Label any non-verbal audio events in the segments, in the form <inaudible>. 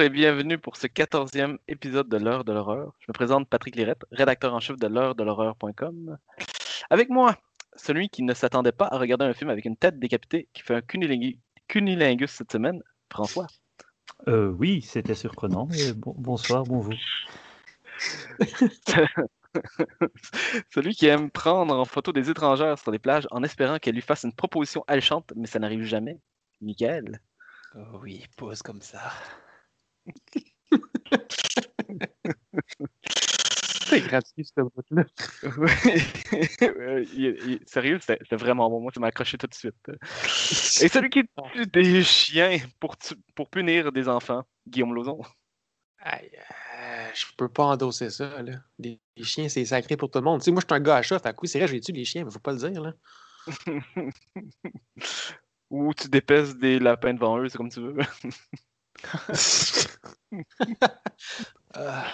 Bonjour et bienvenue pour ce quatorzième épisode de l'heure de l'horreur. Je me présente Patrick Lirette, rédacteur en chef de l'heure de l'horreur.com. Avec moi, celui qui ne s'attendait pas à regarder un film avec une tête décapitée qui fait un cunilingus, cunilingus cette semaine, François. Euh, oui, c'était surprenant. mais bon- bonsoir, bonjour. <laughs> celui qui aime prendre en photo des étrangères sur les plages en espérant qu'elle lui fasse une proposition alléchante, mais ça n'arrive jamais. Michael. Oh oui, pose comme ça. C'est gratuit, ce bout-là. <laughs> Sérieux, c'était vraiment bon. Moi, ça m'a accroché tout de suite. Et celui qui tue des chiens pour, tu- pour punir des enfants, Guillaume Lauzon. Aïe, euh, je peux pas endosser ça, là. Les, les chiens, c'est sacré pour tout le monde. Tu sais, moi, je suis un gars à chat, fait que oui, c'est vrai, j'ai tué les chiens, mais faut pas le dire, là. <laughs> Ou tu dépèces des lapins devant eux, c'est comme tu veux. Ah.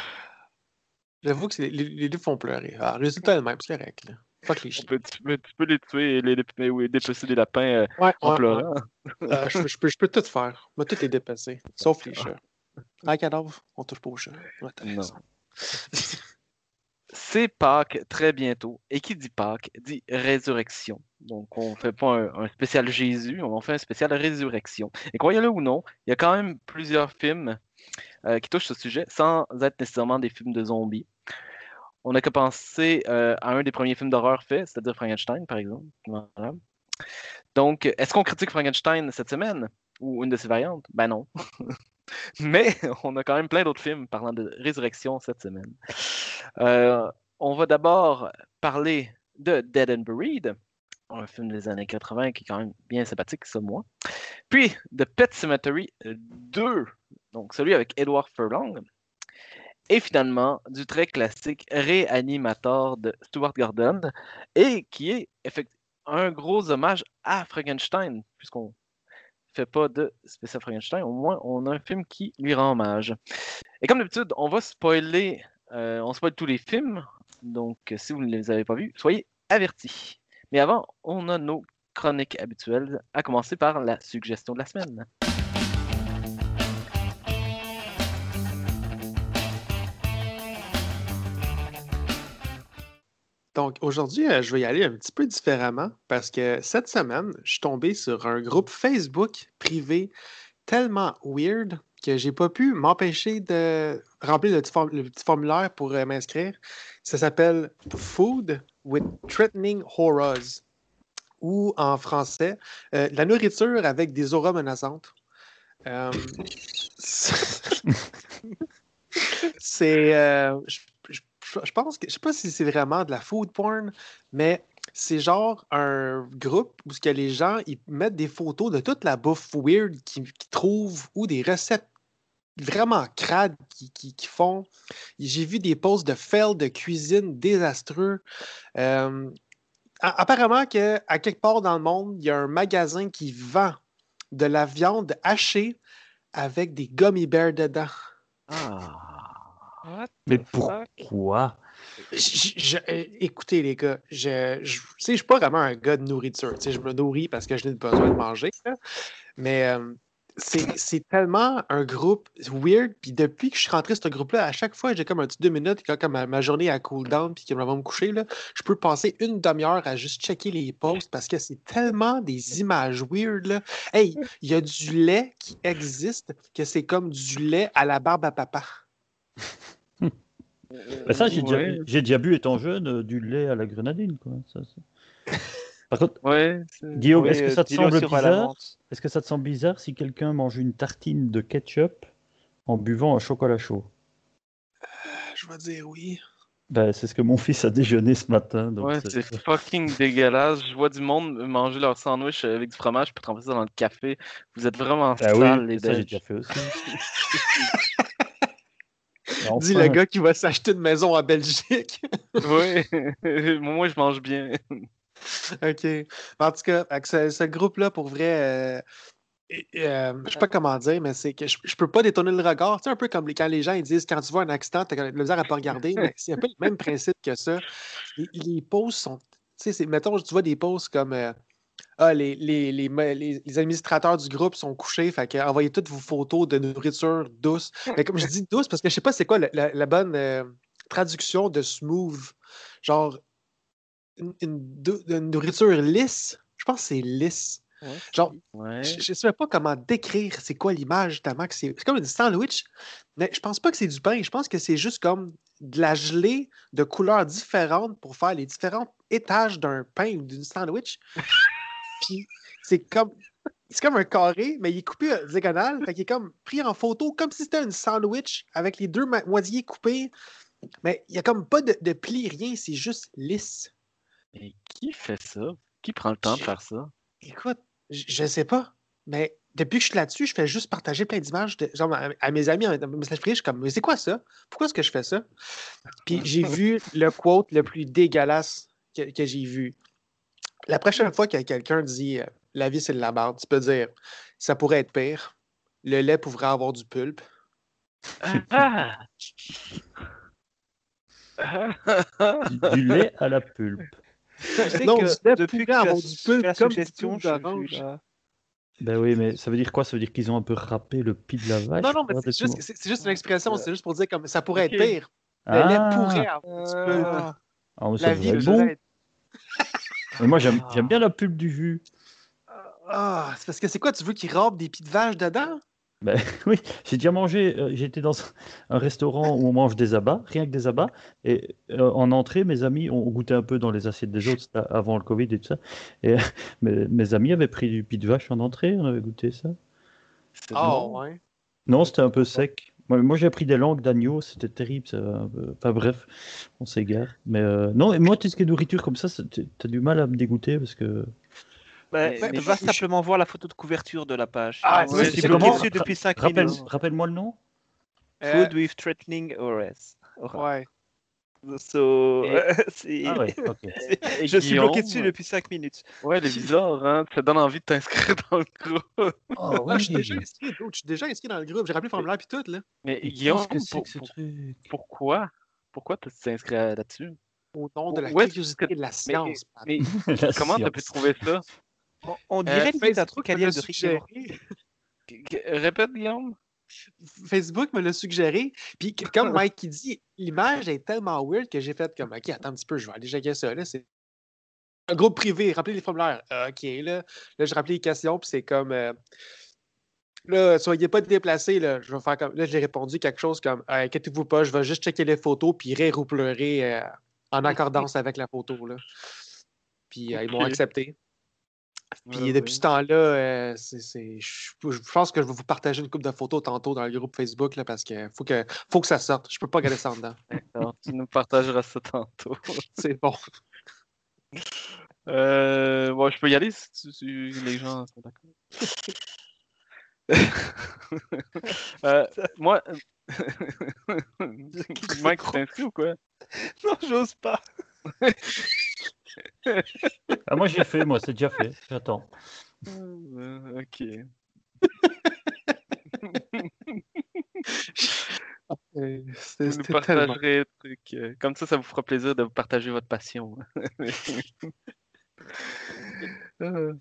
J'avoue que les, les deux font pleurer. Ah, le résultat est le même, c'est correct, là. Fuck les Tu chiens. peux, tu peux- tu peux les tuer et les ou dépecer des lapins euh, Ouais, en ouais, pleurant. ouais. Euh, je, peux- je peux, je peux tout faire. Je peux tout les dépasser, sauf les chats. <laughs> À cadavre, on touche pas aux chats. <laughs> Ouais, t'as Non. raison. C'est Pâques très bientôt. Et qui dit Pâques dit résurrection. Donc, on fait pas un, spécial Jésus, on fait un spécial résurrection. Et croyez-le ou non, il y a quand même plusieurs films euh, qui touchent ce sujet sans être nécessairement des films de zombies. On n'a qu'à penser euh, à un des premiers films d'horreur faits, c'est-à-dire Frankenstein, par exemple. Donc, est-ce qu'on critique Frankenstein cette semaine ou une de ses variantes? Ben non. <laughs> <laughs> Mais on a quand même plein d'autres films parlant de résurrection cette semaine. Euh, on va d'abord parler de Dead and Buried, un film des années 80 qui est quand même bien sympathique, ça, moi. Puis de Pet Cemetery 2, donc celui avec Edward Furlong. Et finalement, du très classique Réanimator de Stuart Gordon, et qui est effectivement un gros hommage à Frankenstein, puisqu'on fait pas de spécial Frankenstein, au moins on a un film qui lui rend hommage. Et comme d'habitude, on va spoiler, euh, on spoil tous les films, donc si vous ne les avez pas vus, soyez avertis. Mais avant, on a nos chroniques habituelles, à commencer par la suggestion de la semaine. Donc aujourd'hui, euh, je vais y aller un petit peu différemment parce que cette semaine, je suis tombé sur un groupe Facebook privé tellement weird que j'ai pas pu m'empêcher de remplir le petit, formulaire pour euh, m'inscrire. Ça s'appelle Food with Threatening Horrors ou en français, euh, la nourriture avec des auras menaçantes. <laughs> C'est. Je- pense que. Je sais pas si c'est vraiment de la food porn, mais c'est genre un groupe où ce les gens ils mettent des photos de toute la bouffe weird qu'ils trouvent ou des recettes vraiment crades qu'ils qui, font. J'ai vu des posts de fail de cuisine désastreux. Euh, apparemment que à quelque part dans le monde, il y a un magasin qui vend de la viande hachée avec des gummy bears dedans. Ah. What Mais pourquoi? Je- je- euh, écoutez, les gars, je, je suis pas vraiment un gars de nourriture. tu sais, Je me nourris parce que je n'ai besoin de manger. là. Mais euh, c'est c'est tellement un groupe weird. Puis depuis que je suis rentré dans ce groupe-là, à chaque fois, j'ai comme un petit deux minutes, quand comme ma, ma journée à cool down, puis que je vais me coucher, là, je peux passer une demi-heure à juste checker les posts parce que c'est tellement des images weird. Là. Hey, il y a du lait qui existe que c'est comme du lait à la barbe à papa. <laughs> Ben ça, j'ai Ouais. déjà, bu étant jeune euh, du lait à la grenadine. Quoi. Ça, ça. Par contre, Ouais. Guillaume, Oui, est-ce que euh, ça te semble bizarre? Est-ce que ça te semble bizarre si quelqu'un mange une tartine de ketchup en buvant un chocolat chaud? Je vais dire oui. ben, C'est ce que mon <laughs> fils a déjeuné ce matin. Donc Ouais, c'est fucking dégueulasse. Je vois du monde manger leur sandwich avec du fromage puis tremper ça dans le café. Vous êtes vraiment Ah sales, oui, les ça j'ai Belges. déjà fait aussi. <laughs> Dis Enfin, le gars qui va s'acheter une maison en Belgique. <laughs> Oui, <laughs> moi je mange bien. OK. En tout cas, avec ce, ce groupe-là, pour vrai, euh, euh, je sais pas comment dire, mais c'est que je, je peux pas détourner le regard. C'est un peu comme quand les gens ils disent quand tu vois un accident, tu as le misère à pas regarder, mais c'est un peu le même principe que ça. Les, les pauses sont sais, c'est- mettons, tu vois des posts comme euh, Ah, les, les, les, les- administrateurs du groupe sont couchés, fait que envoyez toutes vos photos de nourriture douce. Mais comme je dis douce, parce que je sais pas c'est quoi la, la- la bonne euh, traduction de smooth. Genre, une, une nourriture lisse. Je pense que c'est lisse. Ouais. Genre, Ouais. je ne sais pas comment décrire c'est quoi l'image tellement que c'est comme une sandwich, mais je pense pas que c'est du pain. Je pense que c'est juste comme de la gelée de couleurs différentes pour faire les différents étages d'un pain ou d'une sandwich. Puis c'est comme c'est comme un carré, mais il est coupé à diagonale, fait qu'il est comme pris en photo comme si c'était une sandwich avec les deux moitiés coupées. Mais il n'y a comme pas de, de plis, rien, c'est juste lisse. Mais qui fait ça? Qui prend le temps de faire ça? Écoute, je je sais pas, mais depuis que je suis là-dessus, je fais juste partager plein d'images genre, à, à mes amis en en message privé. Je suis comme, mais c'est quoi ça? Pourquoi est-ce que je fais ça? Puis j'ai <laughs> vu le quote le plus dégueulasse que, que j'ai vu. La prochaine fois que quelqu'un dit euh, la vie c'est de la merde, tu peux dire ça pourrait être pire. Le lait pourrait avoir du pulpe. Ah! Du, du lait à la pulpe. Sais Non, que du lait depuis que avoir du pulpe la comme suggestion, d'orange. Ben oui, mais ça veut dire quoi? Ça veut dire qu'ils ont un peu râpé le pied de la vache? Non, non, mais c'est juste, c'est- une expression, c'est juste pour dire comme ça pourrait être pire. Le lait Ah, pourrait avoir du pulpe. Ah. ah, mais ça La vie bon. Mais moi, j'aime Ah. bien la pulpe du jus. Ah, c'est parce que c'est quoi? Tu veux qu'ils râpent des pieds de vache dedans? Ben, <laughs> oui, j'ai déjà mangé. euh, J'étais dans un restaurant où on mange des abats, rien que des abats. Et euh, en entrée, mes amis ont goûté un peu dans les assiettes des autres, avant le Covid et tout ça. Et <laughs> mes, mes amis avaient pris du pied de vache en entrée, on avait goûté ça. Ah, bon. ouais. Non, c'était un peu sec. Moi, moi, j'ai pris des langues d'agneau, c'était terrible. Ça, peu- Enfin bref, on s'égare. Mais euh, non, et moi, tout ce qui est nourriture comme ça, t'as du mal à me dégoûter parce que. Bah, Mais- va mais va je- simplement voir la photo de couverture de la page. Ah, Ouais, c'est- comment depuis 5 Rappelle- minutes. Rappelle-moi le nom. Euh, Food with threatening ORS. ouais. So, Et- <laughs> c'est- Ah ouais, ok. <laughs> Et Je suis bloqué dessus depuis 5 minutes. Ouais, elle est bizarre, hein? Ça donne envie de t'inscrire <laughs> dans le groupe. Oh, Ah, je suis déjà inscrit, dude, je suis déjà inscrit dans le groupe. J'ai rappelé le formulaire puis tout, là. Mais Guillaume, que c'est pour- que ce pour- truc? pourquoi? Pourquoi tu t'es inscrit là-dessus? Au nom de la est-ce curiosité que- et de la science. Mais La comment t'as pu trouver ça? On, on Euh, dirait limite un truc alien de Rick Répète, Guillaume. Facebook me l'a suggéré. Puis comme <laughs> Mike qui dit, l'image est tellement weird que j'ai fait comme OK, attends un petit peu, je vais aller checker ça. Là, c'est un groupe privé, rappelez les formulaires. OK, là. Là, je rappelé les questions, puis c'est comme euh, Là, soyez pas déplacés, là. Je vais faire comme. Là, j'ai répondu quelque chose comme Ah, inquiétez-vous pas, je vais juste checker les photos puis rire ou pleurer euh, en <laughs> accordance avec la photo. Là. Puis euh, ils m'ont accepté. Puis depuis ce temps-là, euh, c'est- je pense que je vais vous partager une couple de photos tantôt dans le groupe Facebook là, parce qu'il faut que, faut que ça sorte. Je peux pas garder ça en dedans. <laughs> Tu nous partageras ça tantôt. <laughs> C'est bon. Euh, bon, je peux y aller si, tu- si les gens sont d'accord. <laughs> Euh, moi, Mike, tu t'es inscrit ou quoi? Non, j'ose pas. Ah, moi, j'ai fait, moi, c'est déjà fait. J'attends. Euh, ok. Vous nous partagerez le truc. Comme ça, ça vous fera plaisir de vous partager votre passion. <laughs> Euh,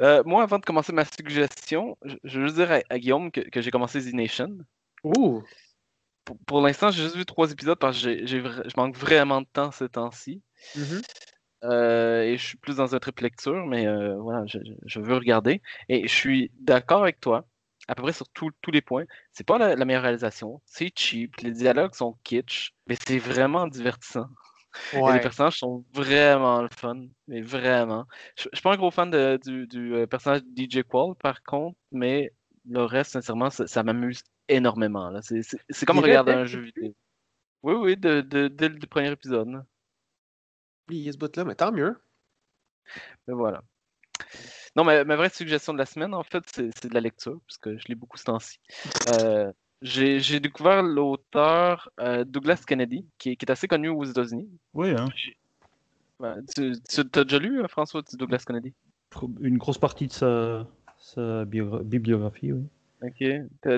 euh, moi, avant de commencer ma suggestion, je, veux juste dire à, à Guillaume que, que j'ai commencé Z Nation. Ouh! Pour, pour l'instant, j'ai juste vu trois épisodes parce que j'ai- j'ai vra- je manque vraiment de temps ces temps-ci. Mhm. Euh, et je suis plus dans un trip lecture, mais euh, voilà, je, veux regarder. Et je suis d'accord avec toi, à peu près sur tous tous les points. C'est pas la, la meilleure réalisation, c'est cheap, les dialogues sont kitsch, mais c'est vraiment divertissant. Et les personnages sont vraiment le fun, mais vraiment. Je, je suis pas un gros fan de- du, du, euh, personnage DJ Qual, par contre, mais le reste, sincèrement, ça, ça m'amuse énormément. C'est comme Il regarder un jeu vidéo. Oui, oui, dès le premier épisode. Oublié ce bout-là, mais tant mieux. Mais voilà. Non, mais ma vraie suggestion de la semaine, en fait, c'est de la lecture, parce que je lis beaucoup ce temps-ci. Euh, J'ai découvert l'auteur euh, Douglas Kennedy, qui est, qui est assez connu aux États-Unis. Oui, hein. Ouais, tu tu- as déjà lu, euh, François, du Douglas Kennedy? Une grosse partie de sa, bibliographie, oui. Ok.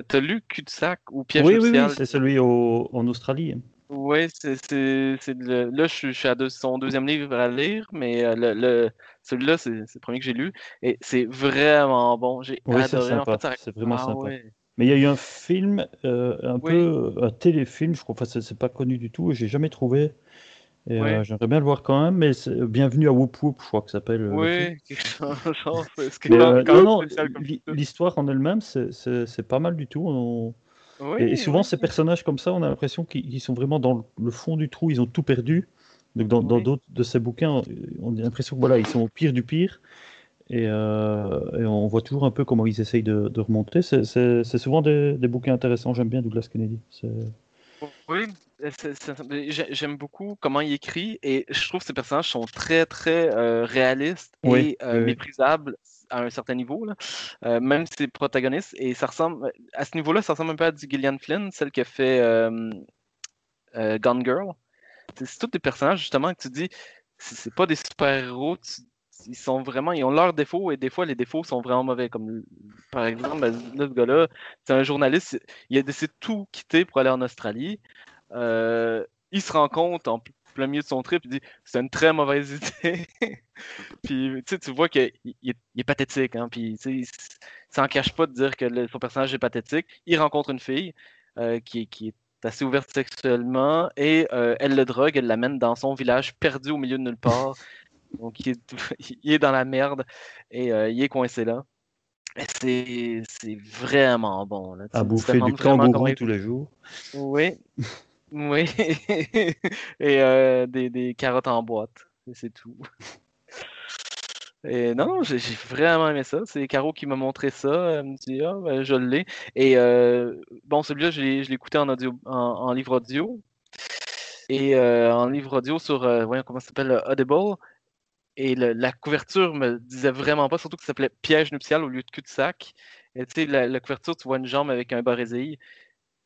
T'as lu Cul-de-sac ou Piège Oui, oui, oui, nuptial? c'est celui au- en Australie. Oui, c'est, le- là, je suis, à deux- son deuxième livre à lire, mais euh, le, le- celui-là, c'est, c'est le premier que j'ai lu. Et c'est vraiment bon. J'ai Oui, c'est adoré. En sympa. fait, ça- C'est vraiment Ah sympa. ouais. Mais il y a eu un film, euh, un Oui. peu un téléfilm, je crois, enfin, c'est pas connu du tout, j'ai jamais trouvé. Oui. euh, j'aimerais bien le voir quand même, mais Bienvenue à Whoop Whoop, je crois que ça s'appelle. euh. Oui, <laughs> euh, l'histoire en elle-même, c'est- c'est c'est pas mal du tout. On- Oui, Et, et souvent, oui. ces personnages comme ça, on a l'impression qu'ils sont vraiment dans le- fond du trou, ils ont tout perdu. Donc, dans Oui. d'autres de ces bouquins, on a l'impression que voilà, ils sont au pire du pire. Et, euh, et on voit toujours un peu comment ils essayent de, de remonter. C'est- souvent des, des bouquins intéressants. J'aime bien Douglas Kennedy. Oui, j'ai- j'aime beaucoup comment il écrit et je trouve que ces personnages sont très très euh, réalistes Oui, et euh, oui, méprisables à un certain niveau, là. Euh, même ses protagonistes. Et ça ressemble, à ce niveau-là, ça ressemble un peu à du Gillian Flynn, celle qui a fait euh, euh, Gone Girl. C'est tous des personnages justement que tu dis, c'est c'est pas des super-héros, tu- ils sont vraiment, ils ont leurs défauts et des fois les défauts sont vraiment mauvais. Comme par exemple, ben, là, ce gars-là, c'est un journaliste, il a décidé de tout quitter pour aller en Australie. Euh, il se rend compte en plein milieu de son trip, il dit c'est une très mauvaise <laughs> idée. puis tu vois qu'il il est, pathétique, hein, puis il s'en cache pas de dire que le- son personnage est pathétique. Il rencontre une fille euh, qui, qui est assez ouverte sexuellement et euh, elle le drogue, elle l'amène dans son village perdu au milieu de nulle part. <laughs> Donc il est, <laughs> il est dans la merde et euh, il est coincé là. C'est c'est vraiment bon. Là. À bouffer du kangourou tous les jours. Oui, oui. <laughs> Et euh, des, des carottes en boîte. C'est tout. Et non, j'ai vraiment aimé ça. C'est Caro qui m'a montré ça. Elle me dit, ah, ben, je l'ai. Et euh, bon, celui-là, je l'ai écouté en, audio, en, en livre audio. Et euh, en livre audio sur, euh, voyons, comment ça s'appelle, Audible. Et le- la couverture me disait vraiment pas, surtout que ça s'appelait Piège nuptial au lieu de cul-de-sac. Et tu sais, la, la couverture, tu vois une jambe avec un barésil,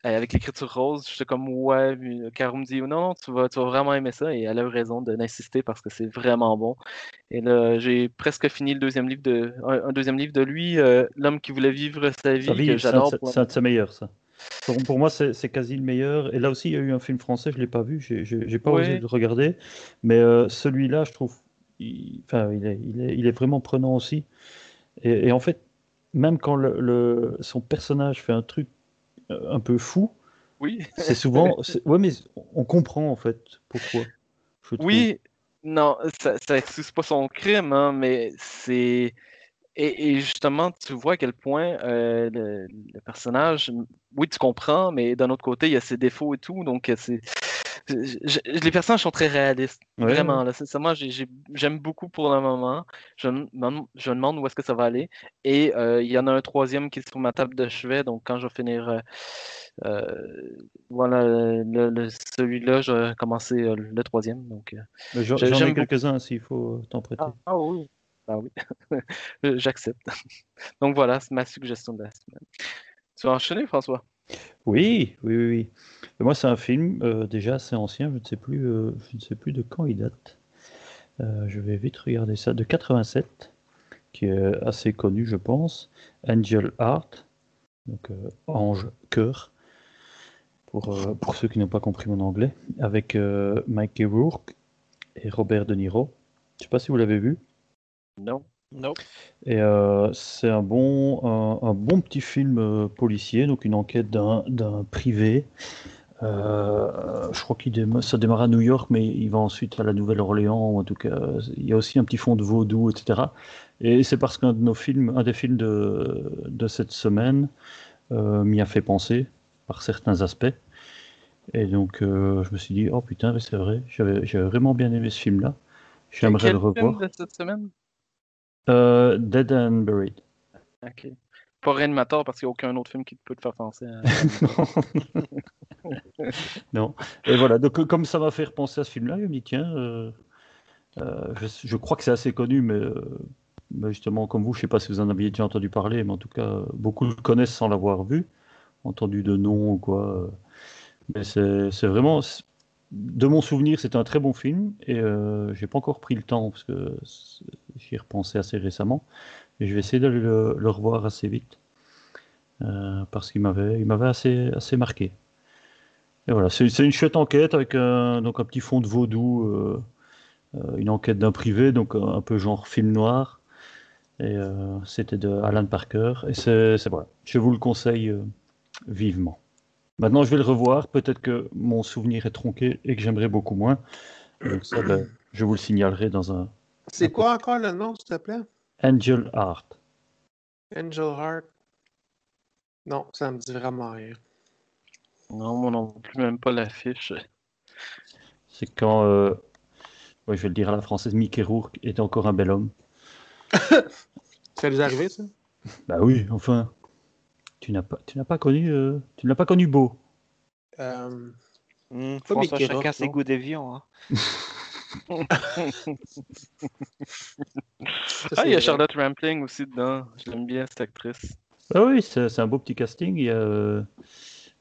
euh, avec l'écriture rose. J'étais comme, ouais, euh, Caro me dit, non, non, tu vas, tu vas vraiment aimer ça. Et elle a eu raison de- d'insister parce que c'est vraiment bon. Et là, j'ai presque fini le deuxième livre de, un, un deuxième livre de lui, euh, L'homme qui voulait vivre sa vie, vie, que c'est un, pour- c'est un de ses meilleurs, ça. Pour, pour moi, c'est quasi le meilleur. Et là aussi, il y a eu un film français, je ne l'ai pas vu, j'ai pas Ouais. osé le regarder. Mais euh, celui-là, je trouve, il, enfin, il, est, il, est, il est vraiment prenant aussi. Et, et en fait, même quand le, le- son personnage fait un truc euh, un peu fou, Oui. c'est souvent. Ouais, mais on comprend en fait pourquoi. Oui, non, ça, ça excuse pas son crime, hein, mais c'est. Et, et justement, tu vois à quel point euh, le, le personnage, oui, tu comprends, mais d'un autre côté, il y a ses défauts et tout, donc euh, c'est. Je- les personnages sont très réalistes, Ouais, vraiment. Là, j'ai- j'aime beaucoup pour le moment. Je, me demande- je demande où est-ce que ça va aller. Et euh, il y en a un troisième qui est sur ma table de chevet, donc quand je vais finir. euh, euh, voilà, celui-là, je vais commencer le troisième. Donc, j'en ai quelques-uns s'il faut t'en prêter. ah, ah oui. Ah oui. <laughs> J'accepte. <laughs> Donc voilà, c'est ma suggestion de la semaine. Tu vas enchaîner, François? Oui, oui, oui, Moi, c'est un film euh, déjà assez ancien, je ne sais plus, euh, je ne sais plus de quand il date. Euh, je vais vite regarder ça, de 87, qui est assez connu, je pense. Angel Heart, donc Ange Cœur, pour, pour ceux qui n'ont pas compris mon anglais, avec Mikey Rourke et Robert De Niro. Je ne sais pas si vous l'avez vu. Non. Nope. Et euh, c'est un bon, un, un bon petit film euh, policier, donc une enquête d'un d'un privé. Euh, je crois déma- ça démarre à New York, mais il va ensuite à la Nouvelle-Orléans, ou en tout cas, il y a aussi un petit fond de vaudou, etc. Et c'est parce qu'un de nos films, un des films de, de cette semaine, m'y a fait penser par certains aspects. Et donc, je me suis dit, oh putain, mais c'est vrai, j'avais j'avais vraiment bien aimé ce film-là. J'aimerais le film revoir. de cette semaine? Euh, Dead and Buried. Ok. Pas Reanimator parce qu'il n'y a aucun autre film qui peut te faire penser à. <laughs> non. Et voilà, donc euh, comme ça m'a fait repenser à ce film-là, je me dis, tiens, euh, euh, je, je crois que c'est assez connu, mais, euh, mais justement, comme vous, je sais pas si vous en aviez déjà entendu parler, mais en tout cas, euh, beaucoup le connaissent sans l'avoir vu, entendu de nom ou quoi. euh. Mais c'est vraiment, de mon souvenir, c'est un très bon film, et euh, j'ai pas encore pris le temps, parce que j'y ai repensé assez récemment, et je vais essayer d'aller le, revoir assez vite, euh, parce qu'il m'avait il m'avait assez, assez marqué. Et voilà, c'est une chouette enquête avec un, petit fond de vaudou, euh, une enquête d'un privé, donc un, peu genre film noir. Et c'était de Alan Parker. Et c'est voilà, je vous le conseille vivement. Maintenant, je vais le revoir. Peut-être que mon souvenir est tronqué et que j'aimerais beaucoup moins. Donc ça, ben, je vous le signalerai dans un C'est quoi encore le nom, s'il te plaît? Angel Art. Angel Heart. Non, ça me dit vraiment rien. Non, moi non plus, même pas l'affiche. C'est quand, euh, ouais, je vais le dire à la française, Mickey Rourke est encore un bel homme. <laughs> Ça lui est arrivé, ça? Bah oui, enfin, tu n'as pas, tu n'as pas connu, euh, tu n'as pas connu Beau. Euh, Pas François, chacun ses goûts déviants. hein. ça, <laughs> Ah, il y a c'est- Charlotte Rampling aussi dedans. Je l'aime bien, cette actrice. Ah oui, c'est c'est un beau petit casting. Il y a, euh,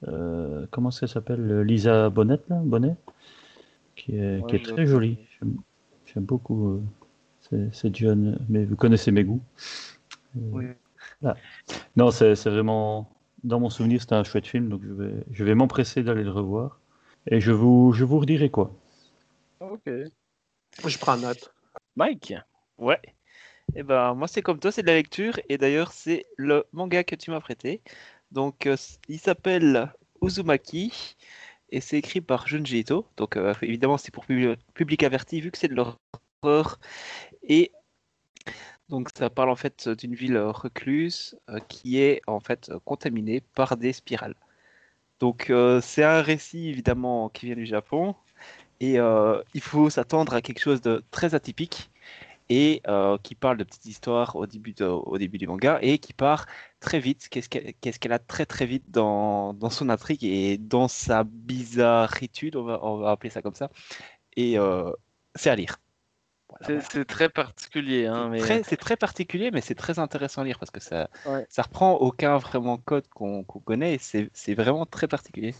euh, comment ça s'appelle, euh, Lisa Bonnet, là, Bonnet, qui est, qui est très jolie. J'aime j'aime beaucoup euh, cette jeune, mais vous connaissez mes goûts. Euh, Oui. Non, c'est vraiment, dans mon souvenir, c'était un chouette film, donc je vais, je vais m'empresser d'aller le revoir. Et je vous, je vous redirai quoi. Ok. Je prends note. Mike? Ouais. Et ben moi c'est comme toi, c'est de la lecture et d'ailleurs c'est le manga que tu m'as prêté. Donc euh, il s'appelle Uzumaki et c'est écrit par Junji Ito. Donc euh, évidemment c'est pour pub- public averti vu que c'est de l'horreur et donc ça parle en fait d'une ville recluse euh, qui est en fait contaminée par des spirales. Donc euh, c'est un récit évidemment qui vient du Japon et euh, il faut s'attendre à quelque chose de très atypique et qui parle de petites histoires au début, du manga et qui part très vite. Qu'est-ce qu'elle a très très vite dans, son intrigue et dans sa bizarritude, on va, on va appeler ça comme ça. Et c'est à lire. Voilà, C'est voilà. très particulier, hein, mais C'est très particulier, mais c'est très intéressant à lire parce que ça, Ouais. ça reprend aucun vraiment code qu'on qu'on connaît et c'est c'est vraiment très particulier.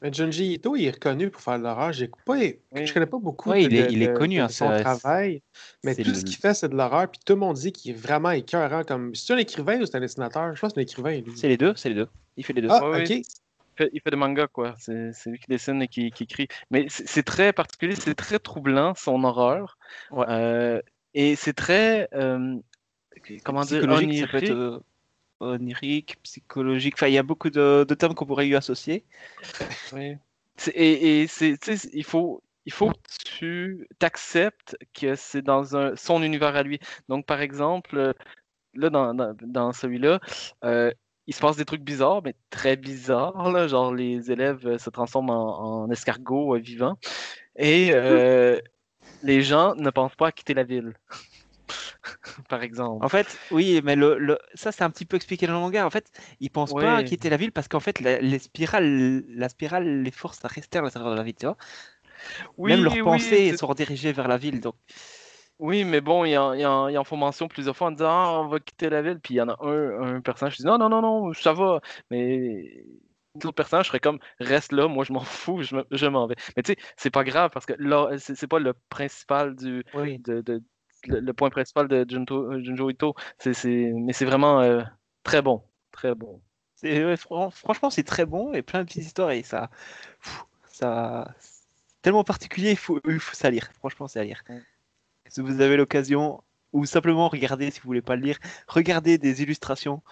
Mais Junji Ito, il est reconnu pour faire de l'horreur. J'ai pas, Oui. Je connais pas beaucoup de, il est- de- il est de- connu, de hein, son travail, mais tout le- ce qu'il fait, c'est de l'horreur. Puis tout le monde dit qu'il est vraiment écœurant. Comme... C'est un écrivain ou c'est un dessinateur? Je pense que c'est un écrivain. C'est les deux, c'est les deux. Il fait les deux. Ah, Ouais, ok. Il fait, il fait des mangas, quoi. C'est lui qui dessine et qui, qui écrit. Mais c'est très particulier, c'est très troublant, son horreur. Ouais. Euh, et c'est très, euh, comment dire, psychologique, ça peut être onirique. euh, onirique, psychologique. Enfin, il y a beaucoup de, de termes qu'on pourrait y associer. Oui. Et, et c'est, il faut, il faut que tu t'acceptes que c'est dans un, son univers à lui. Donc, par exemple, là, dans, dans, dans celui-là, euh, il se passe des trucs bizarres, mais très bizarres, là, genre les élèves euh, se transforment en, en escargots euh, vivants. Et <laughs> euh, les gens ne pensent pas à quitter la ville, <laughs> par exemple. En fait, oui, mais le, le- ça, c'est un petit peu expliqué dans le manga. En fait, ils pensent pas à quitter la ville parce qu'en fait, la, les spirales, la spirale les force à rester à l'intérieur de la ville, tu vois. Oui, Même leurs oui, pensées sont redirigées vers la ville. Donc, Oui, mais bon, il en, font mention plusieurs fois en disant Ah, on va quitter la ville. Puis il y en a un, un personnage qui dit Non, non, non, non, ça va. Mais l'autre personnage serait comme Reste là, moi je m'en <laughs> fous, je me- je m'en vais. Mais tu sais, c'est pas grave parce que là, c'est pas le principal du. oui. De, de- le, le point principal de Junto, Junjo Ito. Mais c'est vraiment euh, très bon. Très bon. C'est- ouais, fran- franchement, c'est très bon et plein de petites histoires et ça, pff, ça, tellement particulier, il faut, il faut ça lire. Franchement, c'est à lire. Si vous avez l'occasion ou simplement regardez si vous voulez pas le lire, regardez des illustrations.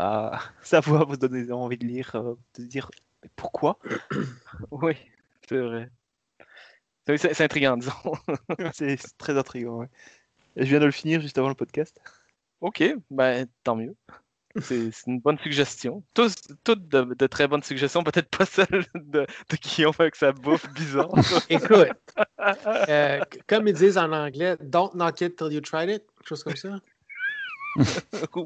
Euh, <laughs> ça va vous donner envie de lire, euh, de dire pourquoi. <coughs> Oui, c'est vrai. C'est, intriguant, disons. <laughs> c'est très intriguant. ouais. Je viens de le finir juste avant le podcast. Ok, ben tant mieux. C'est une bonne suggestion. Tous, toutes de, de très bonnes suggestions, peut-être pas celle de, de Guillaume avec sa bouffe bizarre. <laughs> Écoute, euh, comme ils disent en anglais, don't knock it till you tried it, quelque chose comme ça. <laughs>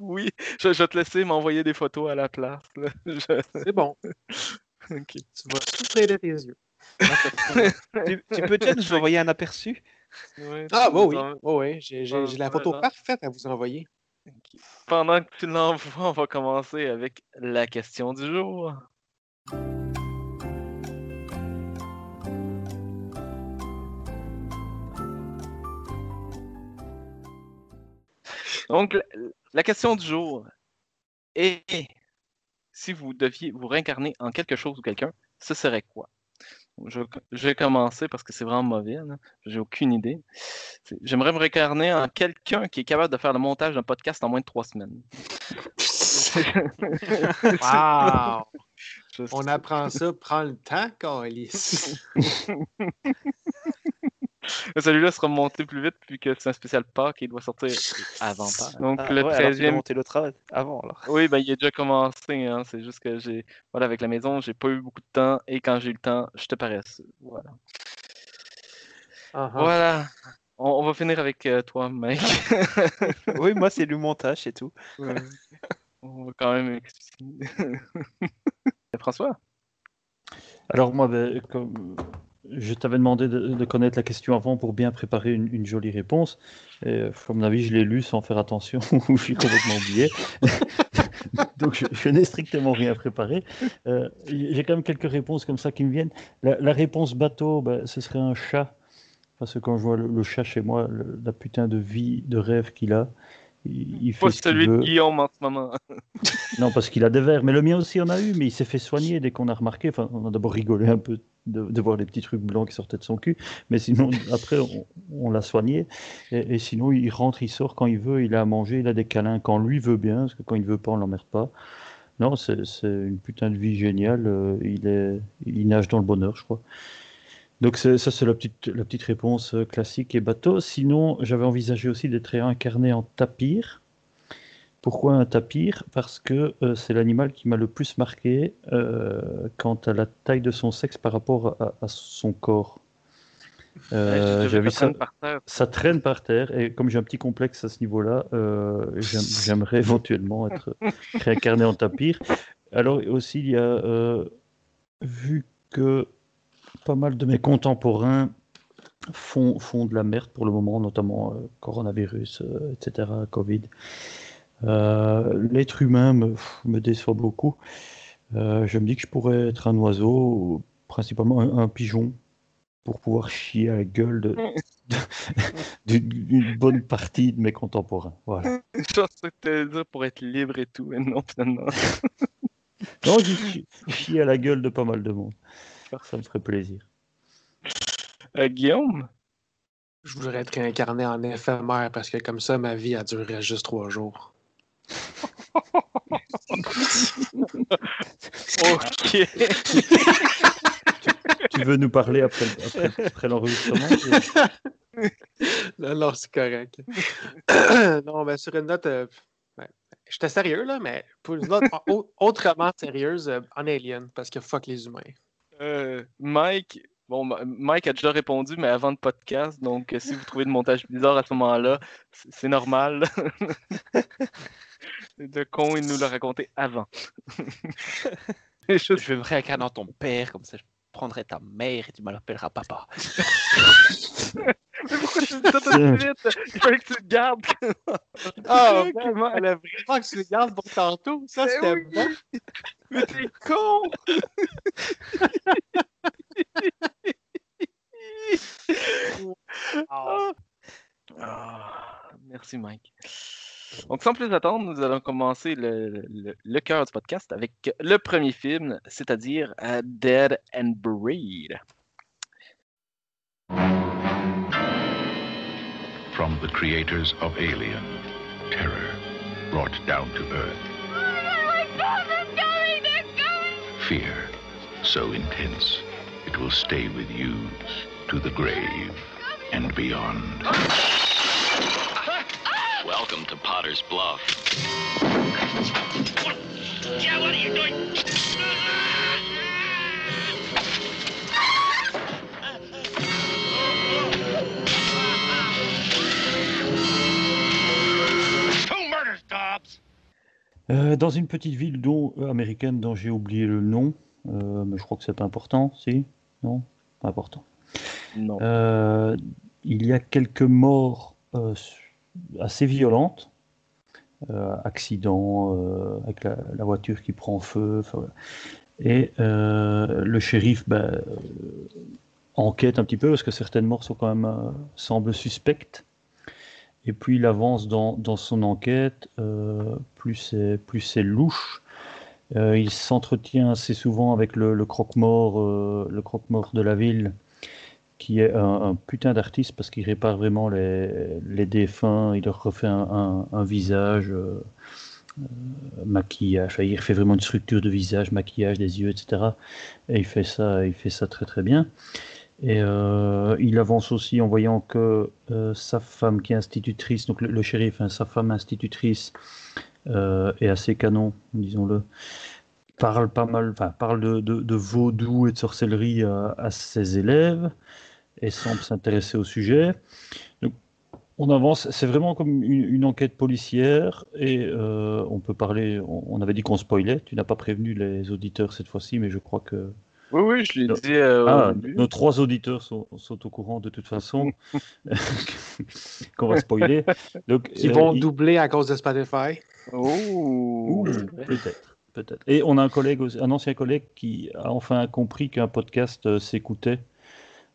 oui, je, je vais te laisser m'envoyer des photos à la place. <laughs> Je- C'est bon, tu vas tout près de tes yeux. tu, tu peux déjà nous envoyer un aperçu? Ouais, Ah, tu bah oui, oh, oui, j'ai la photo parfaite à vous envoyer. Pendant que tu l'envoies, on va commencer avec la question du jour. Donc, la, question du jour est si vous deviez vous réincarner en quelque chose ou quelqu'un, ce serait quoi? Je, je vais commencer parce que c'est vraiment mauvais. J'ai aucune idée. J'aimerais me réincarner en quelqu'un qui est capable de faire le montage d'un podcast en moins de trois semaines. <laughs> Wow! On apprend ça, prends le temps, Calis. <laughs> <laughs> Celui-là sera monté plus vite vu que c'est un spécial Pâques et il doit sortir avant <laughs> Pâques. Donc Ah, le ouais, alors tu dois 13e monter le travail avant alors. Oui, ben, il a déjà commencé. Hein. C'est juste que j'ai. Voilà, avec la maison, j'ai pas eu beaucoup de temps. Et quand j'ai eu le temps, je te paresse. Voilà. Uh-huh. Voilà. On, on va finir avec euh, toi, mec. <laughs> oui, moi c'est le montage et tout. on va quand même expliquer. <laughs> François? Alors moi, ben, comme je t'avais demandé de, connaître la question avant pour bien préparer une, jolie réponse. Et, euh, à mon avis, je l'ai lu sans faire attention <laughs> ou je suis complètement oublié. <laughs> Donc je, n'ai strictement rien préparé. Euh, J'ai quand même quelques réponses comme ça qui me viennent. La, réponse bateau, ben, ce serait un chat. Parce que quand je vois le, chat chez moi, la putain de vie, de rêve qu'il a, il, il fait celui de. Guillaume en ce moment. Non, parce qu'il a des vers. Mais le mien aussi en a eu, mais il s'est fait soigner dès qu'on a remarqué. Enfin, on a d'abord rigolé un peu de, de voir les petits trucs blancs qui sortaient de son cul. Mais sinon, <laughs> après, on, on l'a soigné. Et, et sinon, il rentre, il sort quand il veut, il a à manger, il a des câlins quand lui veut bien, parce que quand il veut pas, on l'emmerde pas. Non, c'est une putain de vie géniale. euh, Il, est, il nage dans le bonheur, je crois. Donc ça, c'est la petite, la petite réponse euh, classique et bateau. Sinon, j'avais envisagé aussi d'être réincarné en tapir. Pourquoi un tapir? Parce que euh, c'est l'animal qui m'a le plus marqué euh, quant à la taille de son sexe par rapport à, à son corps. Euh, j'ai vu ça, ça traîne par terre et comme j'ai un petit complexe à ce niveau-là, j'aime- <laughs> j'aimerais éventuellement être réincarné en tapir. Alors aussi, il y a, vu que pas mal de mes contemporains font, font de la merde pour le moment, notamment euh, coronavirus, euh, etc., Covid. Euh, L'être humain me, me déçoit beaucoup. Je me dis que je pourrais être un oiseau, principalement un, un pigeon, pour pouvoir chier à la gueule de- de- <laughs> d'une bonne partie de mes contemporains. Voilà. <laughs> Je t'allais dire pour être libre et tout, mais non, finalement. Non, je chie- à la gueule de pas mal de monde. Ça me ferait plaisir. Euh, Guillaume? Je voudrais être réincarné en éphémère parce que comme ça, ma vie a duré juste trois jours. Ok. Tu veux nous parler après, après, après l'enregistrement? <laughs> Non, non, c'est correct. <clears throat> non, mais sur une note. euh, ouais, J'étais sérieux, là, mais pour une note <laughs> au- autrement sérieuse, euh, en Alien, parce que fuck les humains. Euh, Mike, bon, Mike a déjà répondu, mais avant le podcast, donc euh, si vous trouvez le montage bizarre à ce moment-là, c'est normal. <laughs> de con, il nous l'a raconté avant. <laughs> Je- vais me réincarner en ton père, comme ça je prendrai ta mère et tu me l'appelleras papa. <laughs> Mais pourquoi tu dis ça tout de suite? Il fallait que tu le gardes. <laughs> Ah, Ok, <laughs> man, Mike. fallait vraiment que tu le gardes pour tantôt. Ça, Eh c'était oui. bon. <laughs> Mais t'es con! Ah. Ah, merci Mike. Donc sans plus attendre, nous allons commencer le, le- le cœur du podcast avec le premier film, c'est-à-dire euh, Dead and Buried. From the creators of Alien, terror brought down to Earth. Fear so intense it will stay with you to the grave and beyond. Welcome to Potter's Bluff. Yeah, what are you doing? Euh, Dans une petite ville dont, euh, américaine dont j'ai oublié le nom, euh, mais je crois que c'est pas important, si Non Pas important. Non. Euh, il y a quelques morts assez violentes, accidents avec la, la voiture qui prend feu, voilà. et le shérif ben, enquête un petit peu parce que certaines morts sont quand même semblent suspectes. Et puis il avance dans, dans son enquête, euh, plus c'est plus louche, Euh, il s'entretient assez souvent avec le, croque-mort, euh, le croque-mort de la ville, qui est un, putain d'artiste parce qu'il répare vraiment les, les défunts, il leur refait un, un- un visage, maquillage, il refait vraiment une structure de visage, maquillage des yeux, etc. Et il fait ça, il fait ça très très bien. Et euh, il avance aussi en voyant que euh, sa femme qui est institutrice, donc le, shérif, hein, sa femme institutrice, euh, est assez canon, disons-le, parle pas mal, enfin parle de, de, vaudou et de sorcellerie à, ses élèves et semble s'intéresser au sujet. Donc, on avance, c'est vraiment comme une, enquête policière et on peut parler, on, on avait dit qu'on spoilait, tu n'as pas prévenu les auditeurs cette fois-ci, mais je crois que Oui, oui, je l'ai dit euh, ah, au début. nos trois auditeurs sont, sont au courant de toute façon <laughs> qu'on va spoiler. Donc, Qui euh, vont il- doubler à cause de Spotify. Oh! Ouh, peut-être, peut-être. Et on a un collègue, aussi- un ancien collègue qui a enfin compris qu'un podcast euh, s'écoutait.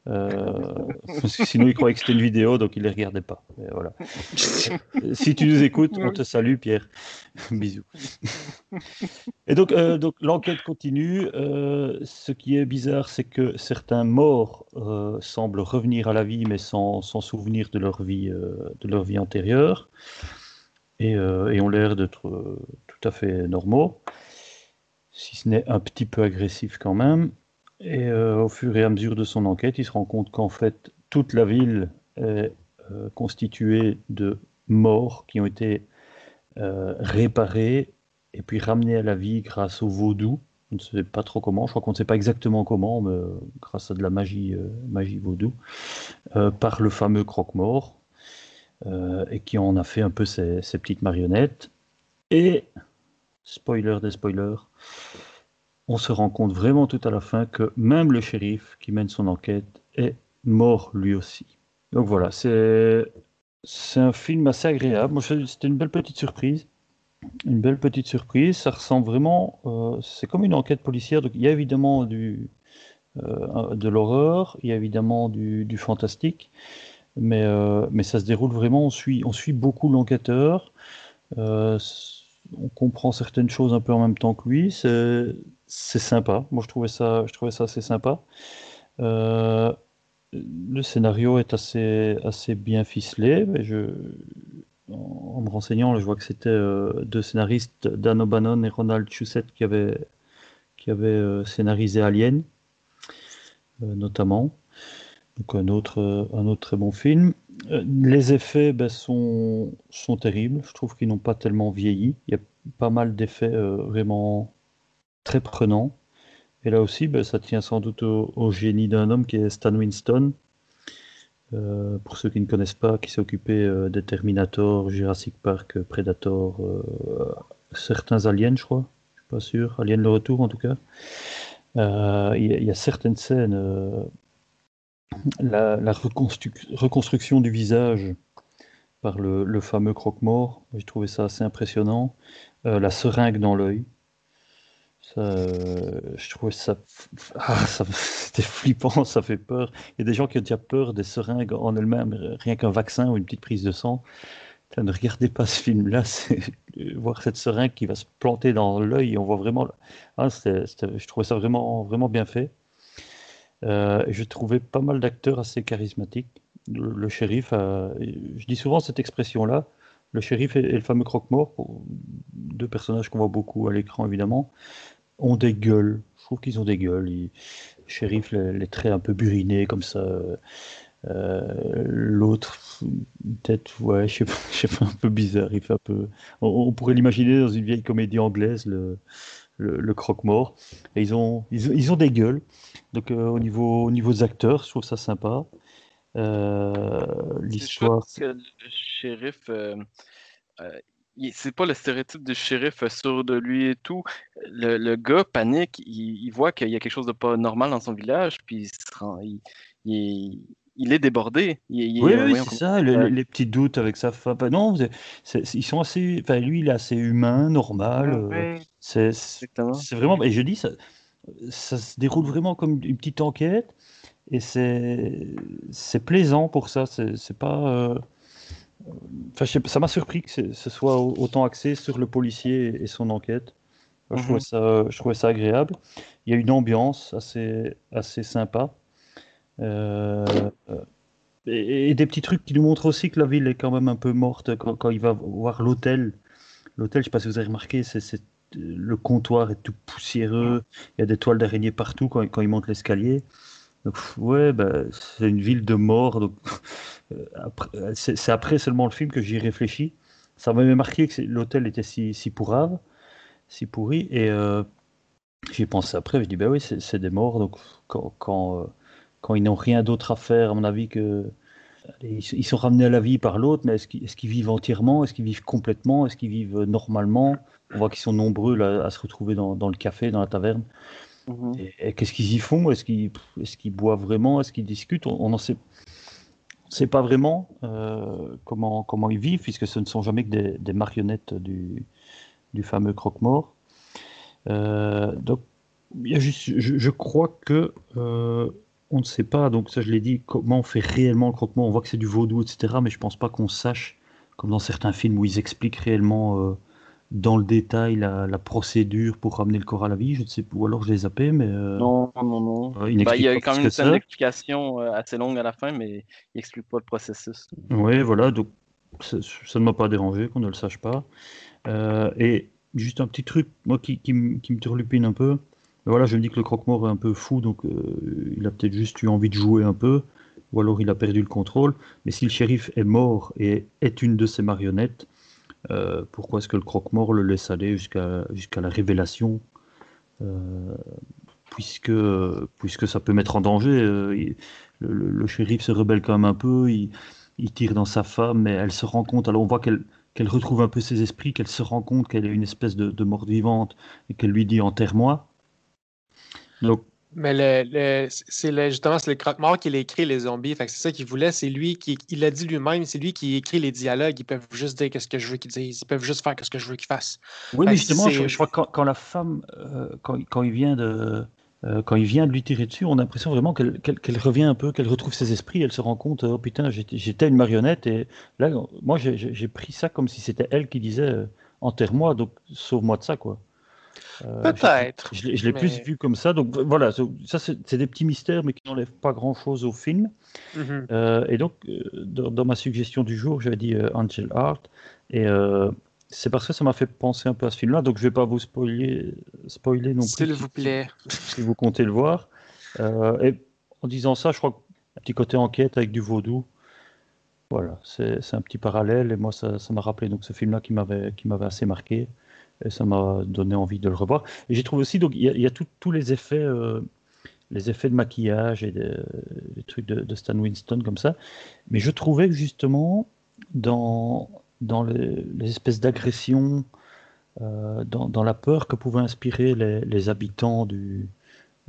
Euh, parce que sinon, il croyait que c'était une vidéo, donc il ne les regardait pas. Mais voilà. <laughs> Si tu nous écoutes, on te salue, Pierre. <laughs> Bisous. Et donc, euh, donc l'enquête continue. Euh, ce qui est bizarre, c'est que certains morts semblent revenir à la vie, mais sans, sans souvenir de leur vie, de leur vie antérieure, et, euh, et ont l'air d'être euh, tout à fait normaux, si ce n'est un petit peu agressif quand même. Et euh, au fur et à mesure de son enquête, il se rend compte qu'en fait, toute la ville est euh, constituée de morts qui ont été euh, réparés et puis ramenés à la vie grâce au vaudou. On ne sait pas trop comment, je crois qu'on ne sait pas exactement comment, mais grâce à de la magie, magie vaudou, par le fameux croque-mort, et qui en a fait un peu ses petites marionnettes. Et, spoiler des spoilers, on se rend compte vraiment tout à la fin que même le shérif qui mène son enquête est mort lui aussi. Donc voilà, c'est un film assez agréable. C'était une belle petite surprise. Une belle petite surprise. Ça ressemble vraiment. euh, c'est comme une enquête policière. Donc il y a évidemment du, euh, de l'horreur, il y a évidemment du, du fantastique, mais, euh, mais ça se déroule vraiment. On suit, on suit beaucoup l'enquêteur. On comprend certaines choses un peu en même temps que lui. C'est sympa. Moi, je trouvais ça, je trouvais ça assez sympa. Euh, le scénario est assez, assez bien ficelé. En, me renseignant, je vois que c'était euh, deux scénaristes, Dan O'Bannon et Ronald Shusett, qui avaient, qui avaient euh, scénarisé Alien, notamment. Donc un autre, un autre très bon film. Euh, les effets ben, sont, sont terribles. Je trouve qu'ils n'ont pas tellement vieilli. Il y a pas mal d'effets euh, vraiment très prenants. Et là aussi, ben, ça tient sans doute au, génie d'un homme qui est Stan Winston. Euh, pour ceux qui ne connaissent pas, qui s'est occupé euh, des Terminator, Jurassic Park, Predator, certains aliens, je crois. Je suis pas sûr. Alien le retour, en tout cas. Il y a certaines scènes. Euh, la, la reconstru- reconstruction du visage par le, fameux croque-mort, j'ai trouvé ça assez impressionnant. Euh, la seringue dans l'œil, euh, je trouvais ça, ah, ça- <laughs> c'était flippant, ça fait peur. Il y a des gens qui ont déjà peur des seringues en elles-mêmes, rien qu'un vaccin ou une petite prise de sang. Ne regardez pas ce film-là, <laughs> c'est voir cette seringue qui va se planter dans l'œil, on voit vraiment. Ah, je trouvais ça vraiment, vraiment bien fait. Euh, je trouvais pas mal d'acteurs assez charismatiques. Le, shérif, a- je dis souvent cette expression-là, le shérif et, le fameux croque-mort, deux personnages qu'on voit beaucoup à l'écran évidemment, ont des gueules. Je trouve qu'ils ont des gueules. Le shérif, les, les traits un peu burinés comme ça. Euh, L'autre, une tête, ouais, <laughs> je sais, pas, un peu bizarre. Il fait un peu. On, pourrait l'imaginer dans une vieille comédie anglaise, le, croque-mort. Ils, ont- ils ont des gueules. Donc euh, au niveau, au niveau des acteurs, je trouve ça sympa. Euh, L'histoire. le shérif, euh, euh, c'est pas le stéréotype du shérif euh, sûr de lui et tout. Le, le gars panique, il, il voit qu'il y a quelque chose de pas normal dans son village, puis il, se rend- il, il est, il est débordé. Oui, oui, c'est ça, le- les petits doutes avec sa femme. Non, ils sont assez. Enfin, lui, il est assez humain, normal. euh, Ouais, c'est vraiment. Et je dis, ça, ça se déroule vraiment comme une petite enquête. Et c'est plaisant pour ça. C'est pas. euh, Enfin, je sais pas, ça m'a surpris que ce soit au- autant axé sur le policier et son enquête. Je, Mhm. trouvais ça, je trouvais ça agréable. Il y a une ambiance assez, assez sympa. Euh, et, et des petits trucs qui nous montrent aussi que la ville est quand même un peu morte quand, quand il va voir l'hôtel. L'hôtel, je sais pas si vous avez remarqué, c'est- le comptoir est tout poussiéreux. Il y a des toiles d'araignée partout quand, quand il monte l'escalier. Donc, ouais, bah, c'est une ville de mort. Donc, <laughs> euh, après- euh, c'est, après seulement le film que j'y réfléchis. Ça m'avait marqué que l'hôtel était si, si pourrave, si pourri. Et euh, j'y pensé après. Je dis, bah oui, c'est, c'est des morts. Donc, quand, quand, euh, quand ils n'ont rien d'autre à faire, à mon avis, que. Allez, Ils sont ramenés à la vie par l'autre, mais est-ce qu'ils, vivent entièrement? Est-ce qu'ils vivent complètement? Est-ce qu'ils vivent euh, normalement? On voit qu'ils sont nombreux là, à se retrouver dans, dans le café, dans la taverne. Mhm. Et, et qu'est-ce qu'ils y font? Est-ce qu'ils est boivent vraiment? Est-ce qu'ils discutent? On n'en sait, pas vraiment euh, comment, comment ils vivent, puisque ce ne sont jamais que des, des marionnettes du, du fameux croque-mort. Euh, donc, je, je crois que euh, on ne sait pas, donc ça je l'ai dit, comment on fait réellement le croque-mort. On voit que c'est du vaudou, etc. Mais je pense pas qu'on sache, comme dans certains films où ils expliquent réellement euh, dans le détail la, la procédure pour ramener le corps à la vie. Je ne sais pas, ou alors je l'ai zappé, mais euh, Non, non, non. euh, il Bah, il y a n'explique pas quand même une scène d'explication assez longue à la fin, mais il explique pas le processus. Oui, voilà, donc ça, ça ne m'a pas dérangé qu'on ne le sache pas. Euh, et juste un petit truc, moi qui, qui me turlupine un peu. Voilà, je me dis que le croque-mort est un peu fou, donc euh, il a peut-être juste eu envie de jouer un peu, ou alors il a perdu le contrôle. Mais si le shérif est mort et est une de ses marionnettes, euh, pourquoi est-ce que le croque-mort le laisse aller jusqu'à jusqu'à la révélation euh, puisque, ça peut mettre en danger. le, shérif se rebelle quand même un peu, il, tire dans sa femme, mais elle se rend compte, alors on voit qu'elle qu'elle retrouve un peu ses esprits, qu'elle se rend compte qu'elle est une espèce de, de morte vivante, et qu'elle lui dit enterre-moi. Mais le, le- c'est justement c'est le croque-mort qui a écrit les zombies. Fait c'est ça qu'il voulait. C'est lui qui il l'a dit lui-même. C'est lui qui écrit les dialogues. Ils peuvent juste dire ce que je veux qu'ils disent. Ils peuvent juste faire ce que je veux qu'ils fassent. oui, Fait mais justement, je, je crois que quand, quand la femme, euh, quand, quand il vient de, euh, quand il vient de lui tirer dessus, on a l'impression vraiment qu'elle qu'elle- qu'elle revient un peu, qu'elle retrouve ses esprits, elle se rend compte, oh putain, j'étais une marionnette, et là, moi, j'ai- pris ça comme si c'était elle qui disait, euh, enterre-moi, donc sauve-moi de ça, quoi. Euh, Peut-être. Je l'ai je l'ai plus vu comme ça. Donc voilà, ça c'est des petits mystères, mais qui n'enlèvent pas grand-chose au film. Mhm. Euh, et donc, euh, dans, dans ma suggestion du jour, j'avais dit euh, Angel Art. Et euh, c'est parce que ça m'a fait penser un peu à ce film-là. Donc, je vais pas vous spoiler, spoiler non plus. S'il si- vous plaît. Si, vous comptez le voir. Et en disant ça, je crois qu'un petit côté enquête avec du vaudou. Voilà, c'est un petit parallèle. Et moi, ça ça m'a rappelé donc, ce film-là qui m'avait qui m'avait assez marqué. Et ça m'a donné envie de le revoir. Et j'ai trouvé aussi, donc, il y a, tous les effets. euh, les effets de maquillage et des, trucs de, Stan Winston comme ça. Mais je trouvais que justement, dans, dans les, les espèces d'agressions, euh, dans, dans la peur que pouvaient inspirer les, habitants du,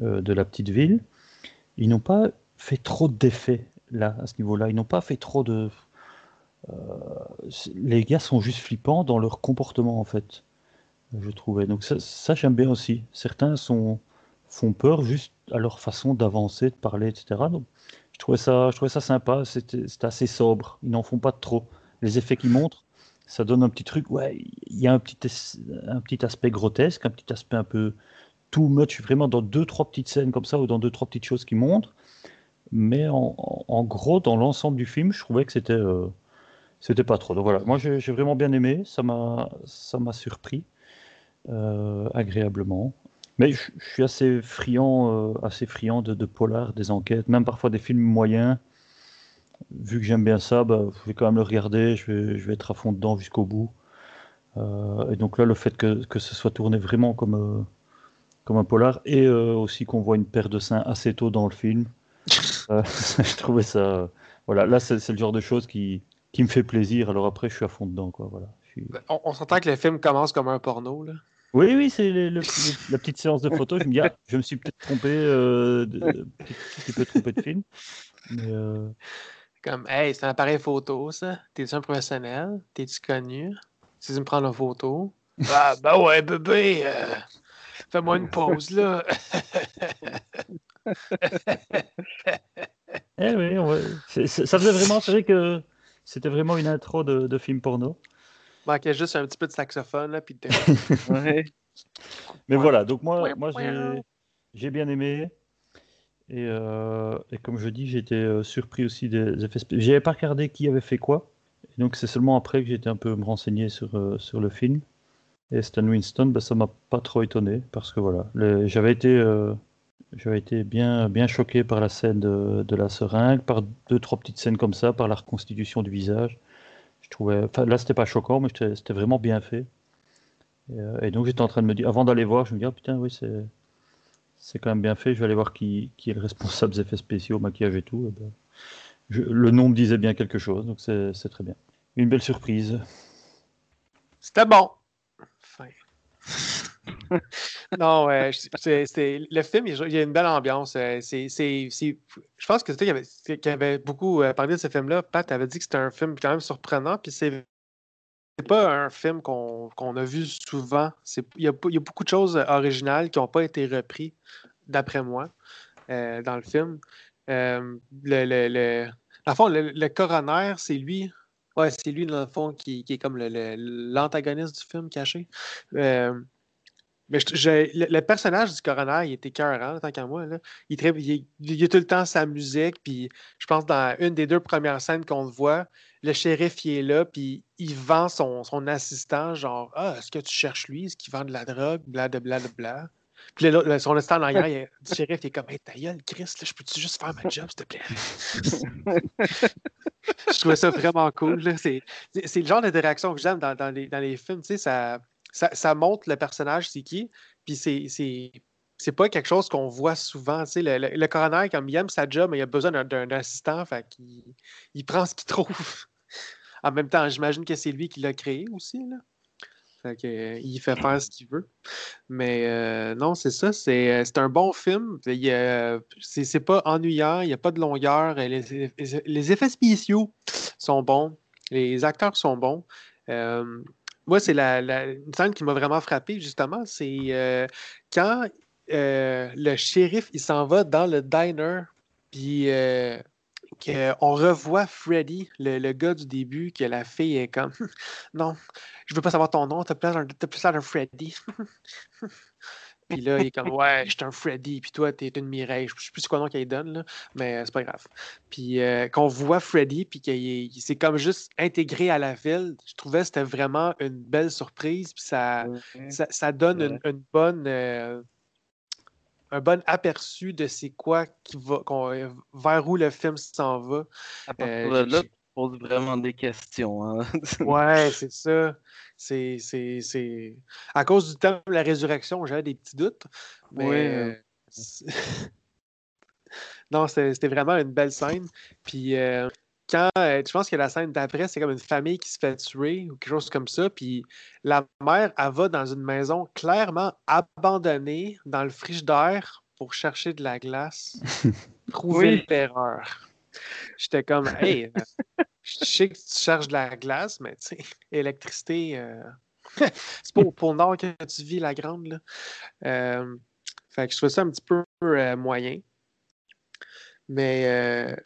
euh, de la petite ville, ils n'ont pas fait trop d'effets là, à ce niveau-là. Ils n'ont pas fait trop de. les gars sont juste flippants dans leur comportement en fait, je trouvais. Donc ça, j'aime bien aussi. Certains sont, font peur juste à leur façon d'avancer, de parler, etc. Donc je trouvais ça, je trouvais ça sympa. C'était assez sobre. Ils n'en font pas trop. Les effets qu'ils montrent, ça donne un petit truc. Ouais, il y a un petit, un petit aspect grotesque, un petit aspect un peu too much, vraiment dans deux, trois petites scènes comme ça ou dans deux, trois petites choses qui montrent. Mais en, gros, dans l'ensemble du film, je trouvais que c'était euh, pas trop. Donc voilà, moi j'ai vraiment bien aimé. Ça m'a surpris agréablement. Mais je, je suis assez friand, euh, assez friand de, de polar, des enquêtes, même parfois des films moyens. Vu que j'aime bien ça, bah, je vais quand même le regarder, je vais, je vais être à fond dedans jusqu'au bout. Euh, et donc là, le fait que, que ce soit tourné vraiment comme, euh, comme un polar, et euh, aussi qu'on voit une paire de seins assez tôt dans le film, <laughs> euh, <laughs> je trouvais ça... Voilà, là, c'est le genre de choses qui, qui me fait plaisir. Alors après, je suis à fond dedans, quoi. Voilà. Suis- On, on s'entend que le film commence comme un porno. Là. Oui, oui, c'est la petite séance de photos. Je me dis, ah, je me suis peut-être trompé, euh, de, de- petit, petit peu trompé de film. Mais, euh, Comme, hey, c'est un appareil photo, ça. T'es-tu un professionnel? T'es-tu connu? Tu sais me prendre une photo? Ah, ben ouais, bébé. euh, Fais-moi une pause, là. <laughs> eh oui, ouais. Ça faisait vraiment, c'est vrai que c'était vraiment une intro de, de film porno. Manquait juste un petit peu de saxophone, là, puis de- <laughs> Ouais. Mais Ouais. voilà, donc moi, moi j'ai, j'ai bien aimé. Et, euh, et comme je dis, j'étais euh, surpris aussi des effets spéciaux. J'avais pas regardé qui avait fait quoi. Et donc c'est seulement après que j'étais un peu me renseigner sur, euh, sur le film. Et Stan Winston, ben, ça m'a pas trop étonné parce que voilà, le- j'avais été, euh, j'avais été bien, bien choqué par la scène de, de la seringue, par deux, trois petites scènes comme ça, par la reconstitution du visage. Je trouvais, enfin, là c'était pas choquant, mais c'était vraiment bien fait. Et, euh, et donc j'étais en train de me dire, avant d'aller voir, je me dis, ah putain, oui, c'est, c'est quand même bien fait. Je vais aller voir qui, qui est le responsable des effets spéciaux, maquillage et tout. Et ben, je- le nom me disait bien quelque chose, donc c'est, très bien. Une belle surprise. C'était bon. Fin. Non, c'est, le film, il y a une belle ambiance. euh, je pense que c'était qui avait, c'est- qui avait beaucoup euh, parlé de ce film-là. Pat avait dit que c'était un film quand même surprenant, puis c'est pas un film qu'on, a vu souvent. Il, y a, y a beaucoup de choses originales qui n'ont pas été reprises, d'après moi, euh, dans le film. Euh, le, le, le- dans le fond, le, coroner, c'est lui. Ouais, c'est lui, dans le fond, qui, est comme l'antagoniste du film caché. Euh, mais je- je- le, le personnage du coroner, il était écœurant, tant qu'à moi. Là. Il, très- il, il a tout le temps sa musique, puis je pense dans une des deux premières scènes qu'on le voit, le shérif il est là, puis il vend son, son assistant, genre Ah, est-ce que tu cherches lui? Est-ce qu'il vend de la drogue? Bla de bla bla. Puis là, son assistant en arrière, il est- le shérif il est comme Hey, ta gueule, Chris, là, je peux-tu juste faire ma <laughs> job, s'il te plaît? je trouvais ça vraiment cool. c'est le genre d'interaction que j'aime dans, dans les, dans les films. tu sais, Ça, ça, montre le personnage, c'est qui. Puis c'est- c'est pas quelque chose qu'on voit souvent. Le, le, coroner, comme il aime sa job, mais il a besoin d'un- assistant. Fait qu'il il prend ce qu'il trouve. <laughs> En même temps, j'imagine que c'est lui qui l'a créé aussi. Euh, il fait faire ce qu'il veut. Mais euh, non, c'est ça. C'est euh, un bon film. C'est pas ennuyant. Il n'y a pas de longueur. Les, les- effets spéciaux sont bons. Les acteurs sont bons. Moi, c'est la, une scène qui m'a vraiment frappé, justement. C'est euh, quand euh, le shérif il s'en va dans le diner, puis euh, qu'on revoit Freddy, le, gars du début, que la fille est comme <laughs> Non, je veux pas savoir ton nom, t'as plus l'air d'un Freddy. <laughs> Puis là, il est comme Ouais, je suis un Freddy, puis toi, t'es une Mireille. Je sais plus quoi nom qu'elle donne, là, mais c'est pas grave. Puis euh, qu'on voit Freddy, puis qu'il est- il s'est comme juste intégré à la ville, je trouvais que c'était vraiment une belle surprise, puis ça, ça, ça donne une, une bonne. euh, un bon aperçu de c'est quoi qui va, euh, vers où le film s'en va. À partir de là, poses vraiment des questions. hein. <laughs> Ouais, c'est ça. C'est, c'est, c'est... À cause du thème de la résurrection, j'avais des petits doutes. Mais Ouais, euh, <laughs> non, c'était, c'était vraiment une belle scène. Puis euh, quand euh, je pense que la scène d'après, c'est comme une famille qui se fait tuer ou quelque chose comme ça. Puis la mère, elle va dans une maison clairement abandonnée dans le frigidaire pour chercher de la glace. <laughs> Trouver Oui. le terreur. J'étais comme, <laughs> hey, euh, je sais que tu cherches de la glace, mais tu sais, <laughs> électricité, euh, <laughs> c'est pas au pôle Nord que tu vis la grande. Là. Euh, fait que je trouve ça un petit peu moyen. Mais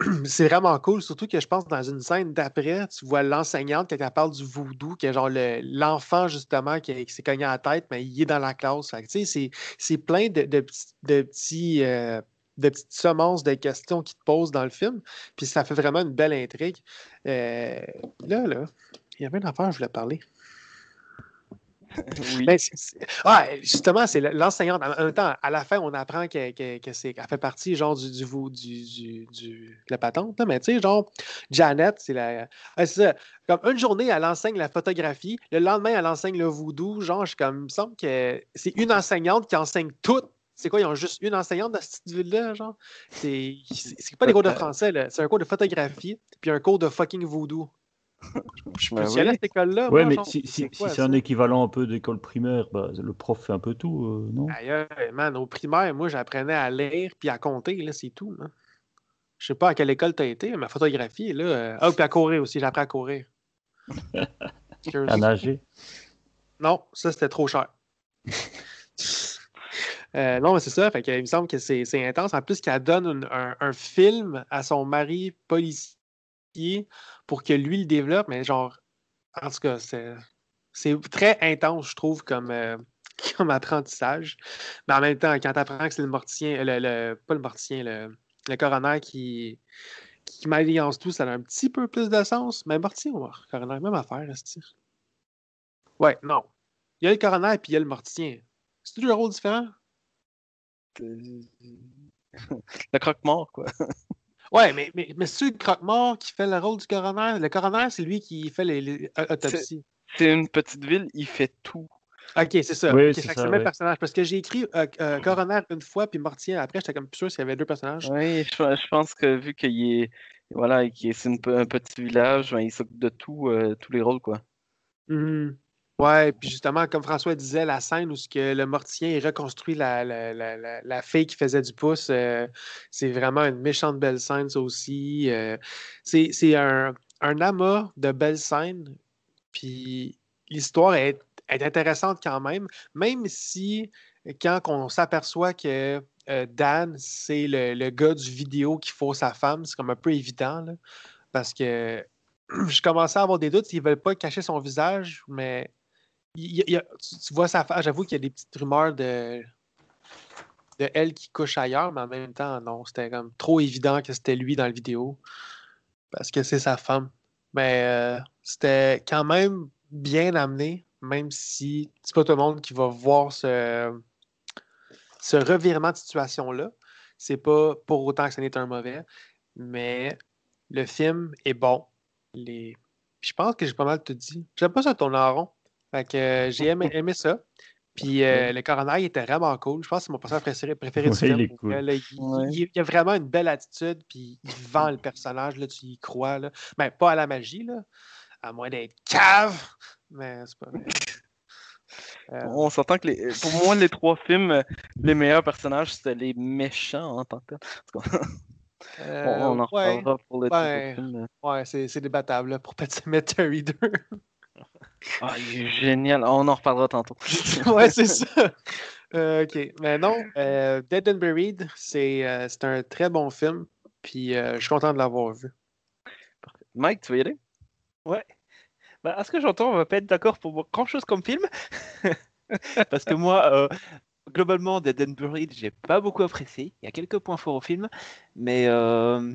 <clears throat> c'est vraiment cool, surtout que je pense dans une scène d'après, tu vois l'enseignante quand elle parle du voodoo, qui est genre le- l'enfant justement qui, qui s'est cogné à la tête, mais il est dans la classe. Fait que, tu sais, c'est- plein de, de petits, de, petits, euh, de petites semences de questions qui te posent dans le film. Puis ça fait vraiment une belle intrigue. Euh, là, là, il y avait une affaire, je voulais parler. <laughs> oui. Ben, ouais, justement, c'est le- l'enseignante. En même temps, à la fin, on apprend qu'elle fait partie genre du, du, du, du, du- de la patente. là. Mais tu sais, genre, Janet, c'est la. ouais, c'est ça. Comme une journée, elle enseigne la photographie. Le lendemain, elle enseigne le voodoo. Genre, je suis comme, il me semble que c'est une enseignante qui enseigne tout. C'est quoi, ils ont juste une enseignante dans cette ville-là, genre? C'est, pas des cours de français, là. C'est un cours de photographie, puis un cours de fucking voodoo. Je peux Ben à oui. cette école-là? Ouais, moi, mais genre? si, si, C'est un équivalent un peu d'école primaire, bah, le prof fait un peu tout, euh, non? Aïe, man, au primaire, moi, j'apprenais à lire puis à compter, là, c'est tout. là. Je sais pas à quelle école tu as été, mais photographie, là. euh, Ah, puis à courir aussi, j'ai appris à courir. <laughs> À nager. Non, ça, c'était trop cher. <laughs> Euh, non, mais c'est ça. Fait il me semble que c'est intense. En plus, qu'elle donne un, un film à son mari policier pour que lui le développe. Mais genre, en tout cas, c'est très intense, je trouve, comme, euh, <laughs> comme apprentissage. Mais en même temps, quand tu apprends que c'est le mortien, le, le- pas le mortien, le, le coroner qui, qui m'alliance tout, ça a un petit peu plus de sens. Mais mortien ou coroner, même affaire, est Ouais, non. Il y a le coroner et puis il y a le mortien. C'est deux rôles différents? Le croque-mort, quoi. <laughs> Ouais, mais, mais, mais c'est le croque-mort qui fait le rôle du coroner? Le coroner, c'est lui qui fait les, les a- autopsies. C'est une petite ville, il fait tout. Ok, c'est ça. Oui, Ok, c'est le même personnage. Parce que j'ai écrit euh, euh, coroner une fois, puis mortien après, j'étais comme plus sûr s'il y avait deux personnages. Oui, je, je pense que vu qu'il est. Voilà, c'est un petit village, ben, il s'occupe de tout, euh, tous les rôles, quoi. Mhm. Ouais, puis justement, comme François disait, la scène où ce que le mortien il reconstruit la, la, la, la, fille qui faisait du pouce, euh, c'est vraiment une méchante belle scène, ça aussi. euh, c'est un, un amas de belles scènes, puis l'histoire est, est intéressante quand même, même si quand on s'aperçoit que euh, Dan, c'est le, le gars du vidéo qui faut sa femme, c'est comme un peu évident, parce que <clears throat> je commençais à avoir des doutes s'ils veulent pas cacher son visage, mais tu, vois sa face. J'avoue qu'il y a des petites rumeurs de, de elle qui couche ailleurs, mais en même temps, non, c'était comme trop évident que c'était lui dans la vidéo parce que c'est sa femme. Mais euh, c'était quand même bien amené, même si c'est pas tout le monde qui va voir ce, ce revirement de situation-là. C'est pas pour autant que ce n'est un mauvais, mais le film est bon. Je pense que j'ai pas mal tout dit. J'aime pas ça tourner en rond. Fait que euh, j'ai aimé, aimé ça. Puis euh, le coroner il était vraiment cool. Je pense que c'est mon personnage préféré, préféré du film. il est pour cool. vrai, là. il, Ouais. il- il a vraiment une belle attitude, puis il vend le personnage, là, tu y crois. Là. Ben, pas à la magie, là, à moins d'être cave, mais c'est pas vrai. Euh, On s'entend que les, pour moi, les trois films, euh, les meilleurs personnages, c'était les méchants en tant que tel. Euh, on, <laughs> on en ouais, reparlera pour trois films. ouais, c'est c'est débattable là, pour Pet Cemetery 2. Ah, il est génial. On en reparlera tantôt. <laughs> ouais, c'est ça. Euh, ok, mais non, euh, Dead and Buried, c'est euh, c'est un très bon film, puis euh, je suis content de l'avoir vu. Mike, tu veux y aller? Ouais. Bah, à ce que j'entends, on va pas être d'accord pour grand chose comme film. <laughs> Parce que moi, euh, globalement, Dead and Buried, j'ai pas beaucoup apprécié. Il y a quelques points forts au film, mais euh,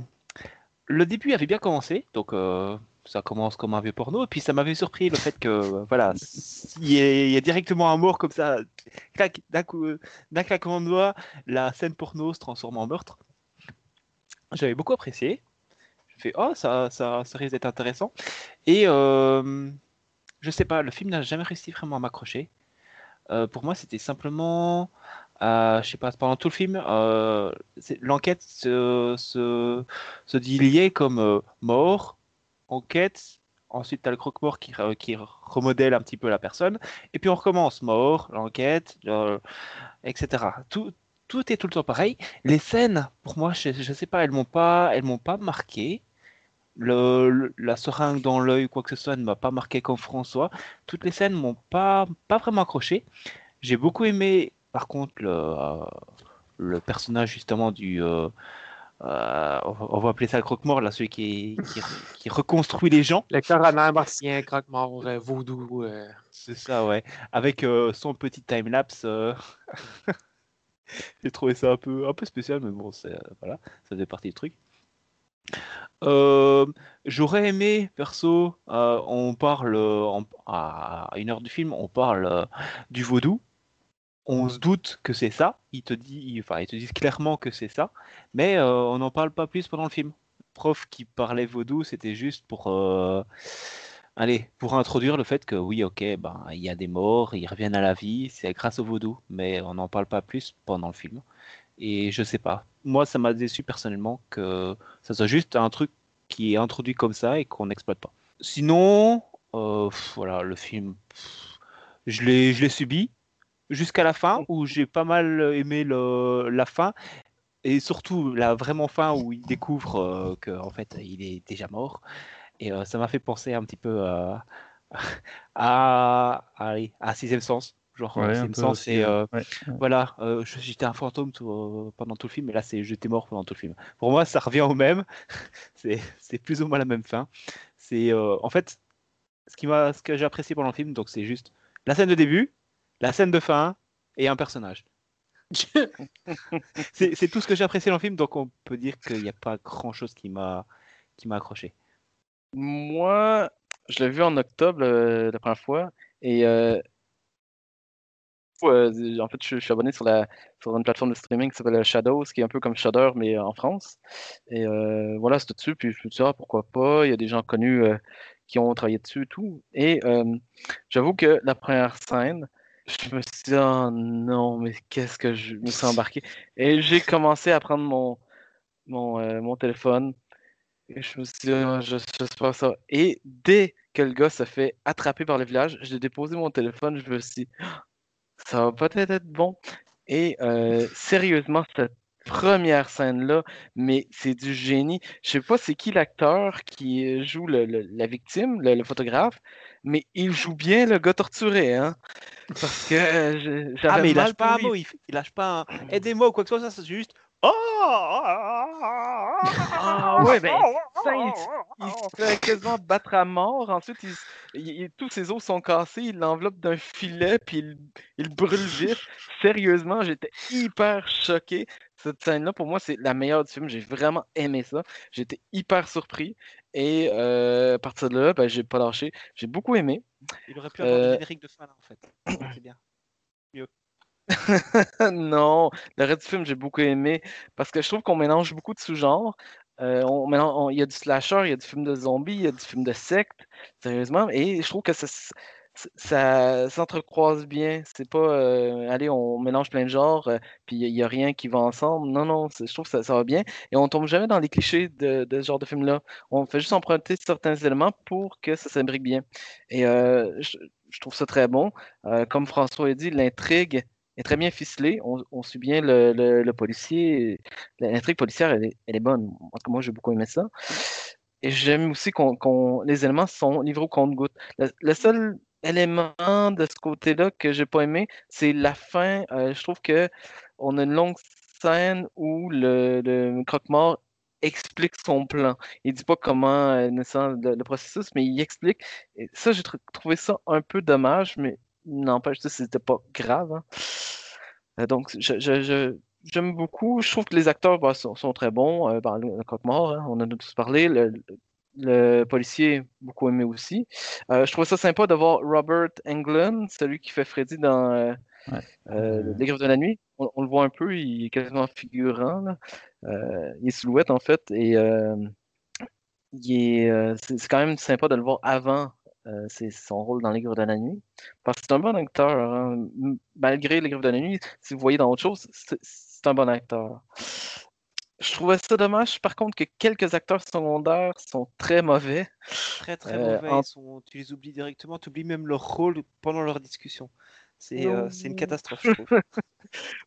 le début avait bien commencé, donc euh, ça commence comme un vieux porno. Et puis ça m'avait surpris le fait que, voilà, il y, y a directement un mort comme ça, d'un euh, claquement de doigts, la scène porno se transforme en meurtre. J'avais beaucoup apprécié. Je fais, oh, ça, ça, ça risque d'être intéressant. Et euh, je sais pas, le film n'a jamais réussi vraiment à m'accrocher. Euh, pour moi, c'était simplement, euh, je sais pas, pendant tout le film, euh, l'enquête se, se, se dit comme euh, mort, enquête, ensuite tu as le croque-mort qui, qui remodèle un petit peu la personne, et puis on recommence, mort, l'enquête, etc. Tout, tout est tout le temps pareil. Les scènes, pour moi, je, je sais pas, elles m'ont pas, m'ont pas marqué. La seringue dans l'œil quoi que ce soit ne m'a pas marqué comme François. Toutes les scènes m'ont pas, pas vraiment accroché. J'ai beaucoup aimé, par contre, le, euh, le personnage justement du. euh, euh, on va- appeler ça le croque-mort, là, celui qui, qui, qui reconstruit les gens. Le coroner martien, croque-mort, euh, vaudou. euh, C'est ça, ouais. Avec son petit time-lapse. <laughs> J'ai trouvé ça un peu, un peu spécial, mais bon, voilà, ça faisait partie du truc. J'aurais aimé, perso, on parle, en- à une heure du film, on parle du vaudou. On se doute que c'est ça. Ils te, dit, enfin, ils te disent clairement que c'est ça, mais euh, on n'en parle pas plus pendant le film. Prof qui parlait vaudou, c'était juste pour, euh, allez, pour introduire le fait que oui, ok, ben il y a des morts, ils reviennent à la vie, c'est grâce au vaudou, mais on n'en parle pas plus pendant le film. Et je sais pas. Moi, ça m'a déçu personnellement que ça soit juste un truc qui est introduit comme ça et qu'on n'exploite pas. Sinon, euh, voilà, le film, je l'ai subi jusqu'à la fin où j'ai pas mal aimé le, la fin et surtout la vraiment fin où il découvre euh, que en fait il est déjà mort et euh, ça m'a fait penser un petit peu à <laughs> à, allez, à Sixième Sens. Genre, Ouais, Sixième Sens, aussi, c'est ouais. euh, Ouais. voilà, euh, j'étais un fantôme tout, euh, pendant tout le film, et là, c'est j'étais mort pendant tout le film. Pour moi, ça revient au même. <laughs> c'est c'est plus ou moins la même fin. C'est euh, en fait ce, qui m'a, ce que j'ai apprécié pendant le film, donc c'est juste la scène de début, la scène de fin et un personnage. <laughs> c'est, c'est tout ce que j'ai apprécié dans le film, donc on peut dire qu'il n'y a pas grand chose qui m'a, accroché. Moi, je l'ai vu en octobre euh, la première fois et euh, euh, en fait, je, je suis abonné sur, la, sur une plateforme de streaming qui s'appelle Shadows, qui est un peu comme Shudder, mais en France. Et euh, voilà, c'était dessus, puis je me suis dit, ah, pourquoi pas, il y a des gens connus euh, qui ont travaillé dessus et tout. Et j'avoue que la première scène, je me suis dit, oh non, mais qu'est-ce que je me suis embarqué. Et j'ai commencé à prendre mon, mon, euh, mon téléphone. Et je me suis dit, Ah, je j'espère ça. Et dès que le gars se fait attraper par le village, j'ai déposé mon téléphone, je me suis dit, Ah, ça va peut-être être bon. Et euh, sérieusement, cette première scène-là, mais c'est du génie. Je sais pas c'est qui l'acteur qui euh, joue le- le- la victime, le, le photographe, mais il joue bien le gars torturé, hein. Parce que euh, je- Ah, j'avais mais il lâche pas un mot, il lâche pas un aidez-moi ou quoi que ce soit, ça c'est juste. Oh Ah ouais, ben, ça, il, il se fait quasiment battre à mort. Ensuite, il, il- tous ses os sont cassés. Il l'enveloppe d'un filet, puis il, il brûle vif. Sérieusement, j'étais hyper choqué. Cette scène-là, pour moi, c'est la meilleure du film. J'ai vraiment aimé ça. J'étais hyper surpris. Et euh, à partir de là, ben, j'ai pas lâché. J'ai beaucoup aimé. Il aurait pu avoir Euh, du générique de fin là en fait. C'est bien. <laughs> non, le reste du film, j'ai beaucoup aimé parce que je trouve qu'on mélange beaucoup de sous-genres. Euh, il y a du slasher, il y a du film de zombies, il y a du film de secte, sérieusement. Et je trouve que ça, s'entrecroise bien. C'est pas, euh, allez, on mélange plein de genres, euh, puis il n'y a, rien qui va ensemble. Non, non, je trouve que ça, va bien. Et on tombe jamais dans les clichés de, ce genre de film-là. On fait juste emprunter certains éléments pour que ça s'imbrique bien. Et je, trouve ça très bon. Comme François a dit, l'intrigue est très bien ficelée. On, suit bien le, le- le policier. L'intrigue policière, elle est, bonne. En tout moi, j'ai beaucoup aimé ça. Et j'aime aussi qu'on, les éléments sont livrés au compte-goutte. Le, le seul élément de ce côté-là que j'ai pas aimé, c'est la fin. Euh, je trouve que on a une longue scène où le, le croque-mort explique son plan. Il dit pas comment euh, le, processus, mais il explique. Ça, j'ai tr- trouvé ça un peu dommage, mais n'empêche, c'était pas grave. hein. Euh, donc, je, je- je- j'aime beaucoup. Je trouve que les acteurs bah, sont, sont très bons. Euh, bah, le, hein, on en a tous parlé. Le, le policier, beaucoup aimé aussi. Euh, je trouve ça sympa de voir Robert Englund, celui qui fait Freddy dans euh, Ouais. Les Griffes de la Nuit. On, on le voit un peu, il est quasiment figurant. là. Il est silhouette, en fait. Et il est, c'est quand même sympa de le voir avant euh, c'est son rôle dans Les Griffes de la Nuit. Parce que c'est un bon acteur. hein. Malgré Les Griffes de la Nuit, si vous voyez dans autre chose, c'est, un bon acteur. Je trouvais ça dommage, par contre, que quelques acteurs secondaires sont très mauvais. Très très Euh, mauvais. en- sont- Tu les oublies directement, tu oublies même leur rôle pendant leur discussion. C'est euh, c'est une catastrophe, je trouve. <laughs>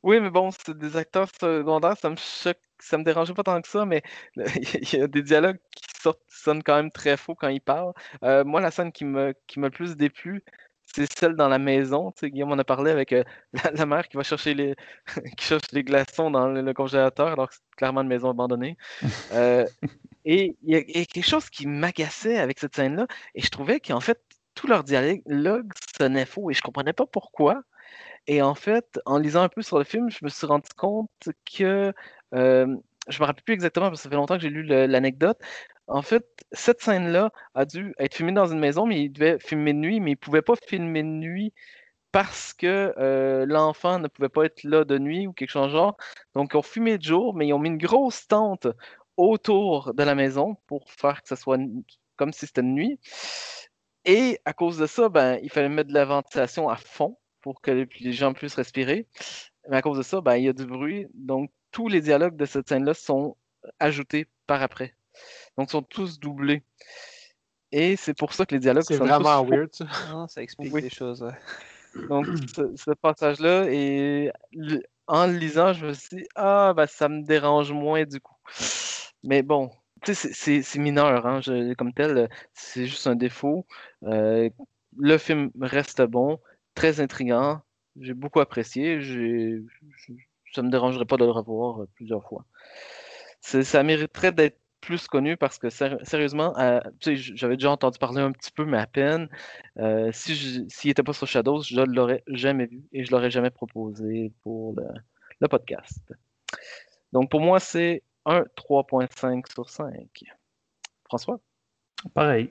Oui, mais bon, c'est des acteurs secondaires, ça me choque, ça me dérangeait pas tant que ça, mais <laughs> il y a des dialogues qui sortent, qui sonnent quand même très faux quand ils parlent. Euh, moi, la scène qui me, qui m'a le plus déplu, c'est celle dans la maison. Tu sais, Guillaume en a parlé avec euh, <laughs> la, la mère qui va chercher les, qui cherche les glaçons dans le, le congélateur, alors que c'est clairement une maison abandonnée. Euh, et il y, a il y a quelque chose qui m'agaçait avec cette scène-là, et je trouvais qu'en fait, tout leur dialogue sonnait faux, et je comprenais pas pourquoi. Et en fait, en lisant un peu sur le film, je me suis rendu compte que euh, je me rappelle plus exactement parce que ça fait longtemps que j'ai lu l'anecdote. En fait, cette scène-là a dû être filmée dans une maison, mais il devait filmer de nuit, mais il pouvait pas filmer de nuit parce que l'enfant ne pouvait pas être là de nuit ou quelque chose de genre. Donc, ils ont filmé de jour, mais ils ont mis une grosse tente autour de la maison pour faire que ce soit comme si c'était de nuit. Et à cause de ça, ben, il fallait mettre de la ventilation à fond pour que les, gens puissent respirer. Mais à cause de ça, ben, il y a du bruit. Donc, tous les dialogues de cette scène-là sont ajoutés par après. Donc, ils sont tous doublés. Et c'est pour ça que les dialogues sont vraiment tous weird, ça. Non, ça explique Oui. des choses. ouais. Donc, ce, ce passage-là, et en le lisant, je me suis dit, ah, ben, ça me dérange moins du coup. Mais bon, c'est- mineur, hein, comme tel, c'est juste un défaut. Euh, le film reste bon, très intriguant, j'ai beaucoup apprécié, ça me dérangerait pas de le revoir euh, plusieurs fois. Ça mériterait d'être plus connu parce que séri- sérieusement, euh, j'avais déjà entendu parler un petit peu, mais à peine. Euh, s'il n'était pas sur Shadows, je ne l'aurais jamais vu et je l'aurais jamais proposé pour le podcast. Donc pour moi, c'est un 3.5 sur 5. François, Pareil.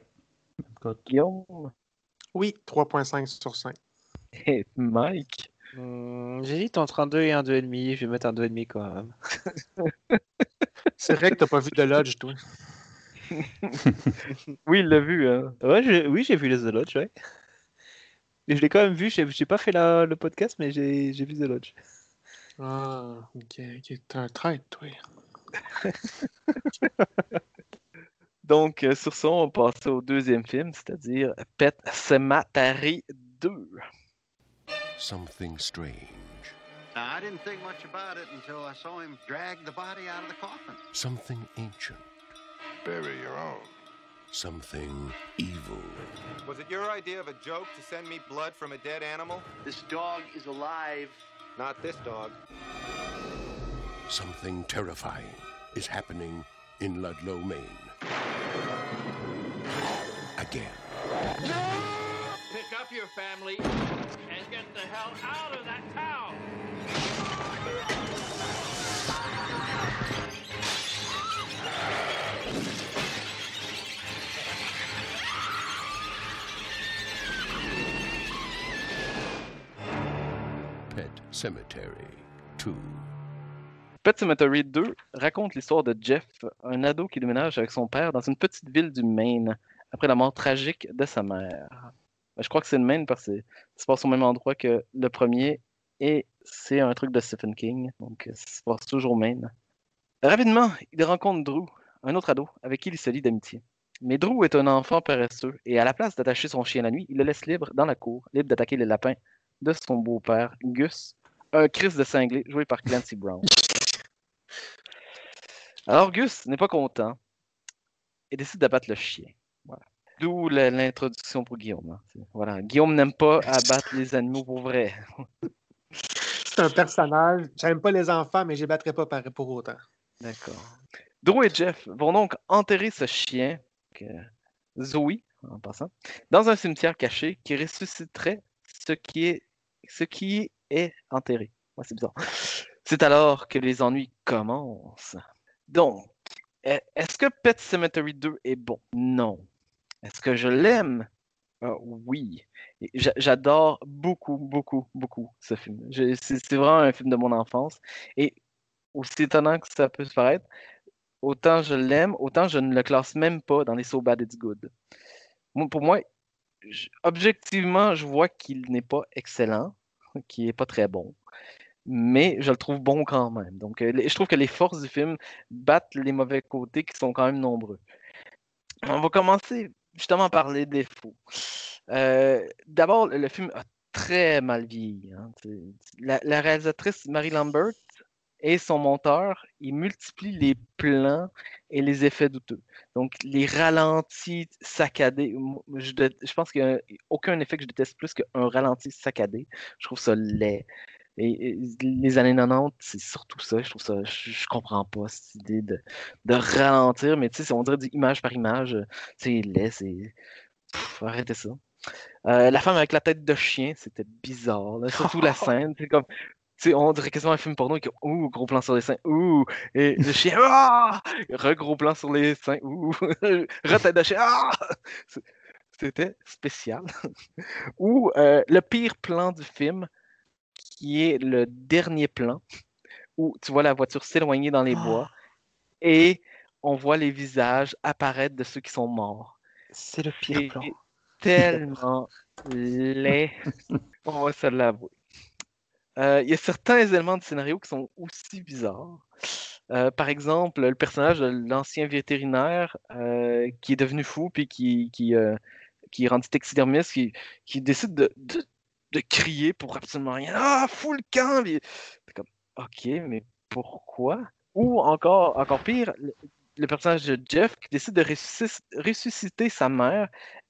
Guillaume? Oui, 3.5 sur 5. et Mike? Hmm, J'hésite entre un 2 et un 2,5. Je vais mettre un 2,5 quand même. <laughs> C'est vrai que t'as pas vu de Lodge, toi. <laughs> Oui, il l'a vu. hein. Ouais, je- oui, j'ai vu les The Lodge, ouais. Et je l'ai quand même vu. J'ai j'ai pas fait la- le podcast, mais j'ai j'ai vu The Lodge. Ah, ok, ok. T'es un traître, toi. <laughs> Donc, euh, sur ça, on va passer au deuxième film, c'est-à-dire Pet Sematary 2. Something strange. Now, I didn't think much about it until I saw him drag the body out of the coffin. Something ancient. Bury your own. Something evil. Was it your idea of a joke to send me blood from a dead animal? This dog is alive. Not this dog. Something terrifying is happening in Ludlow, Maine. Again. Pick up your family and get the hell out of that town. Pet Cemetery 2. Pet Cemetery 2 raconte l'histoire de Jeff, un ado qui déménage avec son père dans une petite ville du Maine après la mort tragique de sa mère. Ben, Je crois que c'est le Maine parce que ça se passe au même endroit que le premier et c'est un truc de Stephen King, donc ça se passe toujours au Maine. Rapidement, il rencontre Drew, un autre ado avec qui il se lie d'amitié. Mais Drew est un enfant paresseux et à la place d'attacher son chien la nuit, il le laisse libre dans la cour, libre d'attaquer les lapins de son beau-père, Gus, un Chris de cinglé joué par Clancy Brown. <laughs> Alors Gus n'est pas content et décide d'abattre le chien. Voilà. D'où l'introduction pour Guillaume. hein. Voilà. Guillaume n'aime pas abattre les animaux pour vrai. <laughs> C'est un personnage. J'aime pas les enfants, mais je les battrai pas pour autant. D'accord. Drew et Jeff vont donc enterrer ce chien, que- Zoe, en passant, dans un cimetière caché qui ressusciterait ce qui est, ce qui est enterré. Ouais, c'est bizarre. C'est alors que les ennuis commencent. Donc, e- est-ce que Pet Cemetery 2 est bon? Non. Est-ce que je l'aime? Euh, oui. J'adore beaucoup, beaucoup, beaucoup ce film. C'est vraiment un film de mon enfance. Et aussi étonnant que ça peut se paraître, autant je l'aime, autant je ne le classe même pas dans les So Bad It's Good. Pour moi, je- objectivement, je vois qu'il n'est pas excellent, qu'il n'est pas très bon, mais je le trouve bon quand même. Donc, euh, je trouve que les forces du film battent les mauvais côtés qui sont quand même nombreux. On va commencer justement par les défauts. Euh, D'abord, le film a très mal vieilli. hein. La, réalisatrice Marie Lambert et son monteur, ils multiplient les plans et les effets douteux. Donc, les ralentis saccadés, je, je pense qu'il n'y a aucun effet que je déteste plus qu'un ralenti saccadé. Je trouve ça laid. Et, et les années 90, c'est surtout ça. Je trouve ça, je, je comprends pas cette idée de, de ralentir, mais tu sais, on dirait du image par image. euh, C'est laid, c'est. Arrêtez ça. Euh, la femme avec la tête de chien, c'était bizarre. là, Surtout la <laughs> scène. C'est comme. tu sais, on dirait quasiment un film porno que, ouh, gros plan sur les seins, ouh, et le chien, <laughs> ah, re-gros plan sur les seins, ouh, <laughs> re-tête de chien, ah, c'était spécial. Ou euh, le pire plan du film, qui est le dernier plan, où tu vois la voiture s'éloigner dans les bois et on voit les visages apparaître de ceux qui sont morts. C'est le pire Et- plan. <laughs> tellement laid, <laughs> on va se l'avouer. Euh, Il y a certains éléments du scénario qui sont aussi bizarres. Euh, par exemple, le personnage de l'ancien vétérinaire euh, qui est devenu fou puis qui, qui, qui est rendu taxidermiste, qui, qui décide de, de, de crier pour absolument rien. Ah, fou le camp! Comme, ok, mais pourquoi? Ou encore, encore pire, le, personnage de Jeff qui décide de ressusc- ressusciter sa mère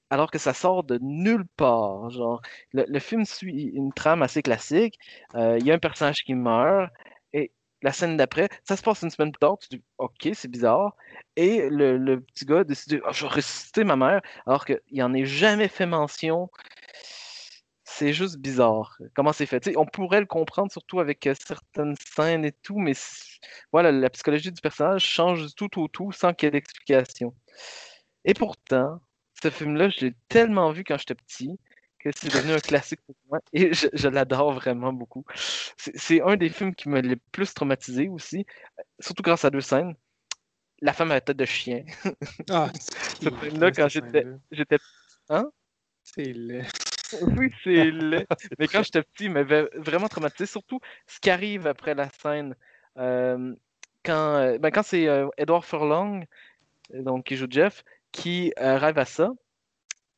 alors que ça sort de nulle part. Genre, le, film suit une trame assez classique. Euh, Il y a un personnage qui meurt et la scène d'après, ça se passe une semaine plus tard, tu dis OK, c'est bizarre. Et le, le petit gars a décidé Ah, je vais ressusciter ma mère, alors qu'il n'en est jamais fait mention. C'est juste bizarre. Comment c'est fait? On pourrait le comprendre, surtout avec euh, certaines scènes et tout, mais voilà, la psychologie du personnage change du tout au tout sans qu'il y ait d'explication. Et pourtant, ce film-là, je l'ai tellement vu quand j'étais petit que c'est devenu un classique pour moi et je, je l'adore vraiment beaucoup. C'est un des films qui m'a le plus traumatisé aussi, surtout grâce à deux scènes. La femme à la tête de chien. Ah, <laughs> Cette scène-là, quand j'étais. j'étais- Hein? C'est laid. <laughs> Oui, c'est laid. <laughs> Mais quand j'étais petit, il m'avait vraiment traumatisé. Surtout ce qui arrive après la scène. euh, quand euh, ben, quand c'est euh, Edward Furlong, donc, qui joue Jeff, qui euh, rêve à ça,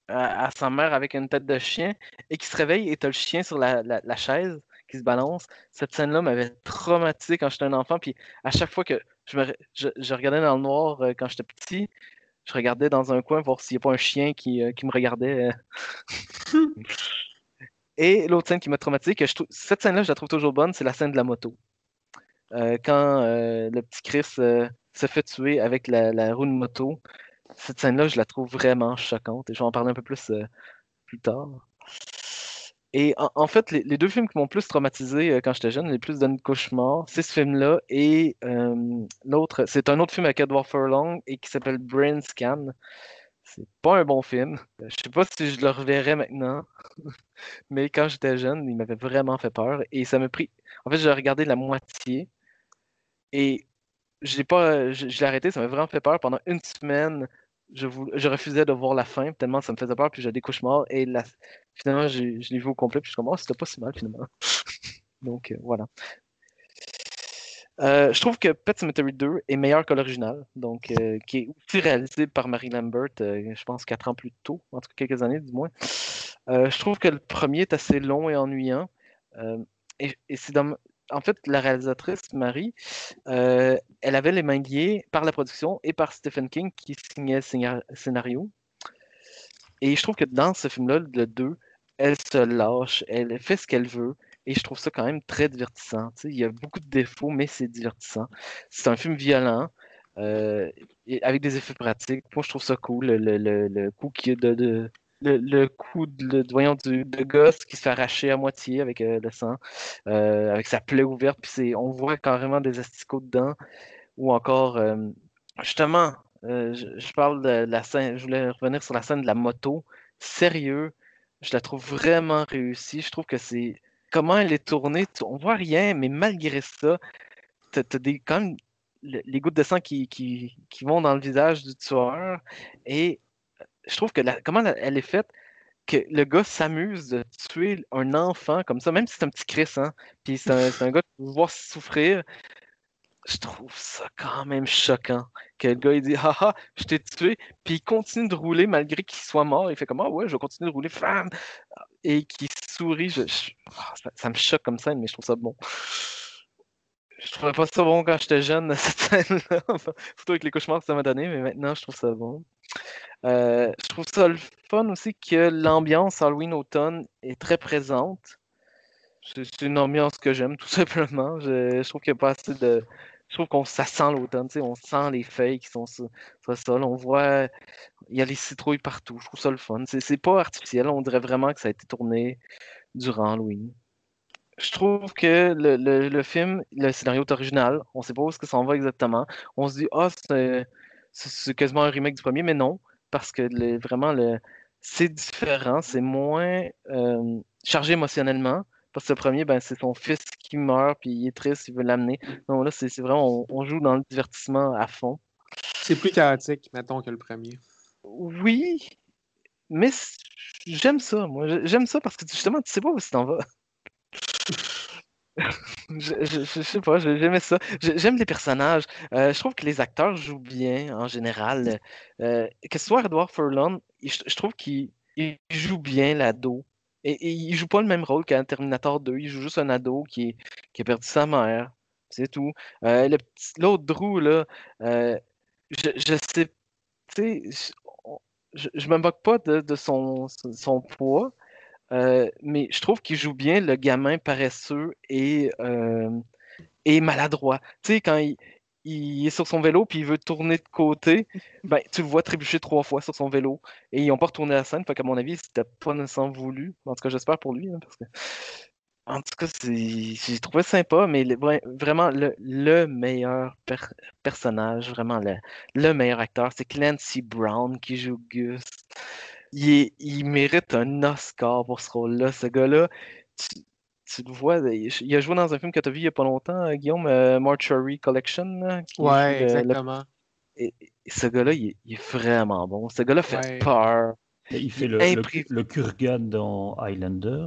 à, sa mère avec une tête de chien, et qui se réveille et t'as le chien sur la, la- chaise qui se balance. Cette scène-là m'avait traumatisé quand j'étais un enfant. Puis à chaque fois que je, me, je, regardais dans le noir quand j'étais petit, je regardais dans un coin voir s'il n'y a pas un chien qui, euh, qui me regardait. euh. <laughs> Et l'autre scène qui m'a traumatisé, que je trouve, cette scène-là, je la trouve toujours bonne, c'est la scène de la moto. Euh, quand euh, le petit Chris euh, se fait tuer avec la, la roue de moto, cette scène-là, je la trouve vraiment choquante. Et je vais en parler un peu plus plus tard. Et en, fait, les, deux films qui m'ont plus traumatisé euh, quand j'étais jeune, les plus donné cauchemar, c'est ce film-là et euh, l'autre, c'est un autre film avec Edward Furlong et qui s'appelle Brain Scan. C'est pas un bon film. Euh, Je sais pas si je le reverrai maintenant, <laughs> mais quand j'étais jeune, il m'avait vraiment fait peur et ça m'a pris. En fait, j'ai regardé la moitié et je l'ai pas, je, je l'ai arrêté. Ça m'a vraiment fait peur pendant une semaine. Je, refusais de voir la fin tellement ça me faisait peur puis j'ai des cauchemars et finalement je l'ai vu au complet puis je suis oh c'était pas si mal finalement. <laughs> Donc euh, voilà. Euh, je trouve que Pet Cemetery 2 est meilleur que l'original, donc euh, qui est aussi réalisé par Marie Lambert, je pense quatre ans plus tôt, en tout cas quelques années du moins. Je trouve que le premier est assez long et ennuyant. et et c'est. En fait, la réalisatrice, Marie, euh, elle avait les mains liées par la production et par Stephen King qui signait le scénar- scénario. Et je trouve que dans ce film-là, le 2, elle se lâche, elle fait ce qu'elle veut. Et je trouve ça quand même très divertissant. Il y a beaucoup de défauts, mais c'est divertissant. C'est un film violent, euh, avec des effets pratiques. Moi, je trouve ça cool. Le, coup qui est de, de- le, le coup de, voyons, du, gosse qui se fait arracher à moitié avec euh, le sang, euh, avec sa plaie ouverte, puis on voit carrément des asticots dedans. Ou encore, euh, justement, je, parle de la scène, je voulais revenir sur la scène de la moto. Sérieux, je la trouve vraiment réussie. Je trouve que c'est comment elle est tournée, on voit rien, mais malgré ça, t'as, des, quand même le- les gouttes de sang qui, qui, qui vont dans le visage du tueur. Et je trouve que la- comment elle est faite, que le gars s'amuse de tuer un enfant comme ça, même si c'est un petit Chris, hein, puis c'est un, gars qui veut voir souffrir. Je trouve ça quand même choquant. Que le gars il dit Haha, je t'ai tué, puis il continue de rouler malgré qu'il soit mort. Il fait comme Ah ouais, je vais continuer de rouler, femme Et qui sourit. Je, je- ah, ça, ça me choque comme ça, mais je trouve ça bon. Je trouvais pas ça bon quand j'étais jeune, <laughs> cette scène-là. Surtout avec les cauchemars que ça m'a donné, mais maintenant je trouve ça bon. Euh, je trouve ça le fun aussi que l'ambiance Halloween-automne est très présente. C'est une ambiance que j'aime, <laughs> tout simplement. Je, trouve qu'il n'y a pas assez de. Je trouve qu'on ça sent l'automne, on sent les feuilles qui sont sur, le sol. On voit, il y a les citrouilles partout. Je trouve ça le fun. C'est pas artificiel, on dirait vraiment que ça a été tourné durant Halloween. Je trouve que le, film, le scénario est original. On sait pas où est-ce que ça en va exactement. On se dit, ah, c'est- c'est quasiment un remake du premier, mais non, parce que vraiment, le, c'est différent, c'est moins euh, chargé émotionnellement. Parce que le premier, ben, c'est son fils qui meurt, puis il est triste, il veut l'amener. Non, là, c'est vraiment, on, on joue dans le divertissement à fond. C'est plus chaotique, mettons, que le premier. Oui, mais j'aime ça, moi. J'ai- J'aime ça parce que justement, tu sais pas où tu t'en vas. <laughs> Je, je- je sais pas, j'ai- j'aimais ça. J'ai- J'aime les personnages. Euh, je trouve que les acteurs jouent bien en général. Euh, que ce soit Edward Furlong, je, trouve qu'il il joue bien l'ado. Et, et il joue pas le même rôle qu'un Terminator 2. Il joue juste un ado qui, est- qui a perdu sa mère. C'est tout. Euh, L'autre Drew, là, je, je sais, tu sais, je me moque pas de, de son, son poids. Euh, mais je trouve qu'il joue bien le gamin paresseux et euh, est maladroit. Tu sais, quand il, il est sur son vélo puis il veut tourner de côté, <laughs> ben, tu le vois trébucher trois fois sur son vélo et ils n'ont pas retourné la scène. Fait qu'à mon avis, c'était pas nécessairement voulu. En tout cas, j'espère pour lui. hein, parce que... En tout cas, j'ai trouvé sympa, mais le- vraiment le, le meilleur per- personnage, vraiment le, le meilleur acteur, c'est Clancy Brown qui joue Gus. Il, est- il mérite un Oscar pour ce rôle-là, ce gars-là. Tu, tu le vois, il a joué dans un film que tu as vu il n'y a pas longtemps, euh, Guillaume, euh, Mortuary Collection. là, qui joue Ouais, le- exactement. et- et ce gars-là, il, est- il est vraiment bon. Ce gars-là fait Ouais. peur. Et Il fait le, le, Kurgan dans Highlander.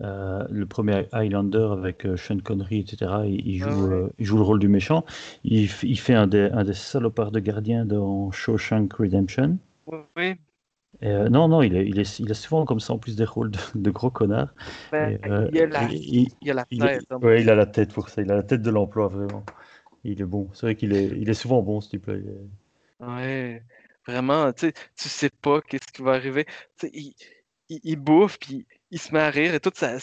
Euh, le premier Highlander avec euh, Sean Connery, etc. Il, il joue, Ah ouais. euh, il joue le rôle du méchant. Il, fait un des, un des salopards de gardien dans Shawshank Redemption. Oui, euh, non, non, il est, il, est, il est souvent comme ça en plus des rôles de, de gros connards. ben, Et, euh, il, a la, il- il- il a la il- tête. hein. ouais, il a la tête pour ça. Il a la tête de l'emploi, vraiment. Il est bon. C'est vrai qu'il est, il est souvent bon, ce type-là. Est- Ouais, vraiment, tu sais, tu sais pas qu'est-ce qui va arriver. Tu sais, il bouffe, puis il se met à rire, et toute sa,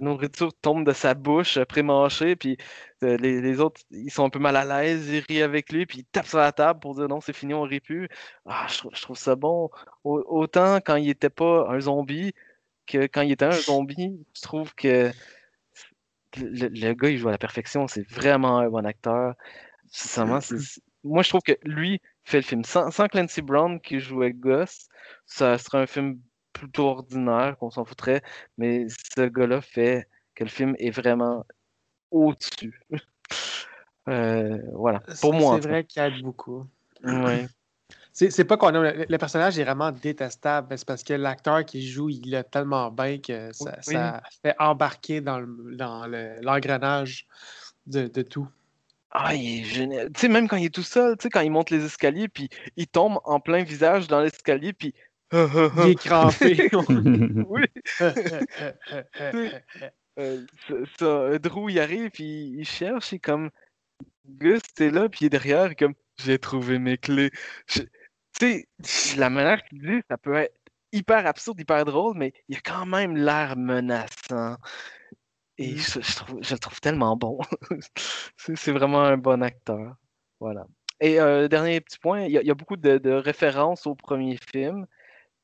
nourriture tombe de sa bouche pré-mâchée, puis euh, les, autres, ils sont un peu mal à l'aise, ils rient avec lui, puis ils tapent sur la table pour dire non, c'est fini, on rit plus. Ah, je trouve, ça bon. Au- autant quand il était pas un zombie que quand il était un zombie, je trouve que le, gars, il joue à la perfection, c'est vraiment un bon acteur. Moi, je trouve que lui fait le film. Sans, Clancy Brown qui jouait Gus, ça serait un film plutôt ordinaire, qu'on s'en foutrait. Mais ce gars-là fait que le film est vraiment au-dessus. <laughs> Euh, voilà, pour moi. C'est vrai qu'il aide beaucoup. Ouais. <laughs> C'est pas qu'on. Le, le personnage est vraiment détestable, mais c'est parce que l'acteur qui joue, il l'a tellement bien que ça, Oui. ça fait embarquer dans le- dans le- l'engrenage de, de tout. Ah, il est génial. Tu sais, même quand il est tout seul, tu sais, quand il monte les escaliers, puis il tombe en plein visage dans l'escalier, puis. Il est crampé. <laughs> oui. <laughs> Euh, ça, ça, Drew, il arrive, puis il cherche, et comme Gus, t'es là, puis il est derrière, et comme j'ai trouvé mes clés. Tu sais, la manière qu'il dit, ça peut être hyper absurde, hyper drôle, mais il a quand même l'air menaçant. Et Mm. je, je trouve, je le trouve tellement bon. <laughs> C'est vraiment un bon acteur. Voilà. Et euh, dernier petit point, il y, a- il y a beaucoup de, de références au premier film,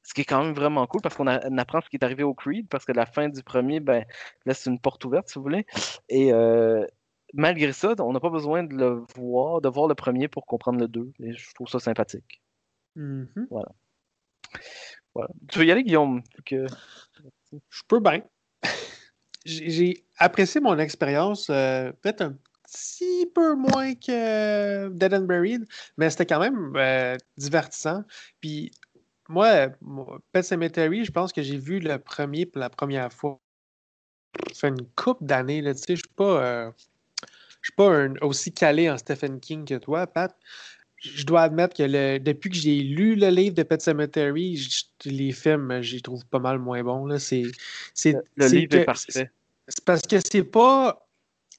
ce qui est quand même vraiment cool parce qu'on apprend ce qui est arrivé au Creed, parce que la fin du premier ben, laisse une porte ouverte, si vous voulez. Et euh, malgré ça, on n'a pas besoin de le voir, de voir le premier pour comprendre le deux. Et je trouve ça sympathique. Mhm. Voilà. voilà. Tu veux y aller, Guillaume? Que- Je peux bien. J'ai j'ai apprécié mon expérience, euh, peut-être un petit peu moins que Dead and Buried, mais c'était quand même euh, divertissant. Puis moi, Pet Cemetery, je pense que j'ai vu le premier pour la première fois. Ça fait une couple d'années, là, tu sais, je suis pas, euh, je suis pas un- aussi calé en Stephen King que toi, Pat. Je dois admettre que le- depuis que j'ai lu le livre de Pet Cemetery, je- les films, j'y trouve pas mal moins bons. Là. C'est, c'est, Le livre que- est parfait. C'est parce que c'est pas.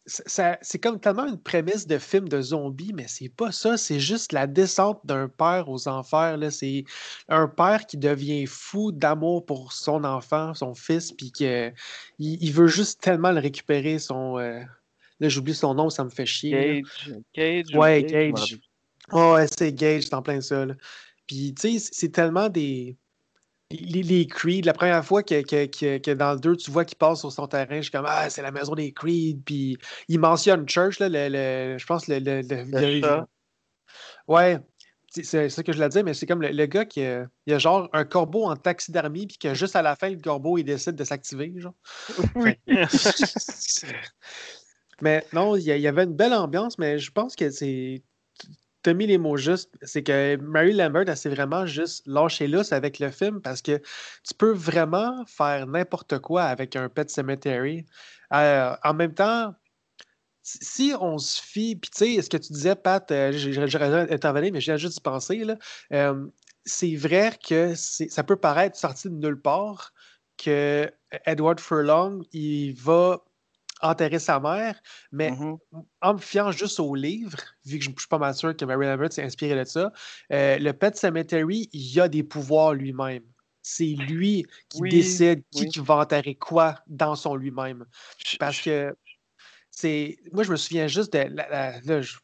C'est comme tellement une prémisse de film de zombies, mais c'est pas ça. C'est juste la descente d'un père aux enfers. Là. C'est un père qui devient fou d'amour pour son enfant, son fils, puis que il, veut juste tellement le récupérer. Son, euh, Là, j'oublie son nom, ça me fait chier. Gage. Gage. ou Ouais, Gage. Oh, ouais, c'est Gage, c'est en plein ça. là. Puis, tu sais, c'est tellement des. Les, les Creed, la première fois que, que, que, que dans le 2, tu vois qu'il passe sur son terrain, je suis comme Ah, c'est la maison des Creed. Puis, il mentionne Church, là, le, le- je pense, le. le. Ouais, c'est ça que je l'ai dit, mais c'est comme le, le gars qui a, il a genre un corbeau en taxidermie, puis que juste à la fin, le corbeau, il décide de s'activer. genre. Oui. <laughs> mais non, il y avait une belle ambiance, mais je pense que c'est. Tu as mis les mots justes. C'est que Mary Lambert, elle vraiment juste lâchée lousse avec le film parce que tu peux vraiment faire n'importe quoi avec un Pet Cemetery. Euh, en même temps, si on se fie, puis tu sais, ce que tu disais, Pat, euh, j'aurais dû intervenir, mais j'ai juste d'y penser. Euh, c'est vrai que ça peut paraître sorti de nulle part que Edward Furlong, il va enterrer sa mère, mais Mhm. en me fiant juste au livre, vu que je ne suis pas mal sûr que Mary Lambert s'est inspiré de ça, euh, le Pet Cemetery, il a des pouvoirs lui-même. C'est lui qui Oui, décide qui, oui. qui va enterrer quoi dans son lui-même. Je- Parce je- que c'est. Moi, je me souviens juste de. la- la- je-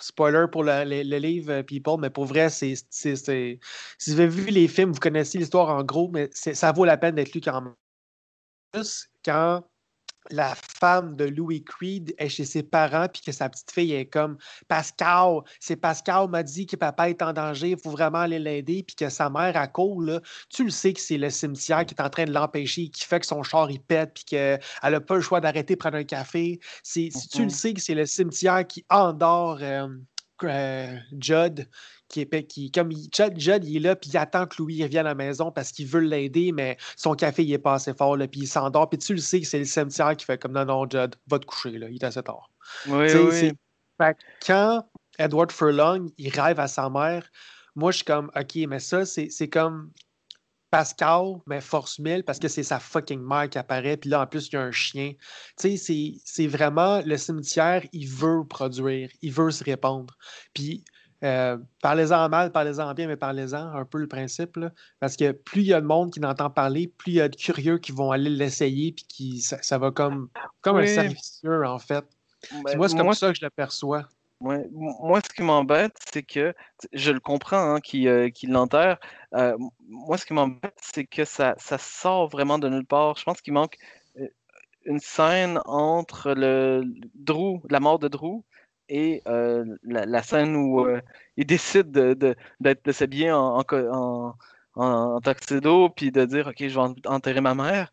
spoiler pour le, le- le livre euh, People, mais pour vrai, c'est. Si vous avez vu les films, vous connaissez l'histoire en gros, mais ça vaut la peine d'être lu quand même. Juste quand la femme de Louis Creed est chez ses parents, puis que sa petite fille est comme Pascal, c'est Pascal m'a dit que papa est en danger, il faut vraiment aller l'aider, puis que sa mère à court, là, tu le sais que c'est le cimetière qui est en train de l'empêcher, qui fait que son char il pète, puis qu'elle n'a pas le choix d'arrêter prendre un café. C'est, si tu le sais que c'est le cimetière qui endort euh, euh, Judd, qui est qui, comme il- Judd, Judd, il est là, puis il attend que Louis revienne à la maison parce qu'il veut l'aider, mais son café il est pas assez fort, là, puis il s'endort, puis tu le sais que c'est le cimetière qui fait comme non, non, Judd, va te coucher, là, il est assez tard. Oui, oui. fait quand Edward Furlong, il rêve à sa mère, moi, je suis comme, OK, mais ça, c'est comme Pascal, mais force 1000, parce que c'est sa fucking mère qui apparaît, puis là, en plus, il y a un chien. Tu sais, c'est- c'est vraiment, le cimetière, il veut produire, il veut se répandre. Puis, euh, parlez-en mal, parlez-en bien, mais parlez-en, un peu le principe, là. parce que plus il y a de monde qui n'entend parler, plus il y a de curieux qui vont aller l'essayer, puis qui, ça, ça va comme, comme un servicieux, en fait. Ben, moi, c'est comme moi, ça que je le perçois. Ouais, m- Moi, ce qui m'embête, c'est que je le comprends hein, qu'il euh, l'enterre. Euh, moi, ce qui m'embête, c'est que ça, ça sort vraiment de nulle part. Je pense qu'il manque euh, une scène entre le Drew, la mort de Drew et euh, la, scène où euh, il décide de, de, de s'habiller en, en, en, en, tuxedo puis de dire OK, je vais en- enterrer ma mère.